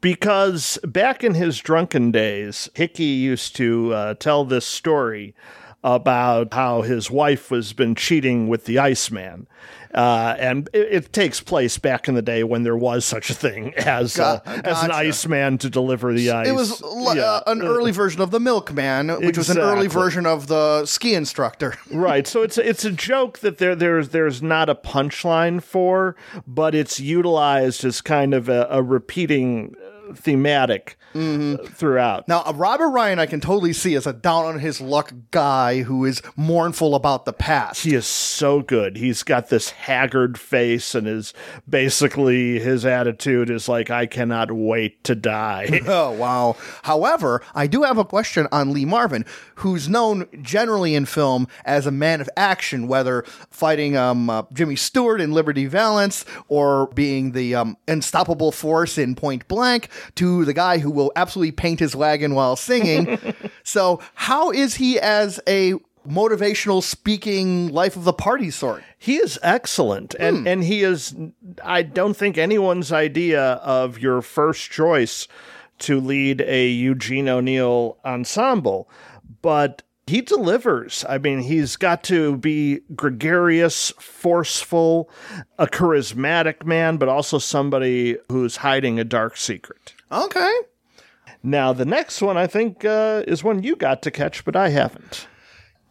because back in his drunken days, Hickey used to uh, tell this story about how his wife has been cheating with the Iceman. Uh, and it, it takes place back in the day when there was such a thing as Got- uh, as an gotcha. Iceman to deliver the ice. It was l- Yeah. uh, an early version of the Milkman, which was an early version of the ski instructor. right so it's it's a joke that there there's there's not a punchline for but it's utilized as kind of a, a repeating uh, thematic uh, throughout Now, uh, Robert Ryan, I can totally see as a down on his luck guy who is mournful about the past. he is so good he's got this haggard face and is basically his attitude is like i cannot wait to die Oh, wow. However, I do have a question on Lee Marvin, who's known generally in film as a man of action, whether fighting um, uh, Jimmy Stewart in Liberty Valance or being the um, unstoppable force in Point Blank to the guy who will absolutely paint his wagon while singing. So, how is he as a motivational speaking life of the party sort? He is excellent, and hmm. and he is. I don't think anyone's idea of your first choice to lead a Eugene O'Neill ensemble, but he delivers. I mean, he's got to be gregarious, forceful, a charismatic man, but also somebody who's hiding a dark secret. Okay. Now, the next one I think uh, is one you got to catch, but I haven't.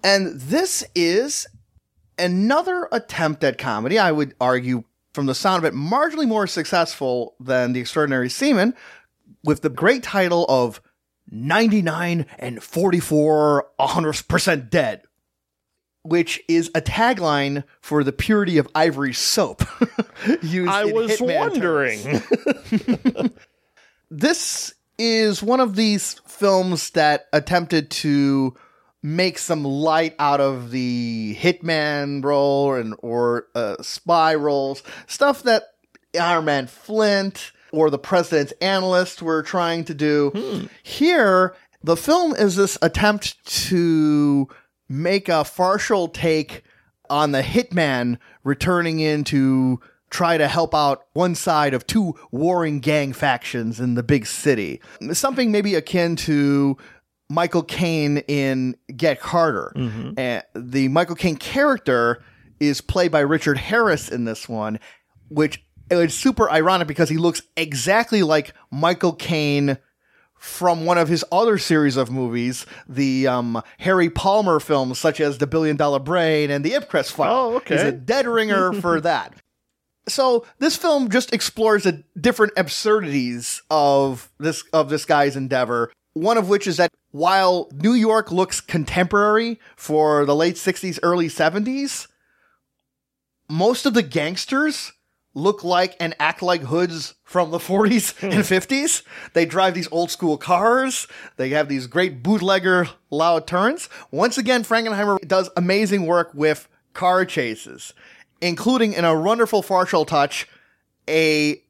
And this is another attempt at comedy. I would argue, from the sound of it, marginally more successful than The Extraordinary Seaman, with the great title of 99 and 44 100% dead, which is a tagline for the purity of ivory soap. used I was wondering. this is one of these films that attempted to make some light out of the hitman role and or uh, spy roles, stuff that Our Man Flint or the President's Analyst were trying to do. Here, the film is this attempt to make a partial take on the hitman returning in to try to help out one side of two warring gang factions in the big city. Something maybe akin to Michael Caine in Get Carter. And the Michael Caine character is played by Richard Harris in this one, which it's super ironic because he looks exactly like Michael Caine from one of his other series of movies, the um, Harry Palmer films such as The Billion Dollar Brain and The Ipcress File. Oh, okay. He's a dead ringer for that. So this film just explores the different absurdities of this of this guy's endeavor. One of which is that while New York looks contemporary for the late 60s, early 70s, most of the gangsters look like and act like hoods from the 40s hmm. and 50s. They drive these old school cars. They have these great bootlegger loud turns. Once again, Frankenheimer does amazing work with car chases, including in a wonderful partial touch, a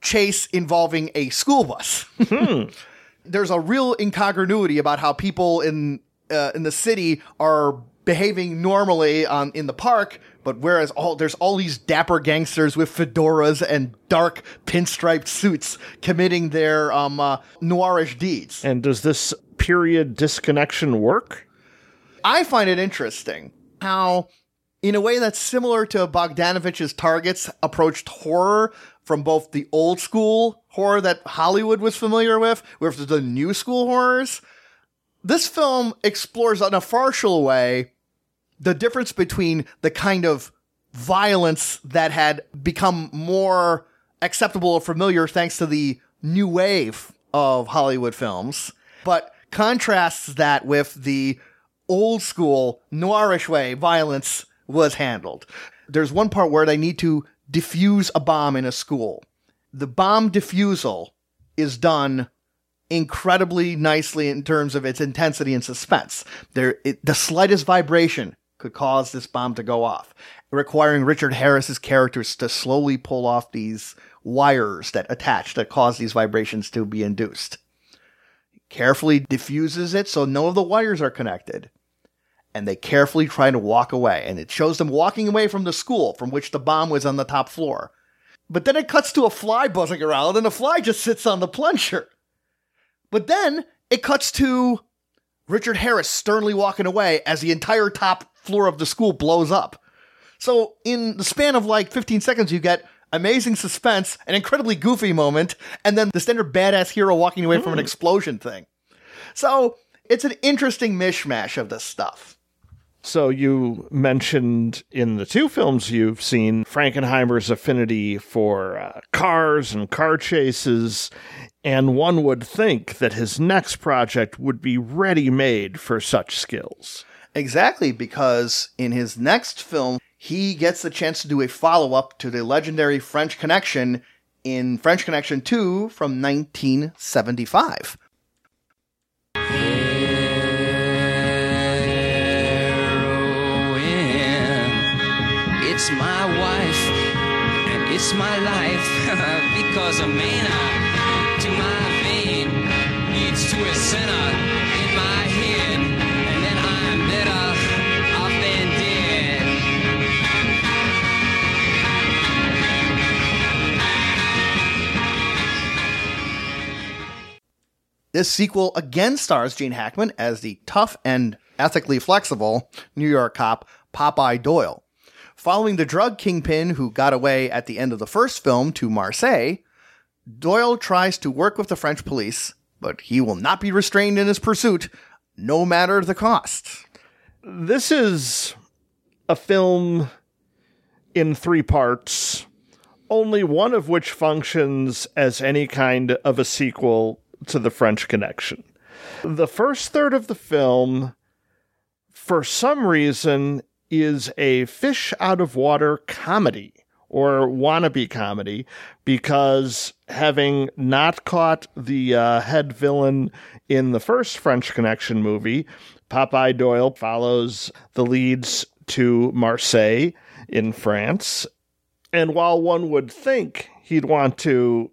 chase involving a school bus. There's a real incongruity about how people in uh, in the city are behaving normally on in the park, but whereas all there's all these dapper gangsters with fedoras and dark pinstriped suits committing their um uh, noirish deeds. and does this period disconnection work? I find it interesting how, in a way that's similar to Bogdanovich's Targets, approached horror from both the old school horror that Hollywood was familiar with, with the new school horrors. This film explores in a partial way the difference between the kind of violence that had become more acceptable or familiar thanks to the new wave of Hollywood films, but contrasts that with the old school noirish way violence was handled. There's one part where they need to defuse a bomb in a school. The bomb defusal is done incredibly nicely in terms of its intensity and suspense. There, it, the slightest vibration could cause this bomb to go off, requiring Richard Harris's characters to slowly pull off these wires that attach that cause these vibrations to be induced. Carefully diffuses it so none of the wires are connected. And they carefully try to walk away, and it shows them walking away from the school from which the bomb was on the top floor. But then it cuts to a fly buzzing around, and the fly just sits on the plunger. But then it cuts to Richard Harris sternly walking away as the entire top floor of the school blows up. So, in the span of like 15 seconds, you get amazing suspense, an incredibly goofy moment, and then the standard badass hero walking away from an hmm. explosion thing. So, it's an interesting mishmash of this stuff. So you mentioned in the two films you've seen Frankenheimer's affinity for uh, cars and car chases, and one would think that his next project would be ready made for such skills. Exactly, because in his next film, he gets the chance to do a follow up to the legendary French Connection in French Connection 2 from 1975. It's my wife and it's my life because a man to my vein leads to a sinner in my head, and then I'm better off than dead. This sequel again stars Gene Hackman as the tough and ethically flexible New York cop Popeye Doyle. Following the drug kingpin who got away at the end of the first film to Marseille, Doyle tries to work with the French police, but he will not be restrained in his pursuit, no matter the cost. This is a film in three parts, only one of which functions as any kind of a sequel to The French Connection. The first third of the film, for some reason, is a fish out of water comedy or wannabe comedy because having not caught the uh, head villain in the first French Connection movie, Popeye Doyle follows the leads to Marseille in France. And while one would think he'd want to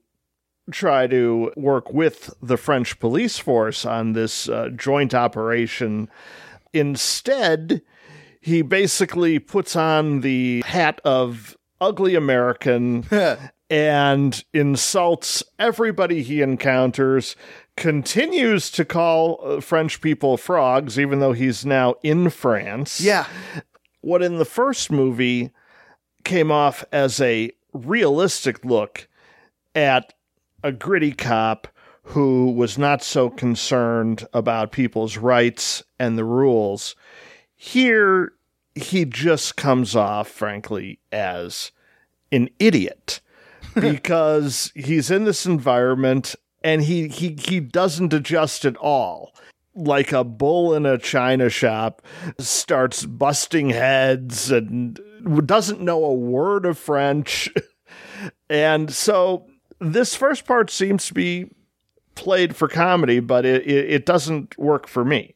try to work with the French police force on this uh, joint operation, instead, he basically puts on the hat of ugly American and insults everybody he encounters, continues to call uh, French people frogs, even though he's now in France. Yeah. What in the first movie came off as a realistic look at a gritty cop who was not so concerned about people's rights and the rules. Here, he just comes off, frankly, as an idiot because he's in this environment and he, he, he doesn't adjust at all. Like a bull in a china shop, starts busting heads and doesn't know a word of French. and so this first part seems to be played for comedy, but it, it, it doesn't work for me.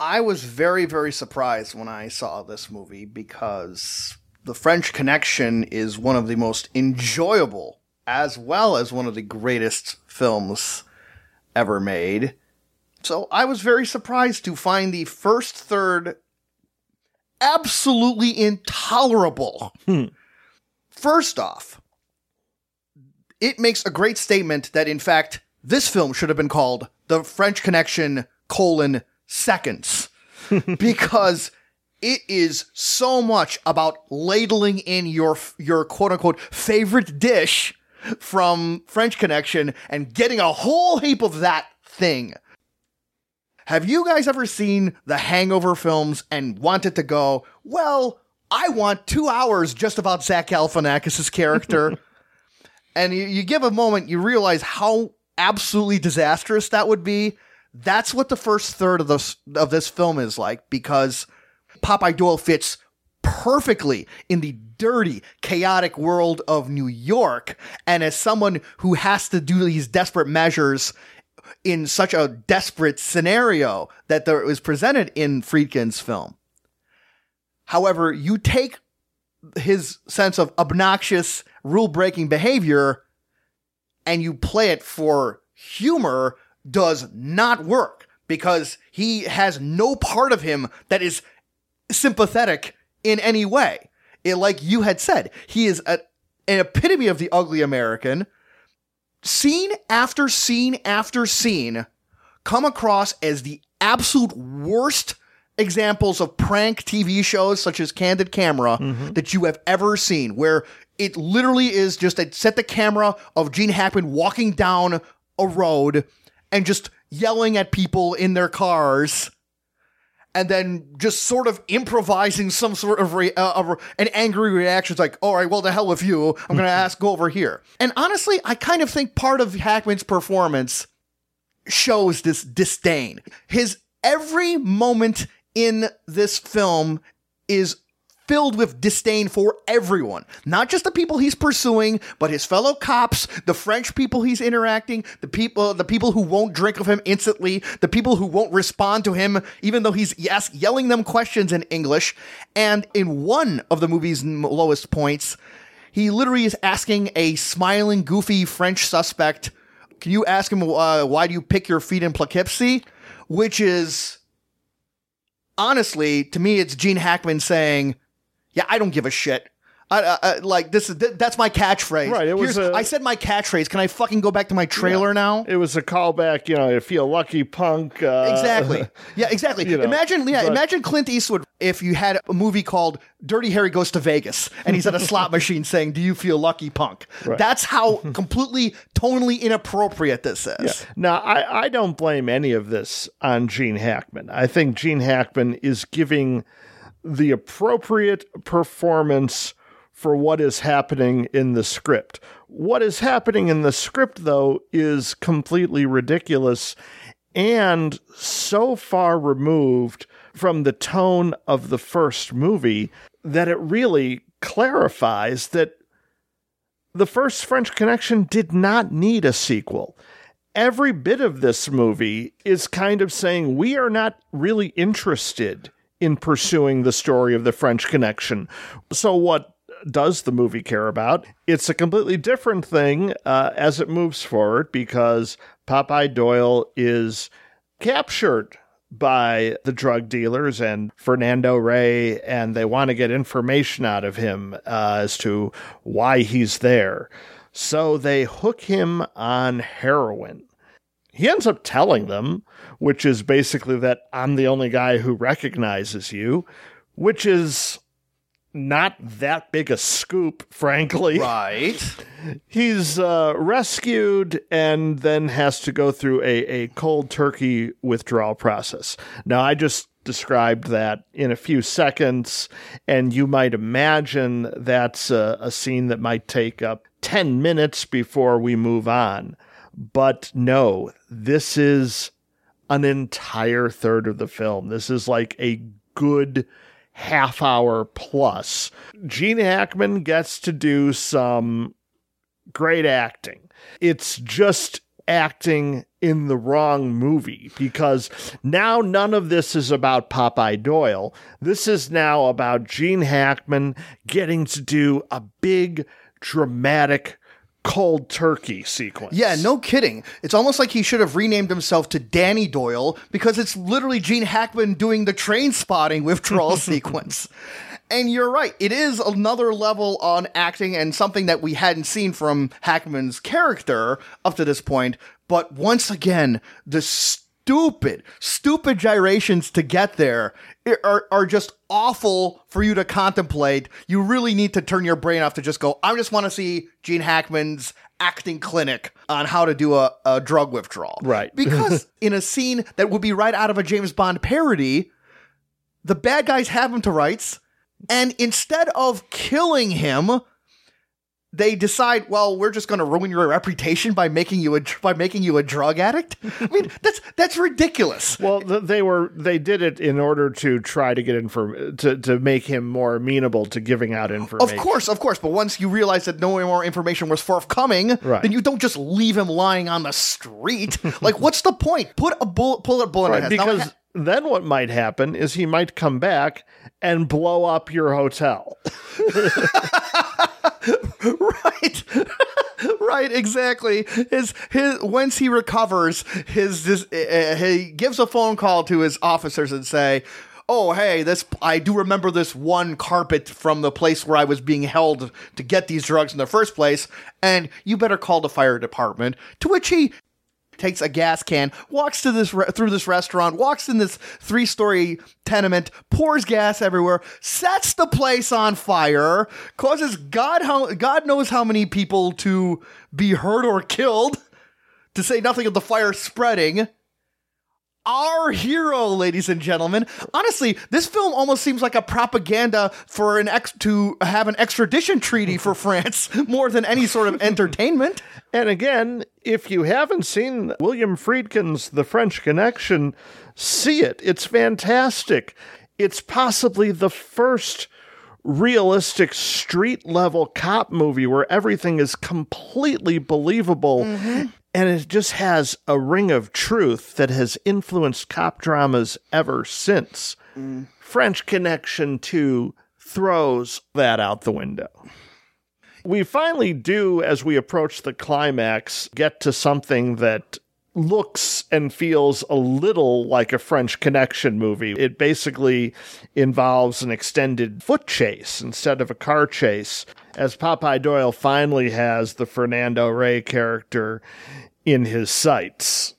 I was very, very surprised when I saw this movie because The French Connection is one of the most enjoyable, as well as one of the greatest films ever made. So I was very surprised to find the first third absolutely intolerable. Hmm. First off, it makes a great statement that, in fact, this film should have been called The French Connection, colon, seconds. because it is so much about ladling in your, your quote unquote favorite dish from French Connection and getting a whole heap of that thing. Have you guys ever seen the Hangover films and wanted to go, well, I want two hours just about Zach Galifianakis' character? and you, you give a moment, you realize how absolutely disastrous that would be. That's what the first third of this of this film is like because Popeye Doyle fits perfectly in the dirty, chaotic world of New York. And as someone who has to do these desperate measures in such a desperate scenario that there was presented in Friedkin's film. However, you take his sense of obnoxious, rule breaking behavior and you play it for humor does not work because he has no part of him that is sympathetic in any way. It, like you had said, he is a, an epitome of the ugly American. Scene after scene after scene come across as the absolute worst examples of prank TV shows such as Candid Camera mm-hmm. that you have ever seen, where it literally is just a set the camera of Gene Hackman walking down a road and just yelling at people in their cars and then just sort of improvising some sort of re- uh, uh, an angry reaction. It's like, all right, well, the hell with you. I'm going to ask go over here. And honestly, I kind of think part of Hackman's performance shows this disdain. His every moment in this film is filled with disdain for everyone, not just the people he's pursuing, but his fellow cops, the French people he's interacting, the people, the people who won't drink of him instantly, the people who won't respond to him, even though he's yes, yelling them questions in English. And in one of the movie's lowest points, he literally is asking a smiling, goofy French suspect, "Can you ask him uh, why do you pick your feet in Poughkeepsie?" which is honestly to me it's Gene Hackman saying, "Yeah, I don't give a shit." I, I, I- like this is th- that's my catchphrase. Right, it was a- I said my catchphrase. Can I fucking go back to my trailer now? It was a callback, you know, if you lucky punk. Uh, Exactly. Yeah, exactly. you know, imagine, yeah, but- imagine Clint Eastwood if you had a movie called Dirty Harry Goes to Vegas and he's at a slot machine saying, "Do you feel lucky, punk?" Right. That's how completely tonally inappropriate this is. Now, I, I don't blame any of this on Gene Hackman. I think Gene Hackman is giving the appropriate performance for what is happening in the script. What is happening in the script, though, is completely ridiculous and so far removed from the tone of the first movie that it really clarifies that the first French Connection did not need a sequel. Every bit of this movie is kind of saying we are not really interested in pursuing the story of the French Connection. So, what does the movie care about? It's a completely different thing uh, as it moves forward because Popeye Doyle is captured by the drug dealers and Fernando Rey, and they want to get information out of him uh, as to why he's there. So they hook him on heroin. He ends up telling them, which is basically that I'm the only guy who recognizes you, which is not that big a scoop, frankly Right. he's uh, rescued and then has to go through a, a cold turkey withdrawal process. Now, I just described that in a few seconds, and you might imagine that's a, a scene that might take up 10 minutes before we move on. But no, this is an entire third of the film. This is like a good half hour plus. Gene Hackman gets to do some great acting. It's just acting in the wrong movie because now none of this is about Popeye Doyle. This is now about Gene Hackman getting to do a big dramatic cold turkey sequence. Yeah, no kidding. It's almost like he should have renamed himself to Danny Doyle because it's literally Gene Hackman doing the Trainspotting withdrawal sequence. And you're right, it is another level on acting and something that we hadn't seen from Hackman's character up to this point. But once again, the stupid, stupid gyrations to get there are, are just awful for you to contemplate. You really need to turn your brain off to just go, I just want to see Gene Hackman's acting clinic on how to do a, a drug withdrawal. Right. Because in a scene that would be right out of a James Bond parody, the bad guys have him to rights, and instead of killing him, they decide, well, we're just going to ruin your reputation by making you a by making you a drug addict. I mean, that's that's ridiculous. Well, they were they did it in order to try to get inform to to make him more amenable to giving out information. Of course, of course, but once you realize that no more information was forthcoming, Right. then you don't just leave him lying on the street. like, what's the point? Put a bullet, pull a bullet Right, in his head. Now, because then what might happen is he might come back and blow up your hotel. right. Right exactly. His his once he recovers his this uh, he gives a phone call to his officers and say oh hey this i do remember this one carpet from the place where i was being held to get these drugs in the first place and you better call the fire department. To which he takes a gas can, walks to this re- through this restaurant, walks in this three-story tenement, pours gas everywhere, sets the place on fire, causes God how God knows how many people to be hurt or killed, to say nothing of the fire spreading. Our hero, ladies and gentlemen. Honestly, this film almost seems like a propaganda for an ex to have an extradition treaty for France more than any sort of entertainment. And again, if you haven't seen William Friedkin's The French Connection, see it. It's fantastic. It's possibly the first realistic street level cop movie where everything is completely believable mm-hmm. And it just has a ring of truth that has influenced cop dramas ever since. Mm. French Connection 2 throws that out the window. We finally do, as we approach the climax, get to something that looks and feels a little like a French Connection movie. It basically involves an extended foot chase instead of a car chase, as Popeye Doyle finally has the Fernando Rey character in his sights.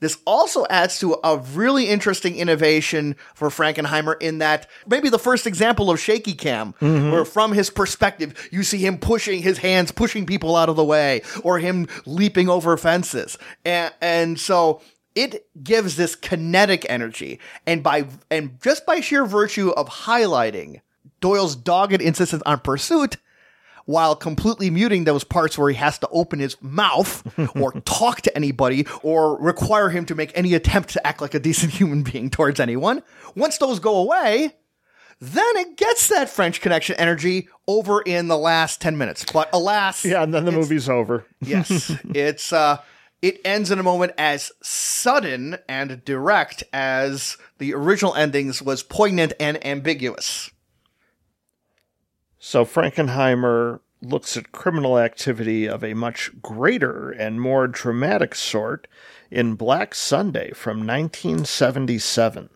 This also adds to a really interesting innovation for Frankenheimer in that maybe the first example of shaky cam, mm-hmm. where from his perspective, you see him pushing his hands, pushing people out of the way, or him leaping over fences. And, and so it gives this kinetic energy. And by, and just by sheer virtue of highlighting Doyle's dogged insistence on pursuit, while completely muting those parts where he has to open his mouth or talk to anybody or require him to make any attempt to act like a decent human being towards anyone. Once those go away, then it gets that French connection energy over in the last 10 minutes. But alas, Yeah, and then the movie's over. yes, it's uh it ends in a moment as sudden and direct as the original endings was poignant and ambiguous. So Frankenheimer looks at criminal activity of a much greater and more dramatic sort in Black Sunday from 1977.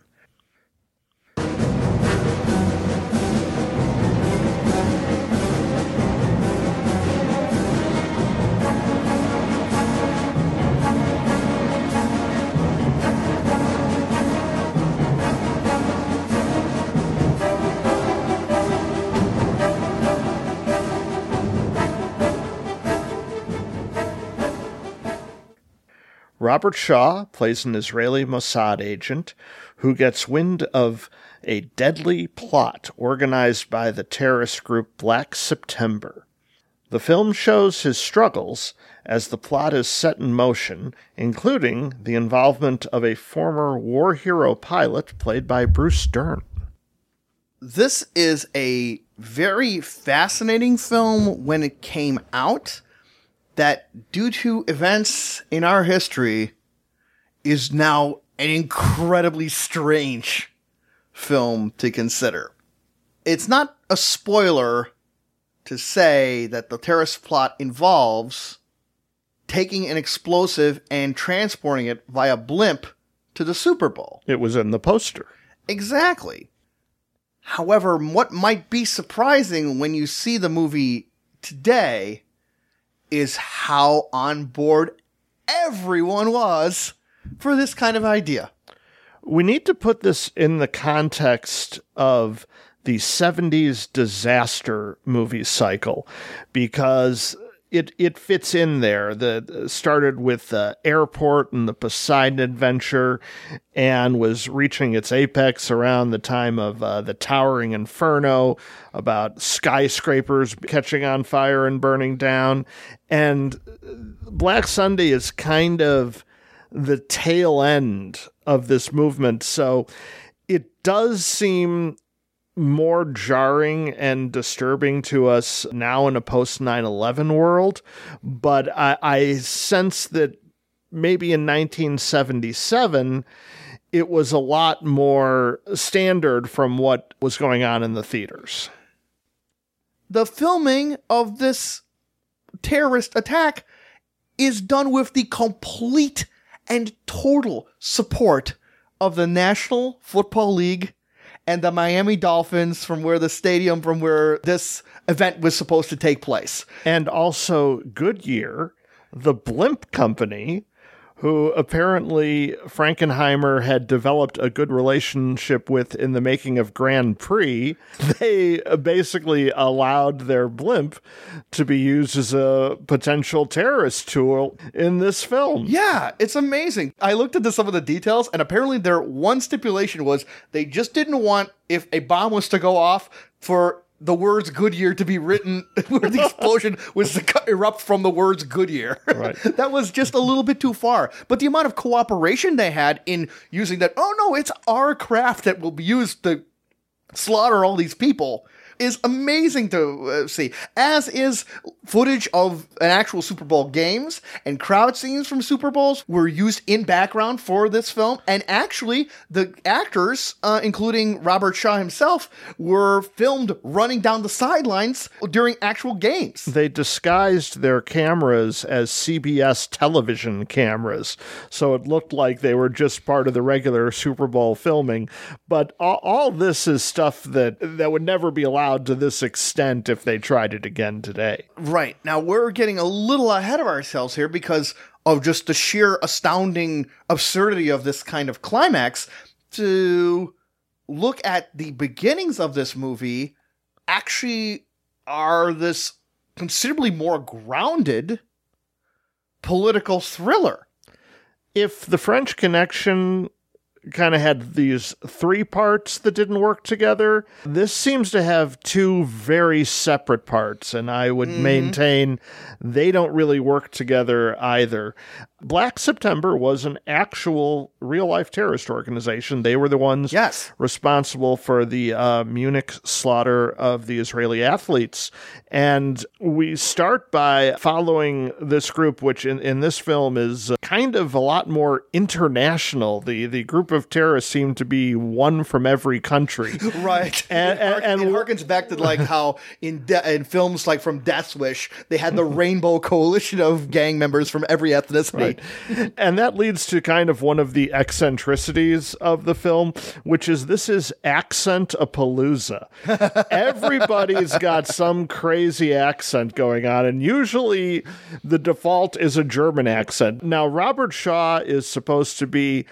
Robert Shaw plays an Israeli Mossad agent who gets wind of a deadly plot organized by the terrorist group Black September. The film shows his struggles as the plot is set in motion, including the involvement of a former war hero pilot played by Bruce Dern. This is a very fascinating film when it came out that due to events in our history is now an incredibly strange film to consider. It's not a spoiler to say that the terrorist plot involves taking an explosive and transporting it via blimp to the Super Bowl. It was in the poster. Exactly. However, what might be surprising when you see the movie today is how on board everyone was for this kind of idea. we need to put this in the context of the 70s disaster movie cycle because it it fits in there. The started with the airport and the Poseidon adventure, and was reaching its apex around the time of uh, the Towering Inferno, about skyscrapers catching on fire and burning down, and Black Sunday is kind of the tail end of this movement. So it does seem more jarring and disturbing to us now in a post 9 11 world. But I, I sense that maybe in 1977, it was a lot more standard from what was going on in the theaters. The filming of this terrorist attack is done with the complete and total support of the National Football League and the Miami Dolphins from where the stadium from where this event was supposed to take place. and also Goodyear, the blimp company, who apparently Frankenheimer had developed a good relationship with in the making of Grand Prix. They basically allowed their blimp to be used as a potential terrorist tool in this film. Yeah, it's amazing. I looked into some of the details, and apparently, their one stipulation was they just didn't want if a bomb was to go off for the words Goodyear to be written where the explosion was to erupt from the words Goodyear. Right. that was just a little bit too far. But the amount of cooperation they had in using that, oh no, it's our craft that will be used to slaughter all these people is amazing to uh, see, as is footage of an actual Super Bowl games and crowd scenes from Super Bowls were used in background for this film. And actually, the actors, uh, including Robert Shaw himself, were filmed running down the sidelines during actual games. they disguised their cameras as CBS television cameras. So it looked like they were just part of the regular Super Bowl filming. But all, all this is stuff that, that would never be allowed to this extent if they tried it again today. Right. Now we're getting a little ahead of ourselves here because of just the sheer astounding absurdity of this kind of climax to look at the beginnings of this movie actually are this considerably more grounded political thriller. if the French Connection kind of had these three parts that didn't work together, this seems to have two very separate parts, and I would maintain they don't really work together either. Black September was an actual real life terrorist organization. They were the ones Yes. responsible for the uh, Munich slaughter of the Israeli athletes. And we start by following this group, which in, in this film is uh, kind of a lot more international. The, the group of terrorists seem to be one from every country. Right. And- it, and- and- it harkens back to like how in de- in films like from Death Wish, they had the rainbow coalition of gang members from every ethnicity. and that leads to kind of one of the eccentricities of the film, which is this is accent a palooza. Everybody's got some crazy accent going on, and usually the default is a German accent. Now, Robert Shaw is supposed to be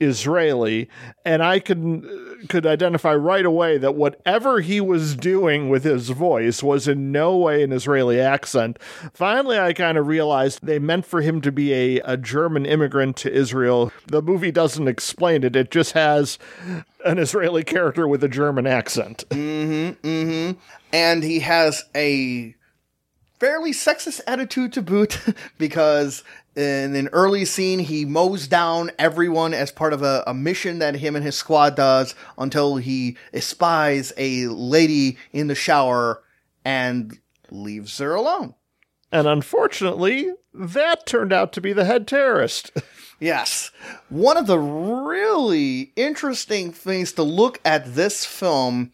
Israeli, and I could could identify right away that whatever he was doing with his voice was in no way an Israeli accent. Finally, I kind of realized they meant for him to be a, a German immigrant to Israel. The movie doesn't explain it; it just has an Israeli character with a German accent. Mm-hmm, mm-hmm. and he has a fairly sexist attitude to boot because in an early scene he mows down everyone as part of a, a mission that him and his squad does until he espies a lady in the shower and leaves her alone. And unfortunately, that turned out to be the head terrorist. Yes. One of the really interesting things to look at this film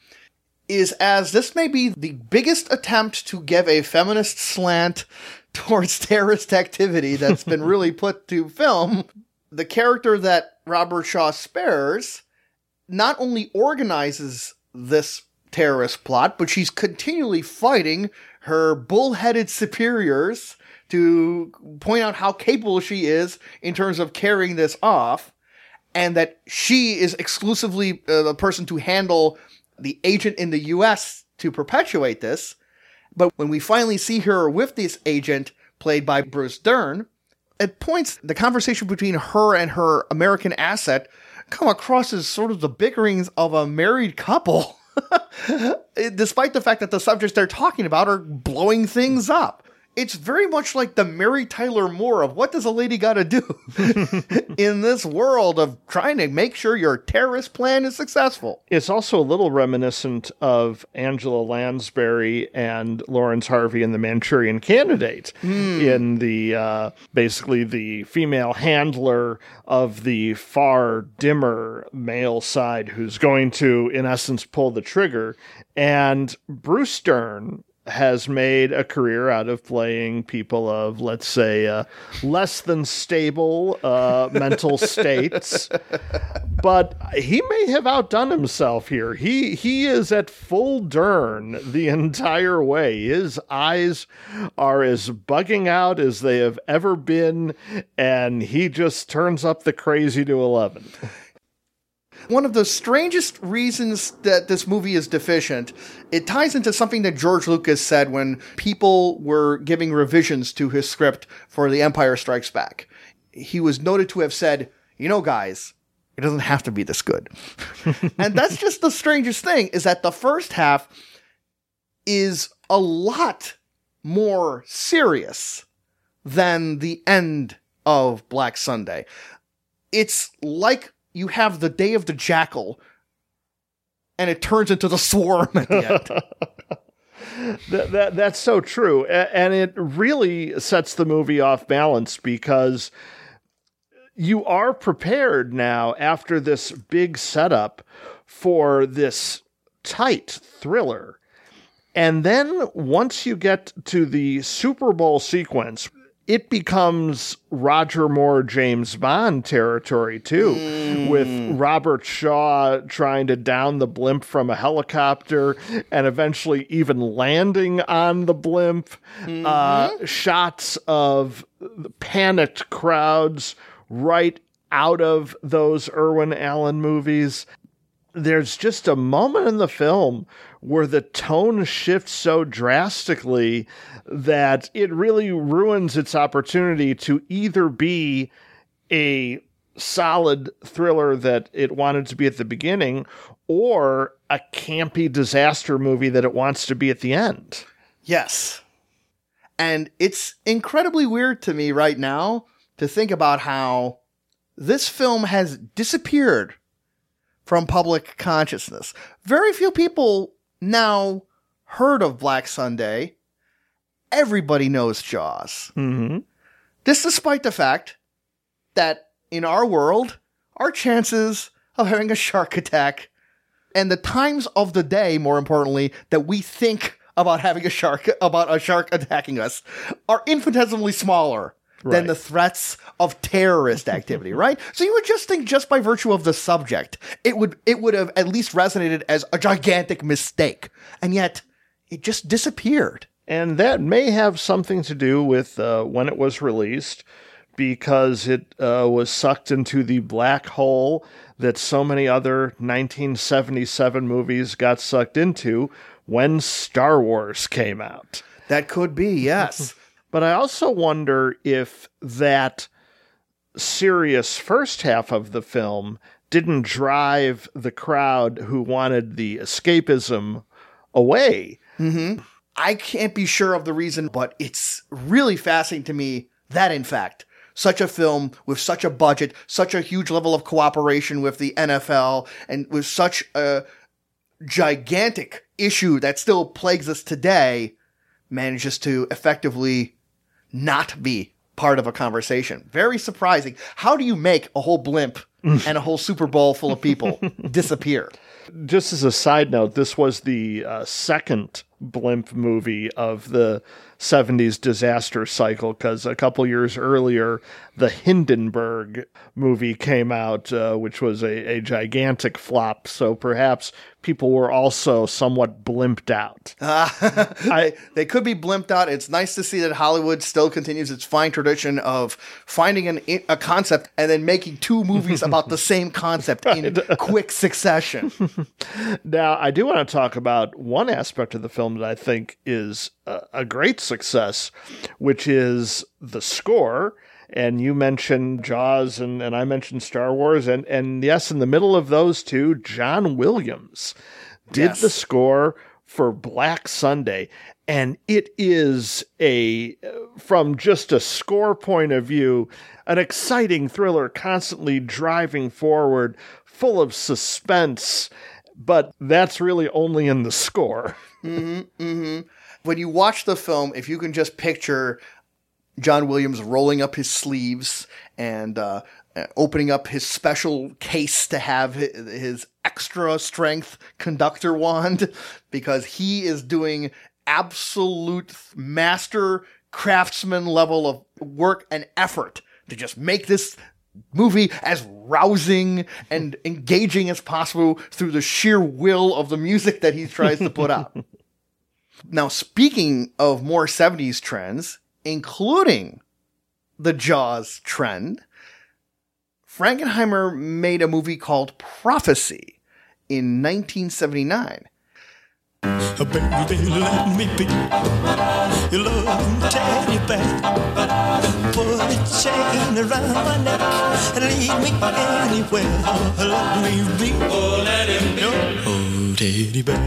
is as this may be the biggest attempt to give a feminist slant towards terrorist activity that's been really put to film. The character that Robert Shaw spares not only organizes this terrorist plot, but she's continually fighting her bullheaded superiors to point out how capable she is in terms of carrying this off, and that she is exclusively uh, the person to handle the agent in the US to perpetuate this. But when we finally see her with this agent, played by Bruce Dern, at points the conversation between her and her American asset come across as sort of the bickerings of a married couple. Despite the fact that the subjects they're talking about are blowing things up. It's very much like the Mary Tyler Moore of what does a lady got to do in this world of trying to make sure your terrorist plan is successful. It's also a little reminiscent of Angela Lansbury and Laurence Harvey in The Manchurian Candidate, in the uh, basically the female handler of the far dimmer male side who's going to, in essence, pull the trigger. And Bruce Dern has made a career out of playing people of, let's say, uh, less than stable uh, mental states but he may have outdone himself here. He he is at full Dern the entire way. His eyes are as bugging out as they have ever been, and he just turns up the crazy to eleven. One of the strangest reasons that this movie is deficient, it ties into something that George Lucas said when people were giving revisions to his script for The Empire Strikes Back. He was noted to have said, you know, guys, it doesn't have to be this good. and that's just the strangest thing is that the first half is a lot more serious than the end of Black Sunday. It's like you have the day of the jackal and it turns into the swarm at the end. that, that that's so true, and it really sets the movie off balance because you are prepared now after this big setup for this tight thriller. And then once you get to the Super Bowl sequence, it becomes Roger Moore, James Bond territory too, with Robert Shaw trying to down the blimp from a helicopter and eventually even landing on the blimp. Uh, shots of panicked crowds right out of those Irwin Allen movies. There's just a moment in the film where the tone shifts so drastically that it really ruins its opportunity to either be a solid thriller that it wanted to be at the beginning or a campy disaster movie that it wants to be at the end. Yes. And it's incredibly weird to me right now to think about how this film has disappeared from public consciousness. Very few people now heard of Black Sunday. Everybody knows Jaws. Mm-hmm. This despite the fact that in our world, our chances of having a shark attack and the times of the day, more importantly, that we think about having a shark, about a shark attacking us, are infinitesimally smaller than the threats of terrorist activity, right? So you would just think just by virtue of the subject, it would it would have at least resonated as a gigantic mistake. And yet it just disappeared. And that may have something to do with uh, when it was released, because it uh, was sucked into the black hole that so many other 1977 movies got sucked into when Star Wars came out. That could be, yes. But I also wonder if that serious first half of the film didn't drive the crowd who wanted the escapism away. I can't be sure of the reason, but it's really fascinating to me that, in fact, such a film with such a budget, such a huge level of cooperation with the NFL, and with such a gigantic issue that still plagues us today, manages to effectively not be part of a conversation. Very surprising. How do you make a whole blimp and a whole Super Bowl full of people disappear? just as a side note, this was the uh, second blimp movie of the 70s disaster cycle because a couple years earlier, the Hindenburg movie came out, uh, which was a, a gigantic flop. So perhaps people were also somewhat blimped out. I, they could be blimped out. It's nice to see that Hollywood still continues its fine tradition of finding an, a concept and then making two movies about the same concept in quick succession. Now, I do want to talk about one aspect of the film that I think is a, a great success, which is the score. And you mentioned Jaws, and, and I mentioned Star Wars, and and yes, in the middle of those two, John Williams did Yes. the score for Black Sunday, and it is a from just a score point of view, an exciting thriller, constantly driving forward, full of suspense. But that's really only in the score. Mm-hmm, mm-hmm. when you watch the film, if you can just picture John Williams rolling up his sleeves and uh, opening up his special case to have his extra strength conductor wand, because he is doing absolute master craftsman level of work and effort to just make this movie as rousing and engaging as possible through the sheer will of the music that he tries to put out. Now, speaking of more 70s trends, including the Jaws trend, Frankenheimer made a movie called Prophecy in 1979. Baby, let me be your loving teddy bear. Put a chain around my neck and lead me anywhere. Let me be. Oh, let him be. Oh, teddy bear.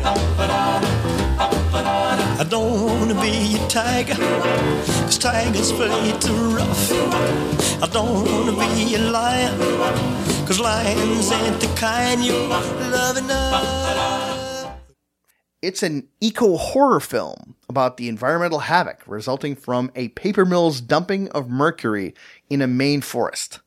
I don't wanna be a tiger, cause tigers play too rough. I don't wanna be a lion, cause lions ain't the kind you love enough. It's an eco horror film about the environmental havoc resulting from a paper mill's dumping of mercury in a Maine forest.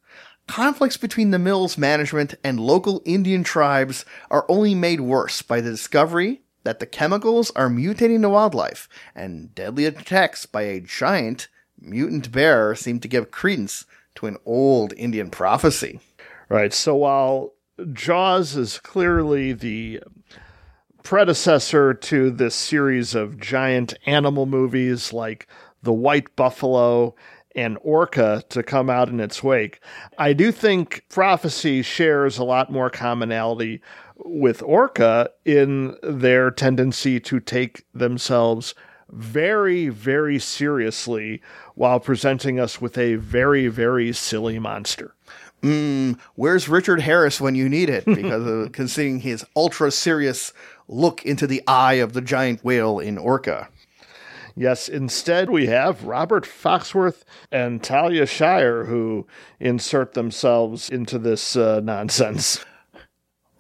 Conflicts between the mill's management and local Indian tribes are only made worse by the discovery that the chemicals are mutating the wildlife, and deadly attacks by a giant mutant bear seem to give credence to an old Indian prophecy. Right. So while Jaws is clearly the predecessor to this series of giant animal movies like The White Buffalo and Orca to come out in its wake, I do think Prophecy shares a lot more commonality with Orca in their tendency to take themselves very, very seriously while presenting us with a very, very silly monster. Where's Richard Harris when you need it? Because of considering his ultra serious look into the eye of the giant whale in Orca. Yes, instead we have Robert Foxworth and Talia Shire who insert themselves into this uh, nonsense.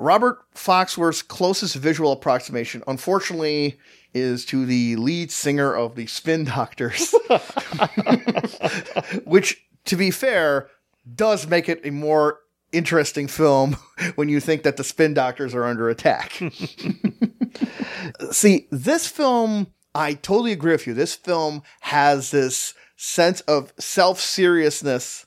Robert Foxworth's closest visual approximation, unfortunately, is to the lead singer of the Spin Doctors, which, to be fair, does make it a more interesting film when you think that the Spin Doctors are under attack. See, this film, I totally agree with you. This film has this sense of self seriousness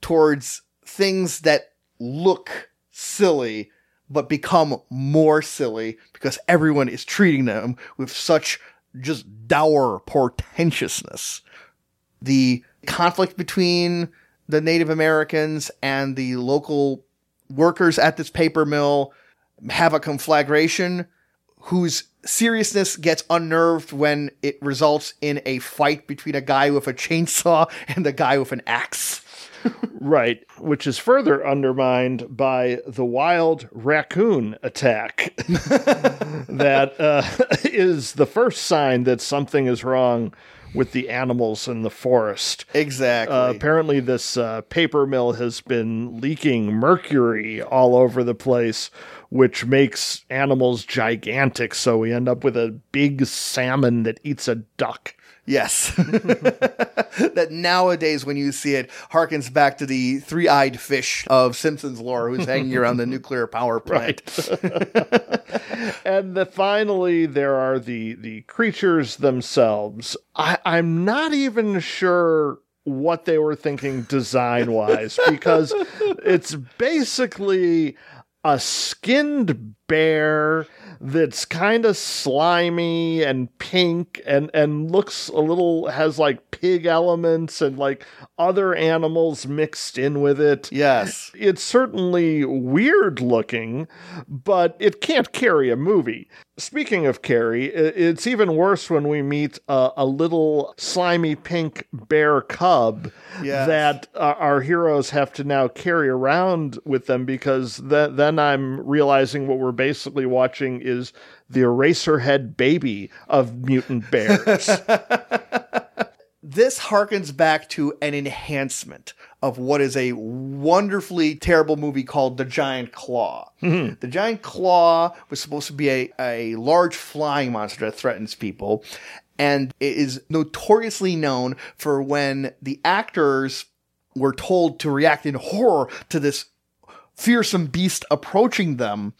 towards things that look silly but become more silly because everyone is treating them with such just dour portentousness. The conflict between the Native Americans and the local workers at this paper mill have a conflagration whose seriousness gets unnerved when it results in a fight between a guy with a chainsaw and a guy with an axe. Right, which is further undermined by the wild raccoon attack. that uh, is the first sign that something is wrong with the animals in the forest. Exactly. Uh, apparently, this uh, paper mill has been leaking mercury all over the place, which makes animals gigantic. So we end up with a big salmon that eats a duck. Yes. that nowadays, when you see it, harkens back to the three eyed fish of Simpsons lore who's hanging around the nuclear power plant. and the, finally, there are the the creatures themselves. I, I'm not even sure what they were thinking design wise because it's basically a skinned bear that's kind of slimy and pink and and looks a little has like pig elements and like other animals mixed in with it. Yes. It's certainly weird looking, but it can't carry a movie. Speaking of carry, it's even worse when we meet a, a little slimy pink bear cub Yes. that uh, our heroes have to now carry around with them because th- then I'm realizing what we're basically watching is the Eraserhead baby of mutant bears. This harkens back to an enhancement of what is a wonderfully terrible movie called The Giant Claw. Mm-hmm. The Giant Claw was supposed to be a, a large flying monster that threatens people, and it is notoriously known for when the actors were told to react in horror to this fearsome beast approaching them,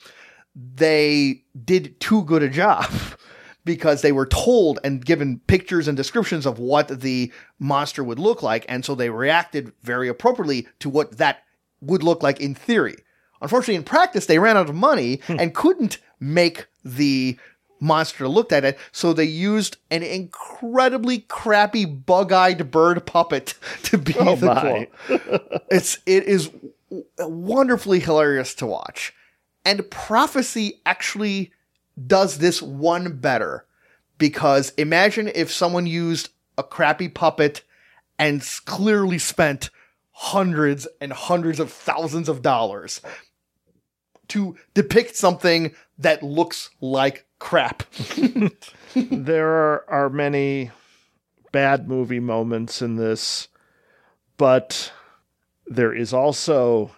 they did too good a job because they were told and given pictures and descriptions of what the monster would look like. And so they reacted very appropriately to what that would look like in theory. Unfortunately, in practice, they ran out of money hmm. and couldn't make the monster look at it. So they used an incredibly crappy bug-eyed bird puppet to be Oh the claw. it's it is wonderfully hilarious to watch. And Prophecy actually does this one better because imagine if someone used a crappy puppet and clearly spent hundreds and hundreds of thousands of dollars to depict something that looks like crap. there are, many bad movie moments in this, but there is also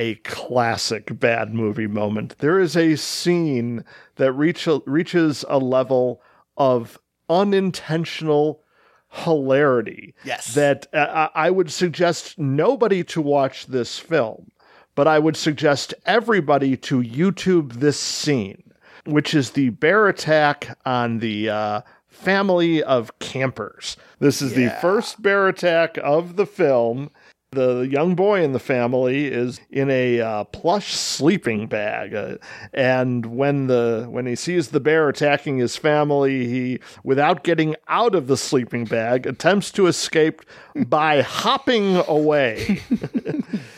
a classic bad movie moment. There is a scene that reach, reaches a level of unintentional hilarity. Yes. That uh, I would suggest nobody to watch this film, but I would suggest everybody to YouTube this scene, which is the bear attack on the uh, family of campers. This is the first bear attack of the film. The young boy in the family is in a uh, plush sleeping bag, uh, and when the when he sees the bear attacking his family, he, without getting out of the sleeping bag, attempts to escape by hopping away.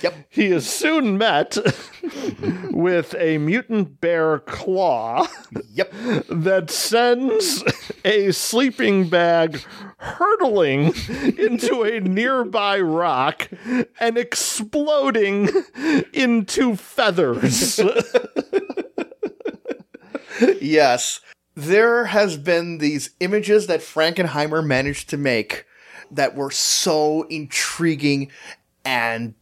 Yep. He is soon met with a mutant bear claw Yep. that sends a sleeping bag hurtling into a nearby rock and exploding into feathers. Yes. There has been these images that Frankenheimer managed to make that were so intriguing and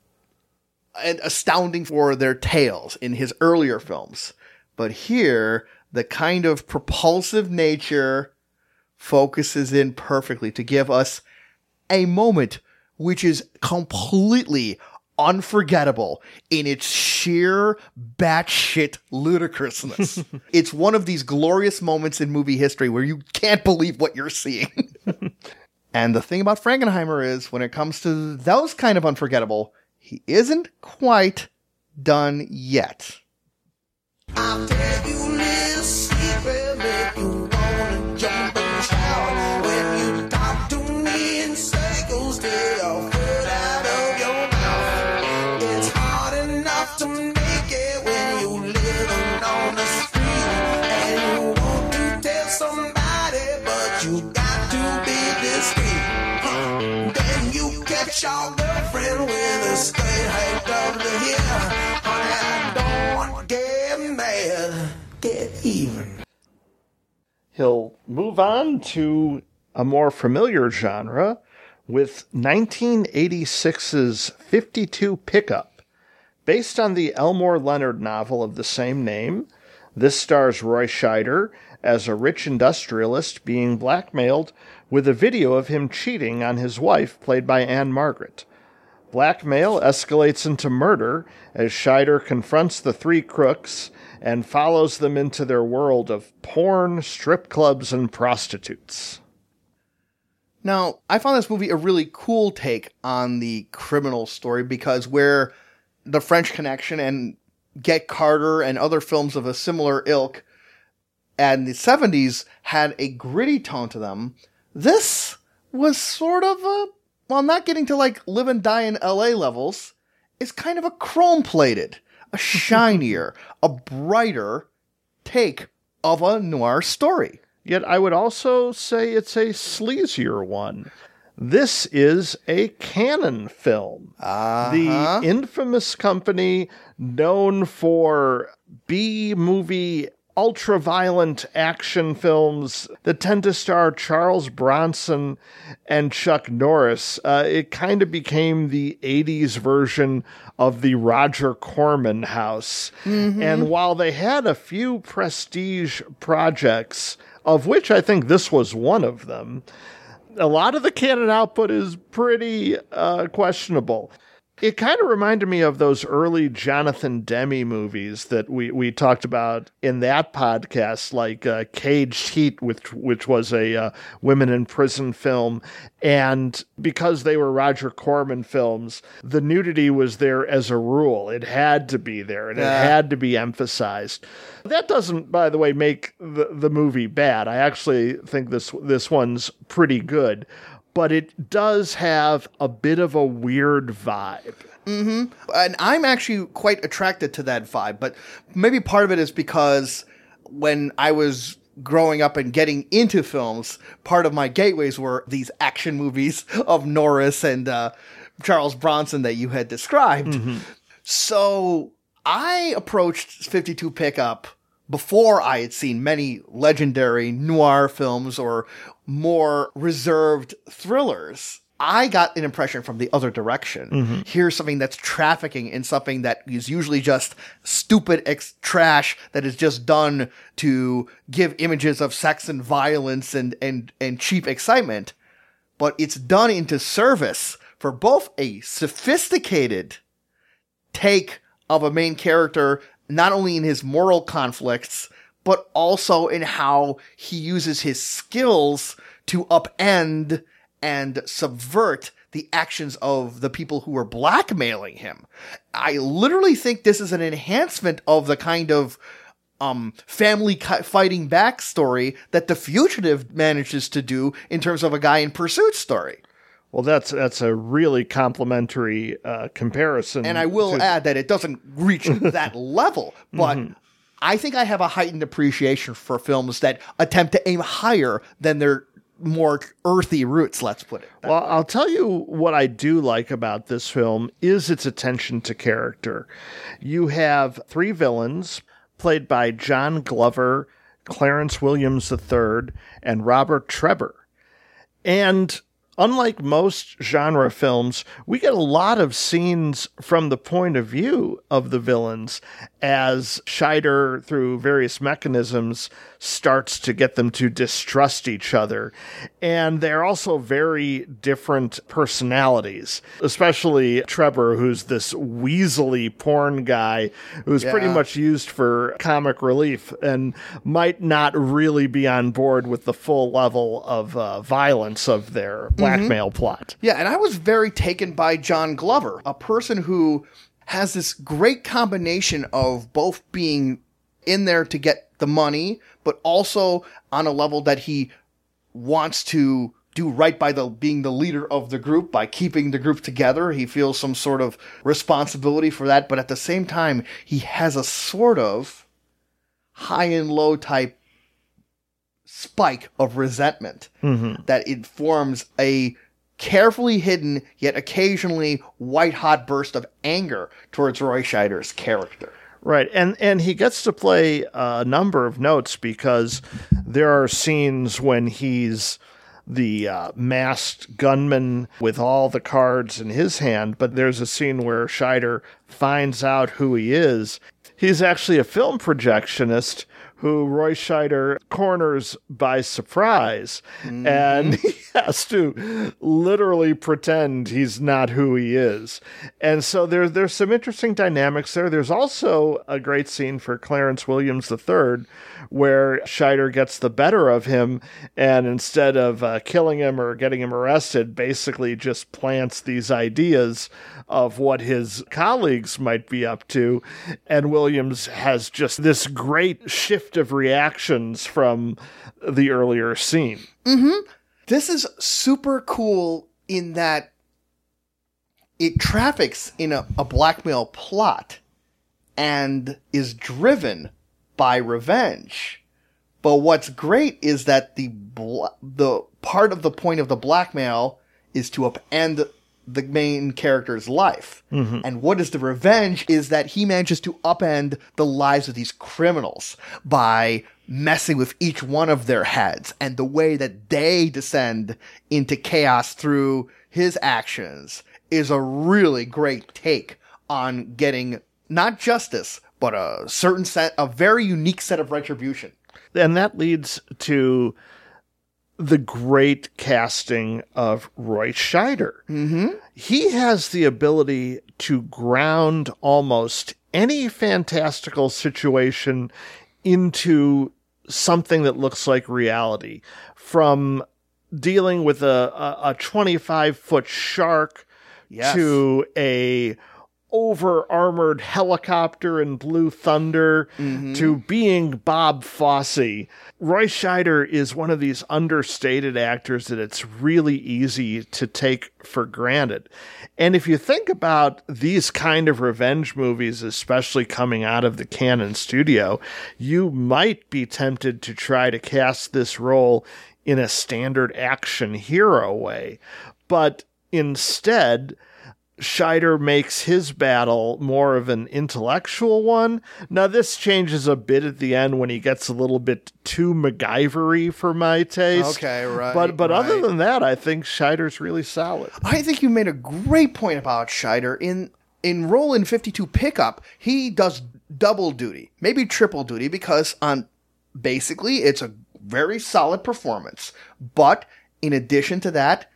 and astounding for their tales in his earlier films. But here, the kind of propulsive nature focuses in perfectly to give us a moment which is completely unforgettable in its sheer batshit ludicrousness. it's one of these glorious moments in movie history where you can't believe what you're seeing. and the thing about Frankenheimer is when it comes to those kind of unforgettable, he isn't quite done yet. He'll move on to a more familiar genre with 1986's 52 Pickup. Based on the Elmore Leonard novel of the same name, this stars Roy Scheider as a rich industrialist being blackmailed with a video of him cheating on his wife, played by Ann-Margret. Blackmail escalates into murder as Scheider confronts the three crooks and follows them into their world of porn, strip clubs, and prostitutes. Now, I found this movie a really cool take on the criminal story because where the French Connection and Get Carter and other films of a similar ilk and the 70s had a gritty tone to them, this was sort of a, while not getting to like live and die in LA levels, is kind of a chrome plated, a shinier, a brighter take of a noir story. Yet I would also say it's a sleazier one. This is a Cannon film. The uh-huh. infamous company known for B movie ultra violent action films that tend to star Charles Bronson and Chuck Norris. Uh, it kind of became the 80s version of the Roger Corman house. And while they had a few prestige projects, of which I think this was one of them, a lot of the Cannon output is pretty uh, questionable. It kind of reminded me of those early Jonathan Demme movies that we, we talked about in that podcast, like uh, Caged Heat, which which was a uh, women in prison film, and because they were Roger Corman films, the nudity was there as a rule. It had to be there, and it had to be emphasized. That doesn't, by the way, make the, the movie bad. I actually think this this one's pretty good, but it does have a bit of a weird vibe. Mm-hmm. and I'm actually quite attracted to that vibe. But maybe part of it is because when I was growing up and getting into films, part of my gateways were these action movies of Norris and uh, Charles Bronson that you had described. So I approached 52 Pickup before I had seen many legendary noir films or more reserved thrillers. I got an impression from the other direction. Mm-hmm. Here's something that's trafficking in something that is usually just stupid ex- trash that is just done to give images of sex and violence and, and, and cheap excitement. But it's done into service for both a sophisticated take of a main character, not only in his moral conflicts, but also in how he uses his skills to upend and subvert the actions of the people who are blackmailing him. I literally think this is an enhancement of the kind of um, family ki- fighting backstory that the fugitive manages to do in terms of a guy in pursuit story. Well, that's that's a really complimentary uh, comparison. And I will to- add that it doesn't reach that level, but I think I have a heightened appreciation for films that attempt to aim higher than their more earthy roots, let's put it. Well, I'll tell you what I do like about this film is its attention to character. You have three villains played by John Glover, Clarence Williams III, and Robert Trebor. And unlike most genre films, we get a lot of scenes from the point of view of the villains as Scheider, through various mechanisms, starts to get them to distrust each other. And they're also very different personalities, especially Trebor, who's this weaselly porn guy who's pretty much used for comic relief and might not really be on board with the full level of uh, violence of their blackmail plot. Yeah, and I was very taken by John Glover, a person who has this great combination of both being in there to get the money, but also on a level that he wants to do right by the being the leader of the group by keeping the group together. He feels some sort of responsibility for that, but at the same time, he has a sort of high and low type spike of resentment mm-hmm. that it forms a carefully hidden yet occasionally white hot burst of anger towards Roy Scheider's character. Right, and and he gets to play a number of notes because there are scenes when he's the uh, masked gunman with all the cards in his hand, but there's a scene where Scheider finds out who he is. He's actually a film projectionist who Roy Scheider corners by surprise, and he has to literally pretend he's not who he is. And so there's there's some interesting dynamics there. There's also a great scene for Clarence Williams III, where Scheider gets the better of him, and instead of uh, killing him or getting him arrested, basically just plants these ideas of what his colleagues might be up to. And Williams has just this great shift of reactions from the earlier scene. Mm-hmm. This is super cool in that it traffics in a, a blackmail plot and is driven by revenge. But what's great is that the bla- the part of the point of the blackmail is to upend the main character's life. Mm-hmm. And what is the revenge is that he manages to upend the lives of these criminals by messing with each one of their heads and the way that they descend into chaos through his actions is a really great take on getting not justice, but a certain set, a very unique set of retribution. and that leads to the great casting of Roy Scheider. Mm-hmm. He has the ability to ground almost any fantastical situation into something that looks like reality. From dealing with a, a, a 25 foot shark Yes. to a over armored helicopter and Blue Thunder mm-hmm. to being Bob Fosse. Roy Scheider is one of these understated actors that it's really easy to take for granted. And if you think about these kind of revenge movies, especially coming out of the Cannon studio, you might be tempted to try to cast this role in a standard action hero way. But instead, Scheider makes his battle more of an intellectual one. Now, this changes a bit at the end when he gets a little bit too MacGyvery for my taste. Okay, right, But but other than that, I think Scheider's really solid. I think you made a great point about Scheider. In in Roland 52 pickup, he does double duty, maybe triple duty, because on basically it's a very solid performance. But in addition to that,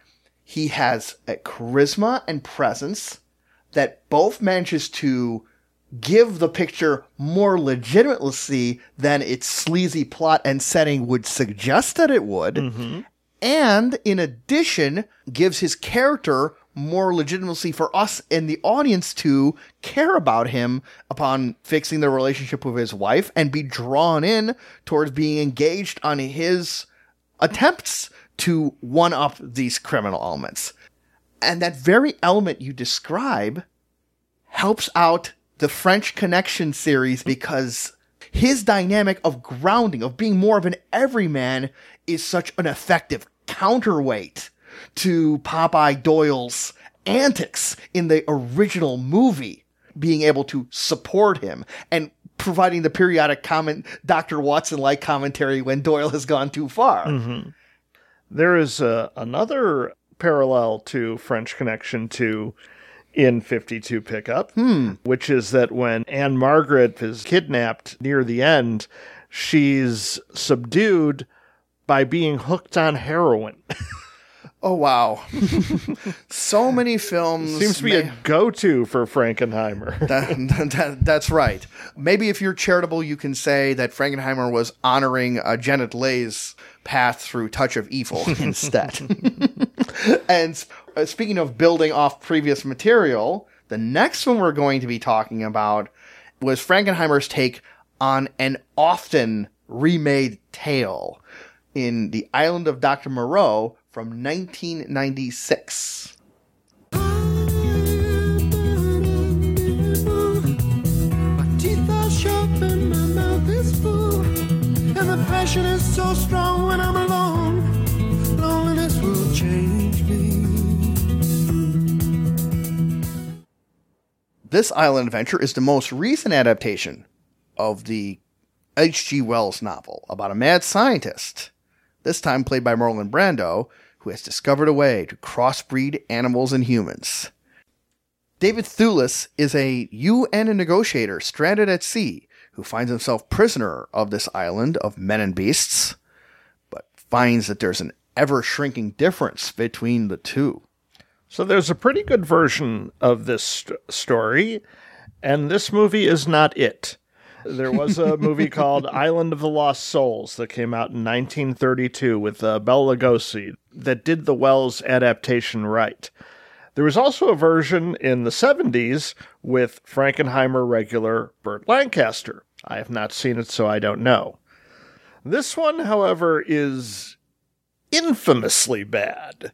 he has a charisma and presence that both manages to give the picture more legitimacy than its sleazy plot and setting would suggest that it would. Mm-hmm. And in addition, gives his character more legitimacy for us in the audience to care about him upon fixing the relationship with his wife and be drawn in towards being engaged on his attempts to one up these criminal elements. And that very element you describe helps out the French Connection series because his dynamic of grounding, of being more of an everyman, is such an effective counterweight to Popeye Doyle's antics in the original movie, being able to support him and providing the periodic comment, Dr. Watson like commentary when Doyle has gone too far. Mm-hmm. There is uh, another parallel to French Connection 2 in 52 Pickup, which is that when Ann-Margret is kidnapped near the end, she's subdued by being hooked on heroin. Oh, wow. so many films. Seems to be may- a go to for Frankenheimer. That- that- that's right. Maybe if you're charitable, you can say that Frankenheimer was honoring uh, Janet Leigh's path through Touch of Evil instead. and uh, speaking of building off previous material, the next one we're going to be talking about was Frankenheimer's take on an often remade tale in The Island of Dr. Moreau from 1996. This island adventure is the most recent adaptation of the H.G. Wells novel about a mad scientist, this time played by Marlon Brando, who has discovered a way to crossbreed animals and humans. David Thewlis is a UN negotiator stranded at sea who finds himself prisoner of this island of men and beasts, but finds that there's an ever shrinking difference between the two. So there's a pretty good version of this st- story, and this movie is not it. There was a movie called Island of the Lost Souls that came out in 1932 with uh, Bela Lugosi that did the Wells adaptation right. There was also a version in the 70s with Frankenheimer regular Burt Lancaster. I have not seen it, so I don't know. This one, however, is infamously bad.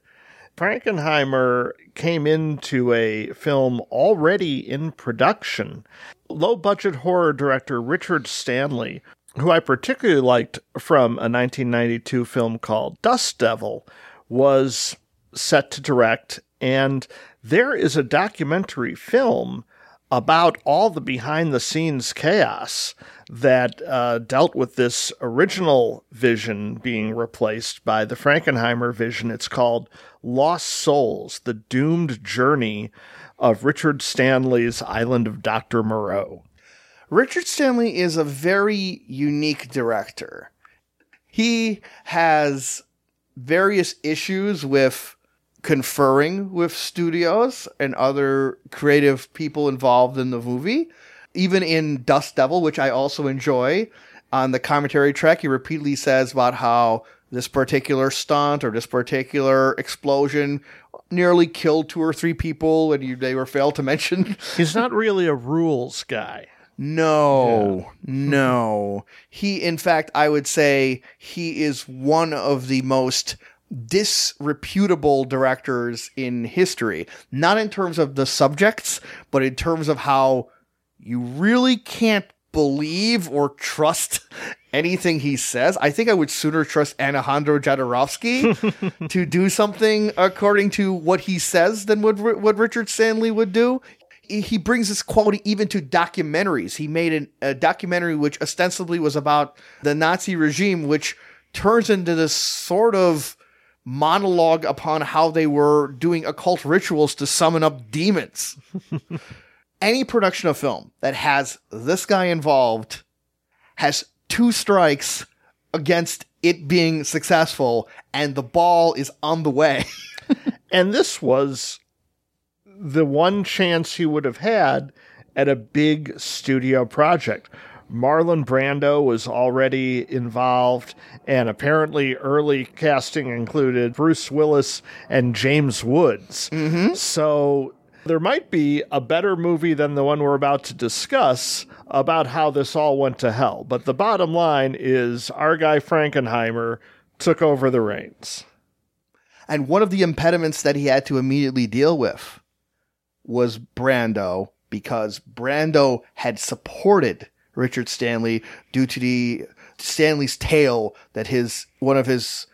Frankenheimer came into a film already in production. Low budget horror director Richard Stanley, who I particularly liked from a 1992 film called Dust Devil, was set to direct, and there is a documentary film about all the behind the scenes chaos that uh, dealt with this original vision being replaced by the Frankenheimer vision. It's called Lost Souls The Doomed Journey of Richard Stanley's Island of Dr. Moreau. Richard Stanley is a very unique director. He has various issues with conferring with studios and other creative people involved in the movie. Even in Dust Devil, which I also enjoy, on the commentary track, he repeatedly says about how this particular stunt or this particular explosion nearly killed two or three people, and you, they were failed to mention He's not really a rules guy. no, hmm. no. He, in fact, I would say he is one of the most disreputable directors in history. Not in terms of the subjects, but in terms of how you really can't believe or trust anything he says. I think I would sooner trust Alejandro Jodorowsky to do something according to what he says than what, what Richard Stanley would do. He he brings this quality even to documentaries. He made an, a documentary which ostensibly was about the Nazi regime, which turns into this sort of monologue upon how they were doing occult rituals to summon up demons. Any production of film that has this guy involved has two strikes against it being successful, and the ball is on the way. And this was the one chance he would have had at a big studio project. Marlon Brando was already involved, and apparently early casting included Bruce Willis and James Woods. Mm-hmm. So there might be a better movie than the one we're about to discuss about how this all went to hell. But the bottom line is our guy Frankenheimer took over the reins. And one of the impediments that he had to immediately deal with was Brando, because Brando had supported Richard Stanley due to the Stanley's tale that his one of his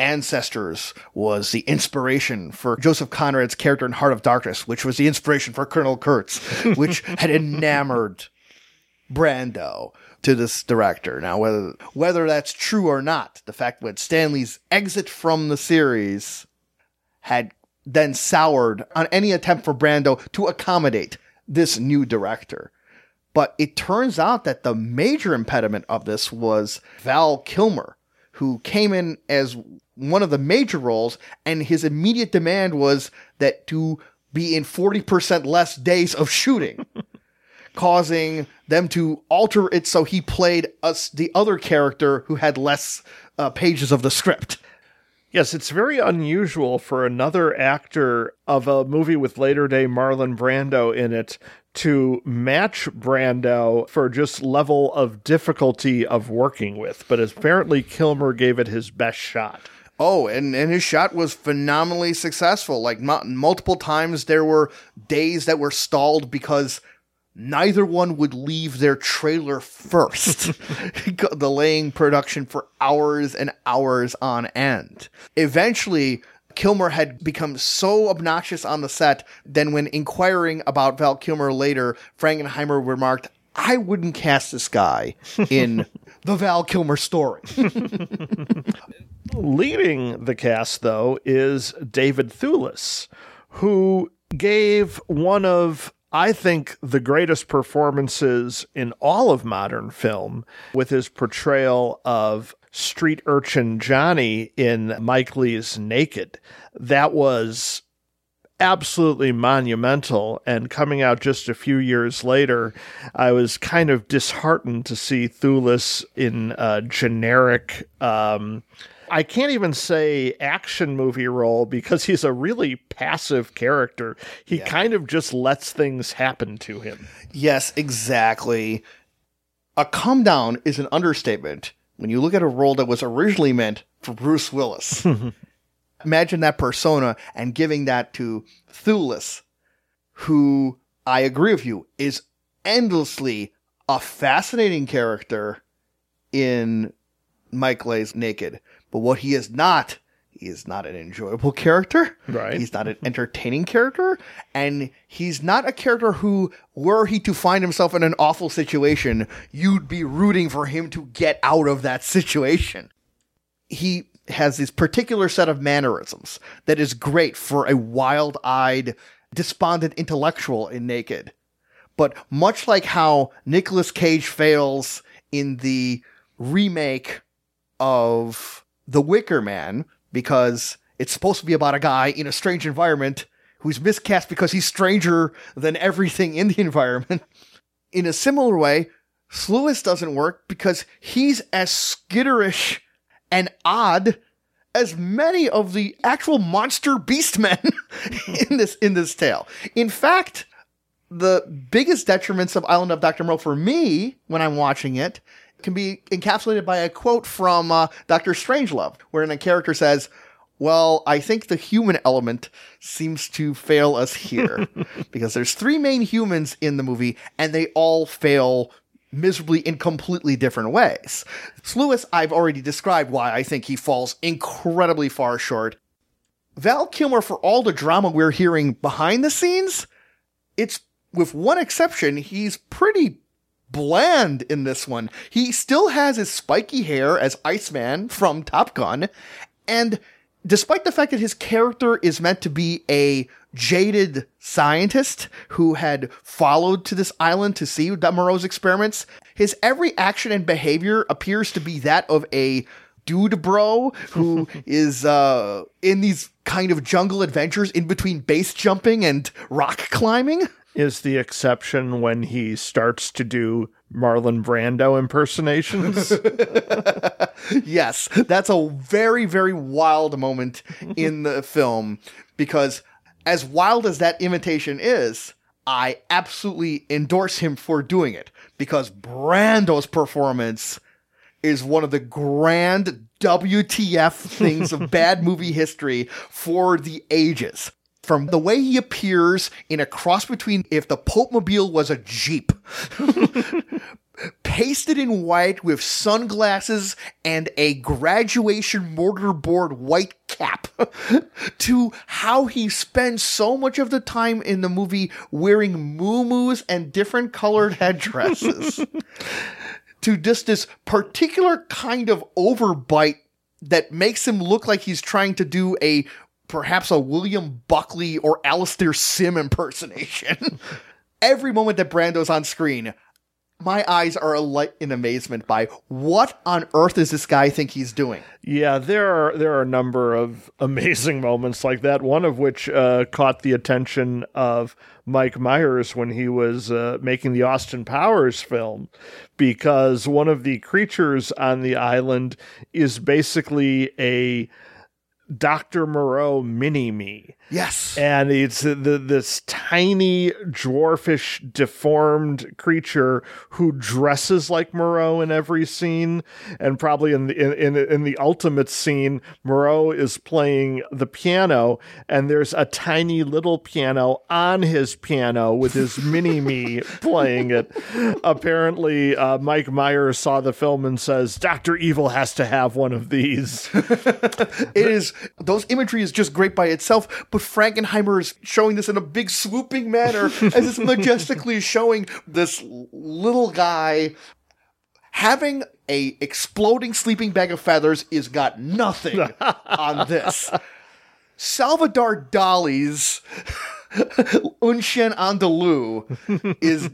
ancestors was the inspiration for Joseph Conrad's character in Heart of Darkness, which was the inspiration for Colonel Kurtz, which had enamored Brando to this director. Now, whether whether that's true or not, the fact that Stanley's exit from the series had then soured on any attempt for Brando to accommodate this new director. But it turns out that the major impediment of this was Val Kilmer, who came in as one of the major roles, and his immediate demand was that to be in 40% less days of shooting causing them to alter it so he played us the other character who had less uh, pages of the script. Yes, it's very unusual for another actor of a movie with later day Marlon Brando in it to match Brando for just level of difficulty of working with. But apparently, Kilmer gave it his best shot. Oh, and, and his shot was phenomenally successful. Like mu- multiple times, there were days that were stalled because neither one would leave their trailer first, delaying production for hours and hours on end. Eventually, Kilmer had become so obnoxious on the set, then when inquiring about Val Kilmer later, Frankenheimer remarked, I wouldn't cast this guy in the Val Kilmer story. Leading the cast, though, is David Thewlis, who gave one of, I think, the greatest performances in all of modern film with his portrayal of street urchin Johnny in Mike Leigh's Naked. That was absolutely monumental. And coming out just a few years later, I was kind of disheartened to see Thewlis in a generic. Um, I can't even say action movie role because he's a really passive character. He kind of just lets things happen to him. Yes, exactly. A come down is an understatement when you look at a role that was originally meant for Bruce Willis. Imagine that persona and giving that to Thewlis, who I agree with you is endlessly a fascinating character in Mike Leigh's Naked. But what he is not, he is not an enjoyable character. Right. He's not an entertaining character. And he's not a character who, were he to find himself in an awful situation, you'd be rooting for him to get out of that situation. He has this particular set of mannerisms that is great for a wild eyed, despondent intellectual in Naked. But much like how Nicolas Cage fails in the remake of The Wicker Man, because it's supposed to be about a guy in a strange environment who's miscast because he's stranger than everything in the environment. In a similar way, Thewlis doesn't work because he's as skitterish and odd as many of the actual monster beast men in this in this tale. In fact, the biggest detriments of Island of Dr. Moreau for me when I'm watching it can be encapsulated by a quote from uh, Dr. Strangelove, wherein a character says, well, I think the human element seems to fail us here because there's three main humans in the movie and they all fail miserably in completely different ways. Thewlis, I've already described why I think he falls incredibly far short. Val Kilmer, for all the drama we're hearing behind the scenes, it's with one exception, he's pretty bland in this one. He still has his spiky hair as Iceman from Top Gun, and despite the fact that his character is meant to be a jaded scientist who had followed to this island to see that Moreau's experiments, his every action and behavior appears to be that of a dude bro who is uh, in these kind of jungle adventures in between base jumping and rock climbing. Is the exception when he starts to do Marlon Brando impersonations? yes, that's a very, very wild moment in the film because, as wild as that imitation is, I absolutely endorse him for doing it because Brando's performance is one of the grand WTF things of bad movie history for the ages. From the way he appears in a cross between if the Pope Mobile was a Jeep, pasted in white with sunglasses and a graduation mortarboard white cap, to how he spends so much of the time in the movie wearing moo and different colored headdresses to just this particular kind of overbite that makes him look like he's trying to do a perhaps a William Buckley or Alastair Sim impersonation. Every moment that Brando's on screen, my eyes are alight in amazement by what on earth does this guy think he's doing? Yeah, there are there are a number of amazing moments like that. One of which uh, caught the attention of Mike Myers when he was uh, making the Austin Powers film, because one of the creatures on the island is basically a Dr. Moreau mini me. Yes. And it's the, this tiny, dwarfish, deformed creature who dresses like Moreau in every scene. And probably in the, in, in, in the ultimate scene, Moreau is playing the piano, and there's a tiny little piano on his piano with his mini me playing it. Apparently, uh, Mike Myers saw the film and says, Dr. Evil has to have one of these. it is those imagery is just great by itself, but Frankenheimer is showing this in a big swooping manner as it's majestically showing this little guy having a exploding sleeping bag of feathers is got nothing on this. Salvador Dali's Un Chien Andalou is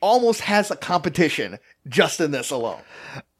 almost has a competition just in this alone.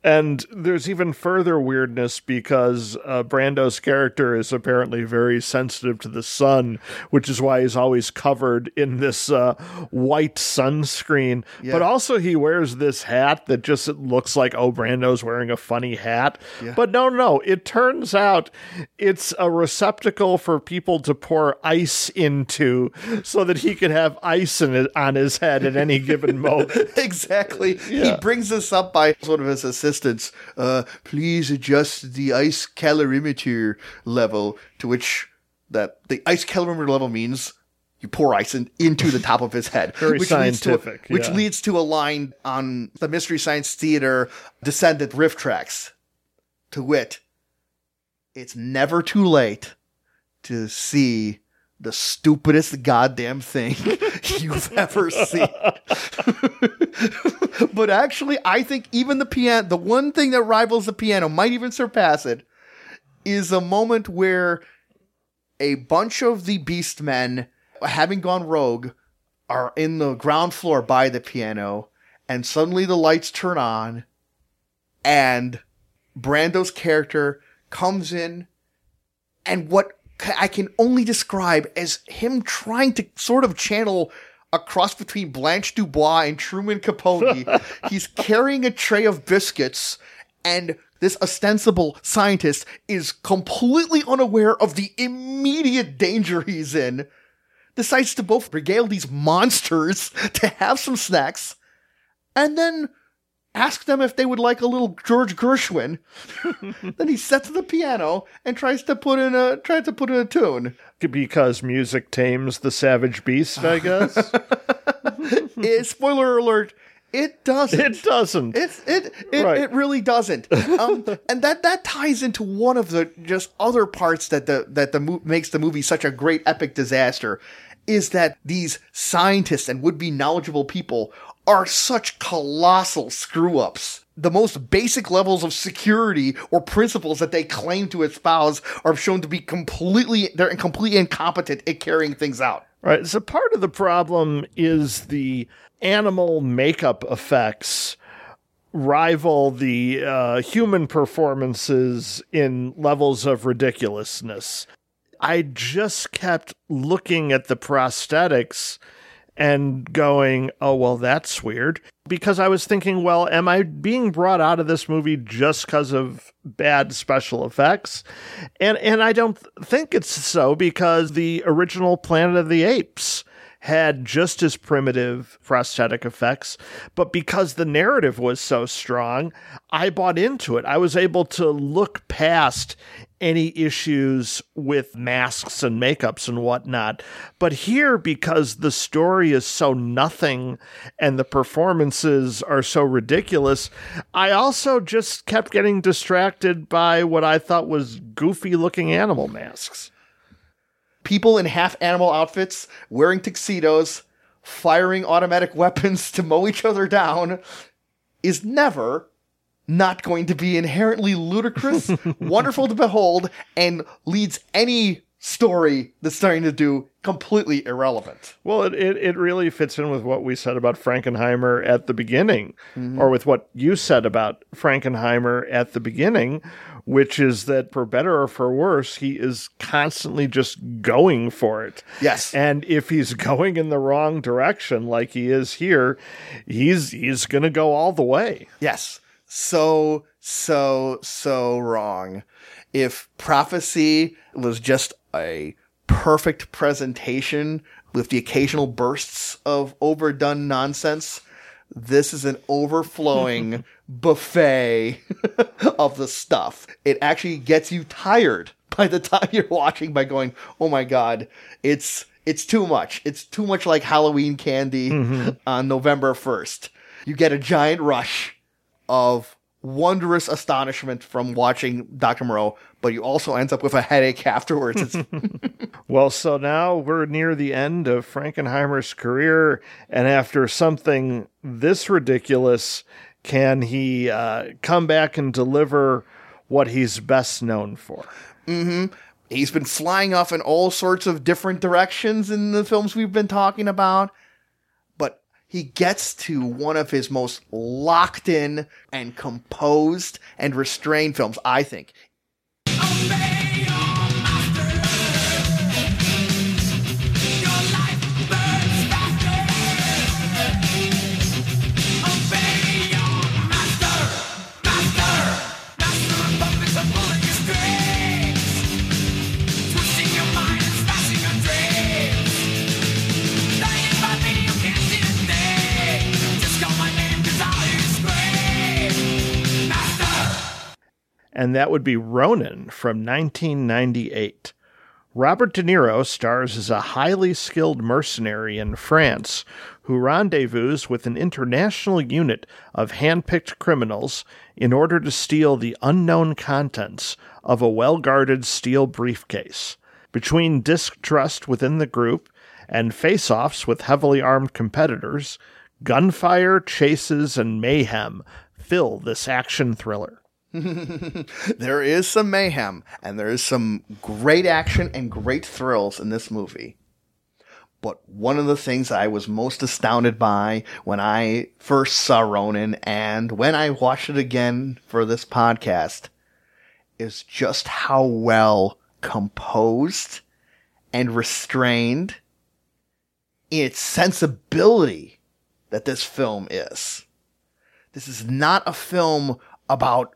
And there's even further weirdness because uh, Brando's character is apparently very sensitive to the sun, which is why he's always covered in this uh, white sunscreen. Yeah. But also, he wears this hat that just looks like, oh, Brando's wearing a funny hat. But no, no, it turns out it's a receptacle for people to pour ice into so that he can have ice in it on his head at any given moment. exactly. He brings this up by one of his assistants. Uh, please adjust the ice calorimeter level, to which that the ice calorimeter level means you pour ice in, into the top of his head. Very leads to a- scientific, which yeah. leads to a line on the Mystery Science Theater Descendant RiffTrax. To wit, it's never too late to see the stupidest goddamn thing you've ever seen. but actually, I think even the piano, the one thing that rivals the piano, might even surpass it, is a moment where a bunch of the beast men, having gone rogue, are in the ground floor by the piano, and suddenly the lights turn on, and Brando's character comes in, and what I can only describe as him trying to sort of channel a cross between Blanche Dubois and Truman Capote. He's carrying a tray of biscuits, and this ostensible scientist is completely unaware of the immediate danger he's in. Decides to both regale these monsters to have some snacks, and then ask them if they would like a little George Gershwin. then he sets the piano and tries to put in a tries to put in a tune. because music tames the savage beast, I guess. Eh, spoiler alert: It doesn't. It doesn't. It's it it, Right. it really doesn't. Um, and that that ties into one of the just other parts that the that the mo- makes the movie such a great epic disaster is that these scientists and would be knowledgeable people are such colossal screw ups. The most basic levels of security or principles that they claim to espouse are shown to be completely they're completely incompetent at carrying things out. Right. So part of the problem is the animal makeup effects rival the uh, human performances in levels of ridiculousness. I just kept looking at the prosthetics and going, oh, well, that's weird. Because I was thinking, well, am I being brought out of this movie just because of bad special effects? And, and I don't think it's so because the original Planet of the Apes had just as primitive prosthetic effects, but because the narrative was so strong, I bought into it. I was able to look past any issues with masks and makeups and whatnot. But here, because the story is so nothing and the performances are so ridiculous, I also just kept getting distracted by what I thought was goofy looking animal masks. People in half animal outfits wearing tuxedos firing automatic weapons to mow each other down is never not going to be inherently ludicrous, wonderful to behold, and leads any story that's starting to do completely irrelevant. Well, it, it, it really fits in with what we said about Frankenheimer at the beginning, mm-hmm. or with what you said about Frankenheimer at the beginning, which is that for better or for worse, he is constantly just going for it. Yes. And if he's going in the wrong direction, like he is here, he's he's gonna go all the way. Yes. So, so, so wrong. If prophecy was just a perfect presentation with the occasional bursts of overdone nonsense, this is an overflowing buffet of the stuff. It actually gets you tired by the time you're watching by going, "Oh my god, it's it's too much. It's too much like Halloween candy mm-hmm. on November 1st." You get a giant rush of wondrous astonishment from watching Dr. Moreau, but you also end up with a headache afterwards. Well, so now we're near the end of Frankenheimer's career, and after something this ridiculous, can he uh, come back and deliver what he's best known for? Mm-hmm. He's been flying off in all sorts of different directions in the films we've been talking about, he gets to one of his most locked in and composed and restrained films, I think. Oh, and that would be Ronin from 1998. Robert De Niro stars as a highly skilled mercenary in France who rendezvous with an international unit of hand-picked criminals in order to steal the unknown contents of a well-guarded steel briefcase. Between distrust within the group and face-offs with heavily armed competitors, gunfire, chases, and mayhem fill this action thriller. There is some mayhem, and there is some great action and great thrills in this movie. But one of the things I was most astounded by when I first saw Ronin and when I watched it again for this podcast is just how well composed and restrained its sensibility that this film is. This is not a film about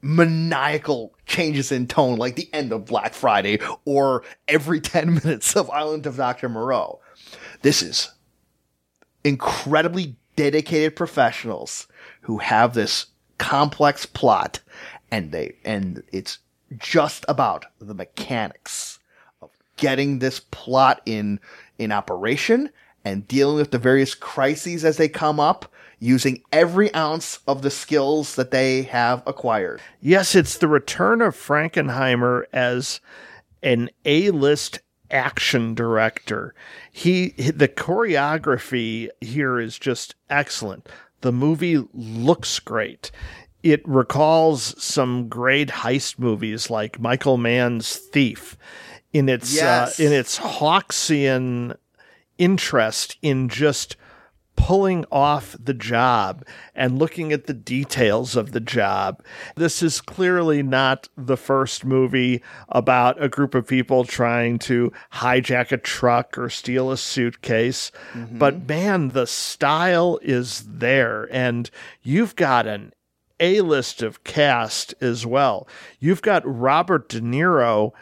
maniacal changes in tone like the end of Black Friday or every 10 minutes of Island of Dr. Moreau. This is incredibly dedicated professionals who have this complex plot and they and it's just about the mechanics of getting this plot in in operation and dealing with the various crises as they come up using every ounce of the skills that they have acquired. Yes, it's the return of Frankenheimer as an A-list action director. He the choreography here is just excellent. The movie looks great. It recalls some great heist movies like Michael Mann's Thief in its Yes. uh, in its Hawksian interest in just pulling off the job and looking at the details of the job. This is clearly not the first movie about a group of people trying to hijack a truck or steal a suitcase. Mm-hmm. But man, the style is there and you've got an a list of cast as well. You've got Robert De Niro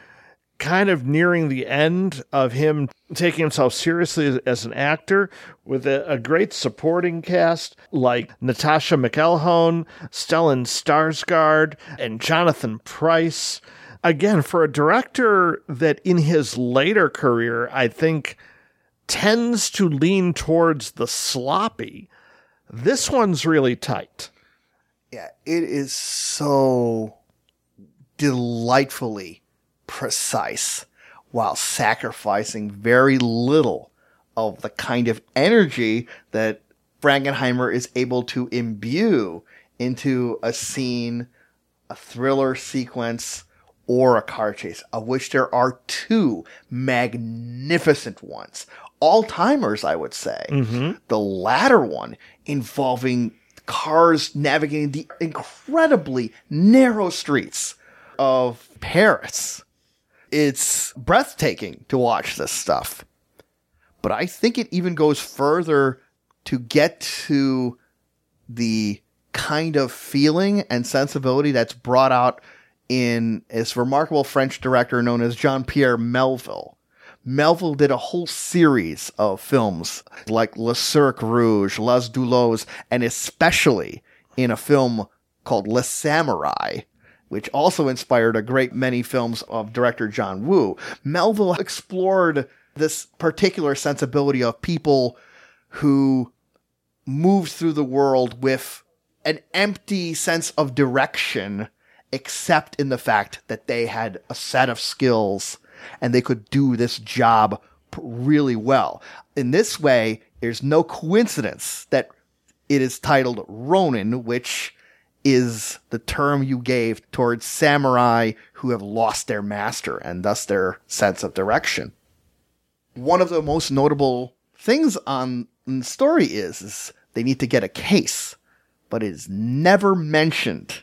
kind of nearing the end of him taking himself seriously as, an actor with a, a great supporting cast like Natascha McElhone, Stellan Skarsgård, and Jonathan Pryce. Again, for a director that in his later career, I think tends to lean towards the sloppy, this one's really tight. Yeah, it is so delightfully precise while sacrificing very little of the kind of energy that Frankenheimer is able to imbue into a scene, a thriller sequence, or a car chase, of which there are two magnificent ones. All timers, I would say. Mm-hmm. The latter one involving cars navigating the incredibly narrow streets of Paris. It's breathtaking to watch this stuff. But I think it even goes further to get to the kind of feeling and sensibility that's brought out in this remarkable French director known as Jean Pierre Melville. Melville did a whole series of films like Le Cercle Rouge, Les Doulos, and especially in a film called Le Samouraï, which also inspired a great many films of director John Woo. Melville explored this particular sensibility of people who moved through the world with an empty sense of direction, except in the fact that they had a set of skills and they could do this job really well. In this way, there's no coincidence that it is titled Ronin, which is the term you gave towards samurai who have lost their master and thus their sense of direction. One of the most notable things on the story is, is they need to get a case, but it is never mentioned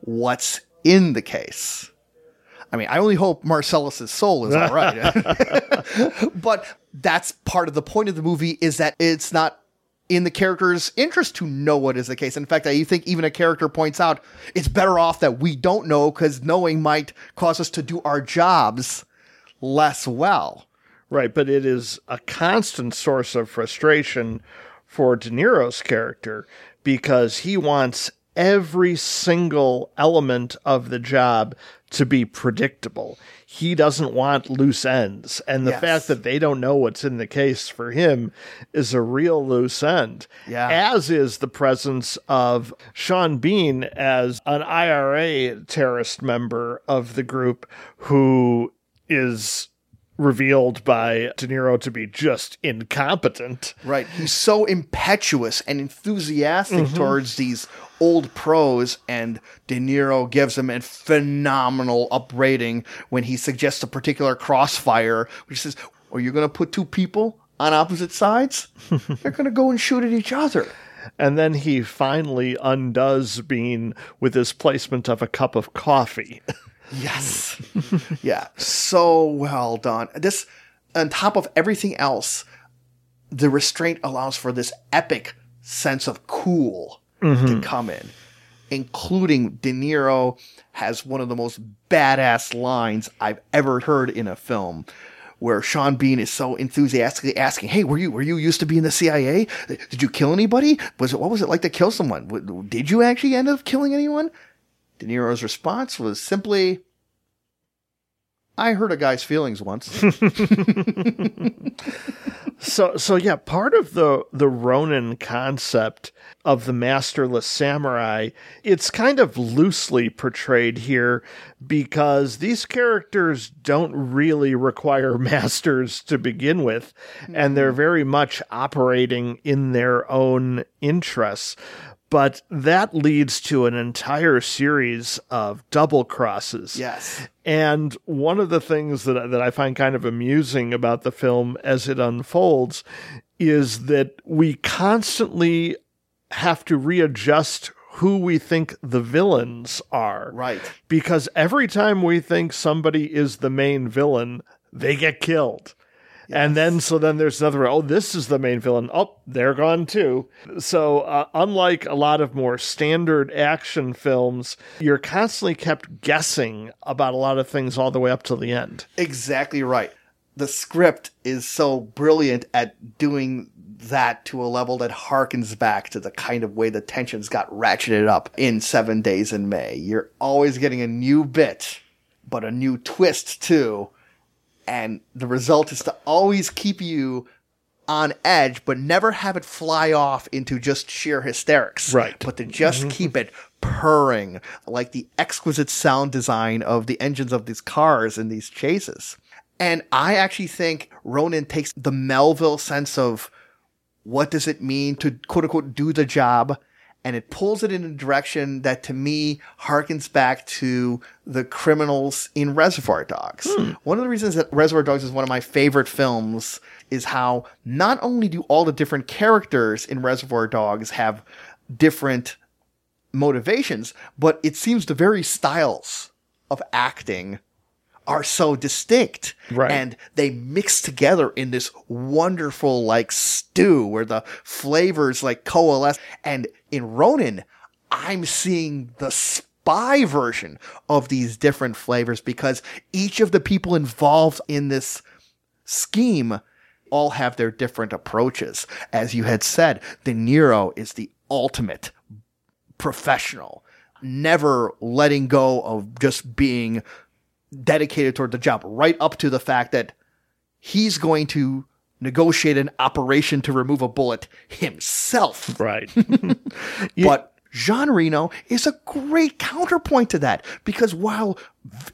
what's in the case. I mean, I only hope Marcellus's soul is all right. but that's part of the point of the movie is that it's not in the character's interest to know what is the case. In fact, I think even a character points out it's better off that we don't know because knowing might cause us to do our jobs less well. Right, but it is a constant source of frustration for De Niro's character because he wants every single element of the job to be predictable. He doesn't want loose ends. And the Yes. fact that they don't know what's in the case for him is a real loose end. Yeah. As is the presence of Sean Bean as an IRA terrorist member of the group who is revealed by De Niro to be just incompetent. Right. He's so impetuous and enthusiastic mm-hmm. towards these old pros, and De Niro gives him a phenomenal upbraiding when he suggests a particular crossfire, which says, Are you going to put two people on opposite sides? They're going to go and shoot at each other. And then he finally undoes Bean with his placement of a cup of coffee. Yes. yeah. So well done. This, on top of everything else, the restraint allows for this epic sense of cool to mm-hmm. come in, including De Niro has one of the most badass lines I've ever heard in a film. Where Sean Bean is so enthusiastically asking, "Hey, were you were you used to be in the CIA? Did you kill anybody? Was it what was it like to kill someone? Did you actually end up killing anyone?" De Niro's response was simply, I hurt a guy's feelings once. So so yeah, part of the the Ronin concept of the masterless samurai, it's kind of loosely portrayed here because these characters don't really require masters to begin with and they're mm-hmm. very much operating in their own interests. But that leads to an entire series of double crosses. yes. And one of the things that that I find kind of amusing about the film as it unfolds is that we constantly have to readjust who we think the villains are. Right. Because every time we think somebody is the main villain, they get killed. And then, so then there's another, oh, this is the main villain. Oh, they're gone too. So, uh, unlike a lot of more standard action films, you're constantly kept guessing about a lot of things all the way up to the end. Exactly right. The script is so brilliant at doing that to a level that harkens back to the kind of way the tensions got ratcheted up in Seven Days in May. You're always getting a new bit, but a new twist too. And the result is to always keep you on edge, but never have it fly off into just sheer hysterics. Right. But to just mm-hmm. keep it purring, like the exquisite sound design of the engines of these cars in these chases. And I actually think Ronin takes the Melville sense of what does it mean to quote unquote do the job and it pulls it in a direction that to me harkens back to the criminals in Reservoir Dogs. Hmm. One of the reasons that Reservoir Dogs is one of my favorite films is how not only do all the different characters in Reservoir Dogs have different motivations, but it seems the very styles of acting are so distinct. Right. And they mix together in this wonderful like stew where the flavors like coalesce. And in Ronin, I'm seeing the spy version of these different flavors because each of the people involved in this scheme all have their different approaches. As you had said, De Niro is the ultimate professional, never letting go of just being dedicated toward the job, right up to the fact that he's going to negotiate an operation to remove a bullet himself. Right. But Jean Reno is a great counterpoint to that because while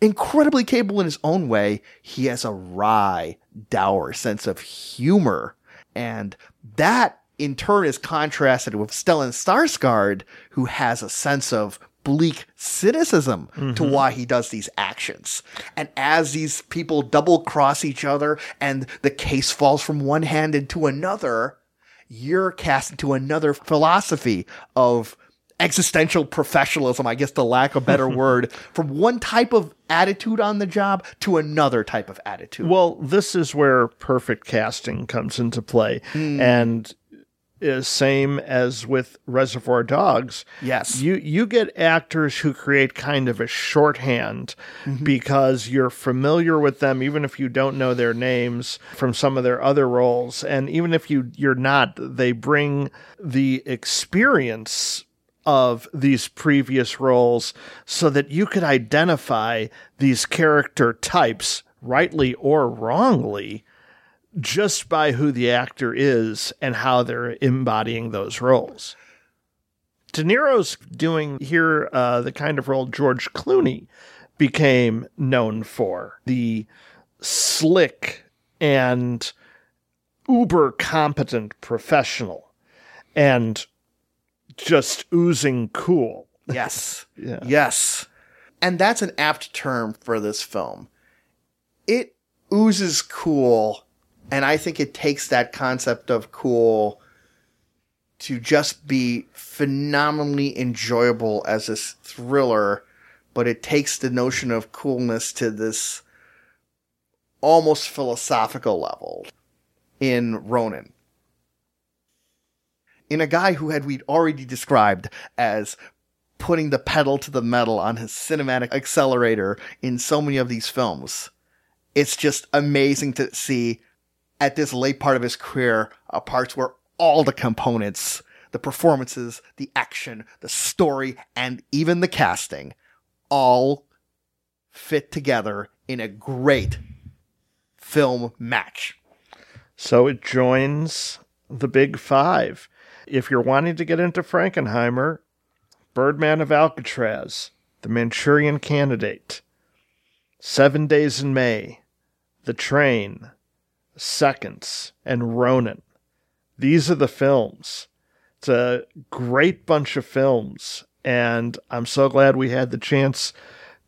incredibly capable in his own way, he has a wry, dour sense of humor. And that in turn is contrasted with Stellan Skarsgård, who has a sense of bleak cynicism to mm-hmm. why he does these actions. And as these people double cross each other and the case falls from one hand into another, you're cast into another philosophy of existential professionalism, I guess the lack of better word, from one type of attitude on the job to another type of attitude. Well, this is where perfect casting comes into play. Hmm. And is same as with Reservoir Dogs. Yes. You you get actors who create kind of a shorthand mm-hmm. because you're familiar with them even if you don't know their names from some of their other roles and even if you you're not they bring the experience of these previous roles so that you could identify these character types rightly or wrongly just by who the actor is and how they're embodying those roles. De Niro's doing here uh, the kind of role George Clooney became known for the slick and uber competent professional and just oozing cool. Yes. Yes. And that's an apt term for this film. It oozes cool, and I think it takes that concept of cool to just be phenomenally enjoyable as a s- thriller, but it takes the notion of coolness to this almost philosophical level in Ronin. In a guy who had we'd already described as putting the pedal to the metal on his cinematic accelerator in so many of these films. It's just amazing to see at this late part of his career, uh, parts where all the components, the performances, the action, the story, and even the casting all fit together in a great film match. So it joins the big five. If you're wanting to get into Frankenheimer, Birdman of Alcatraz, The Manchurian Candidate, Seven Days in May, The Train, Seconds, and Ronin. These are the films. It's a great bunch of films, and I'm so glad we had the chance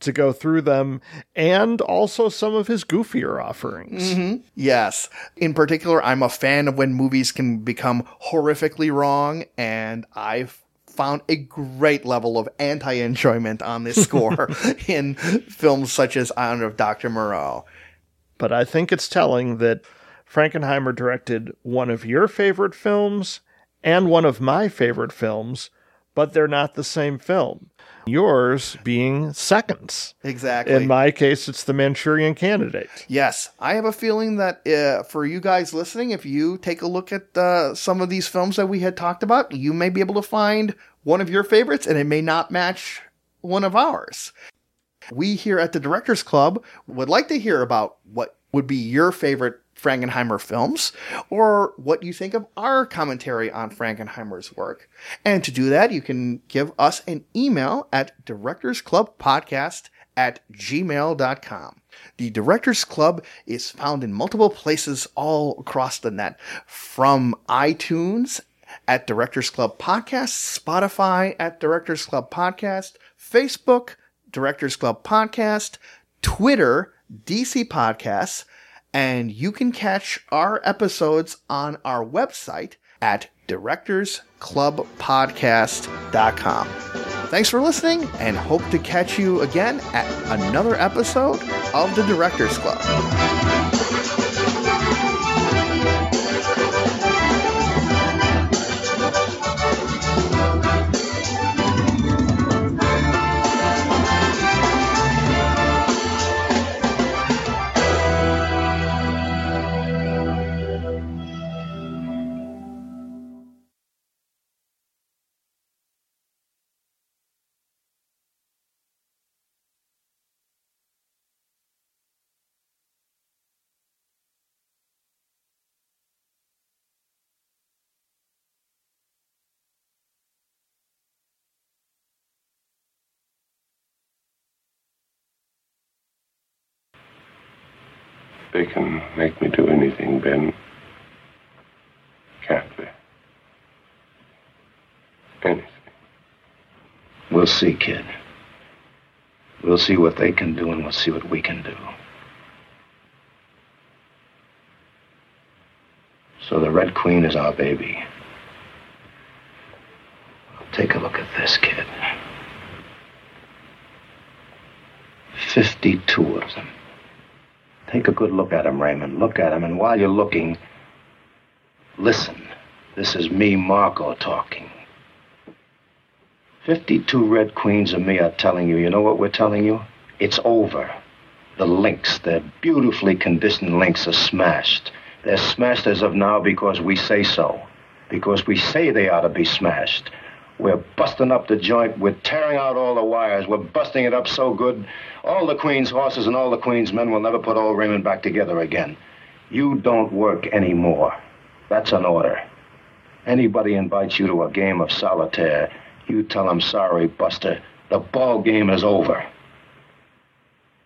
to go through them and also some of his goofier offerings. Mm-hmm. Yes. In particular, I'm a fan of when movies can become horrifically wrong, and I've found a great level of anti enjoyment on this score in films such as Honor of Dr. Moreau. but I think it's telling that Frankenheimer directed one of your favorite films and one of my favorite films, but they're not the same film. Yours being Seconds. Exactly. In my case, it's The Manchurian Candidate. Yes, I have a feeling that uh, for you guys listening, if you take a look at uh, some of these films that we had talked about, you may be able to find one of your favorites, and it may not match one of ours. We here at the Directors Club would like to hear about what would be your favorite Frankenheimer films, or what you think of our commentary on Frankenheimer's work. And to do that, you can give us an email at directorsclubpodcast at gmail.com. The Directors Club is found in multiple places all across the net, from iTunes at Directors Club Podcast, Spotify at Directors Club Podcast, Facebook, Directors Club Podcast, Twitter, DC Podcasts, and you can catch our episodes on our website at directorsclubpodcast.com. Thanks for listening and hope to catch you again at another episode of the Directors Club. They can make me do anything, Ben. Can't they? Anything. We'll see, kid. We'll see what they can do, and we'll see what we can do. So the Red Queen is our baby. Take a look at this, kid. 52 of them. Take a good look at them, Raymond. Look at them, and while you're looking, listen. This is me, Marco, talking. 52 Red Queens of me are telling you, you know what we're telling you? It's over. The links, their beautifully conditioned links, are smashed. They're smashed as of now because we say so. Because we say they ought to be smashed. We're busting up the joint. We're tearing out all the wires. We're busting it up so good. All the Queen's horses and all the Queen's men will never put old Raymond back together again. You don't work anymore. That's an order. Anybody invites you to a game of solitaire, you tell them, sorry, Buster, the ball game is over.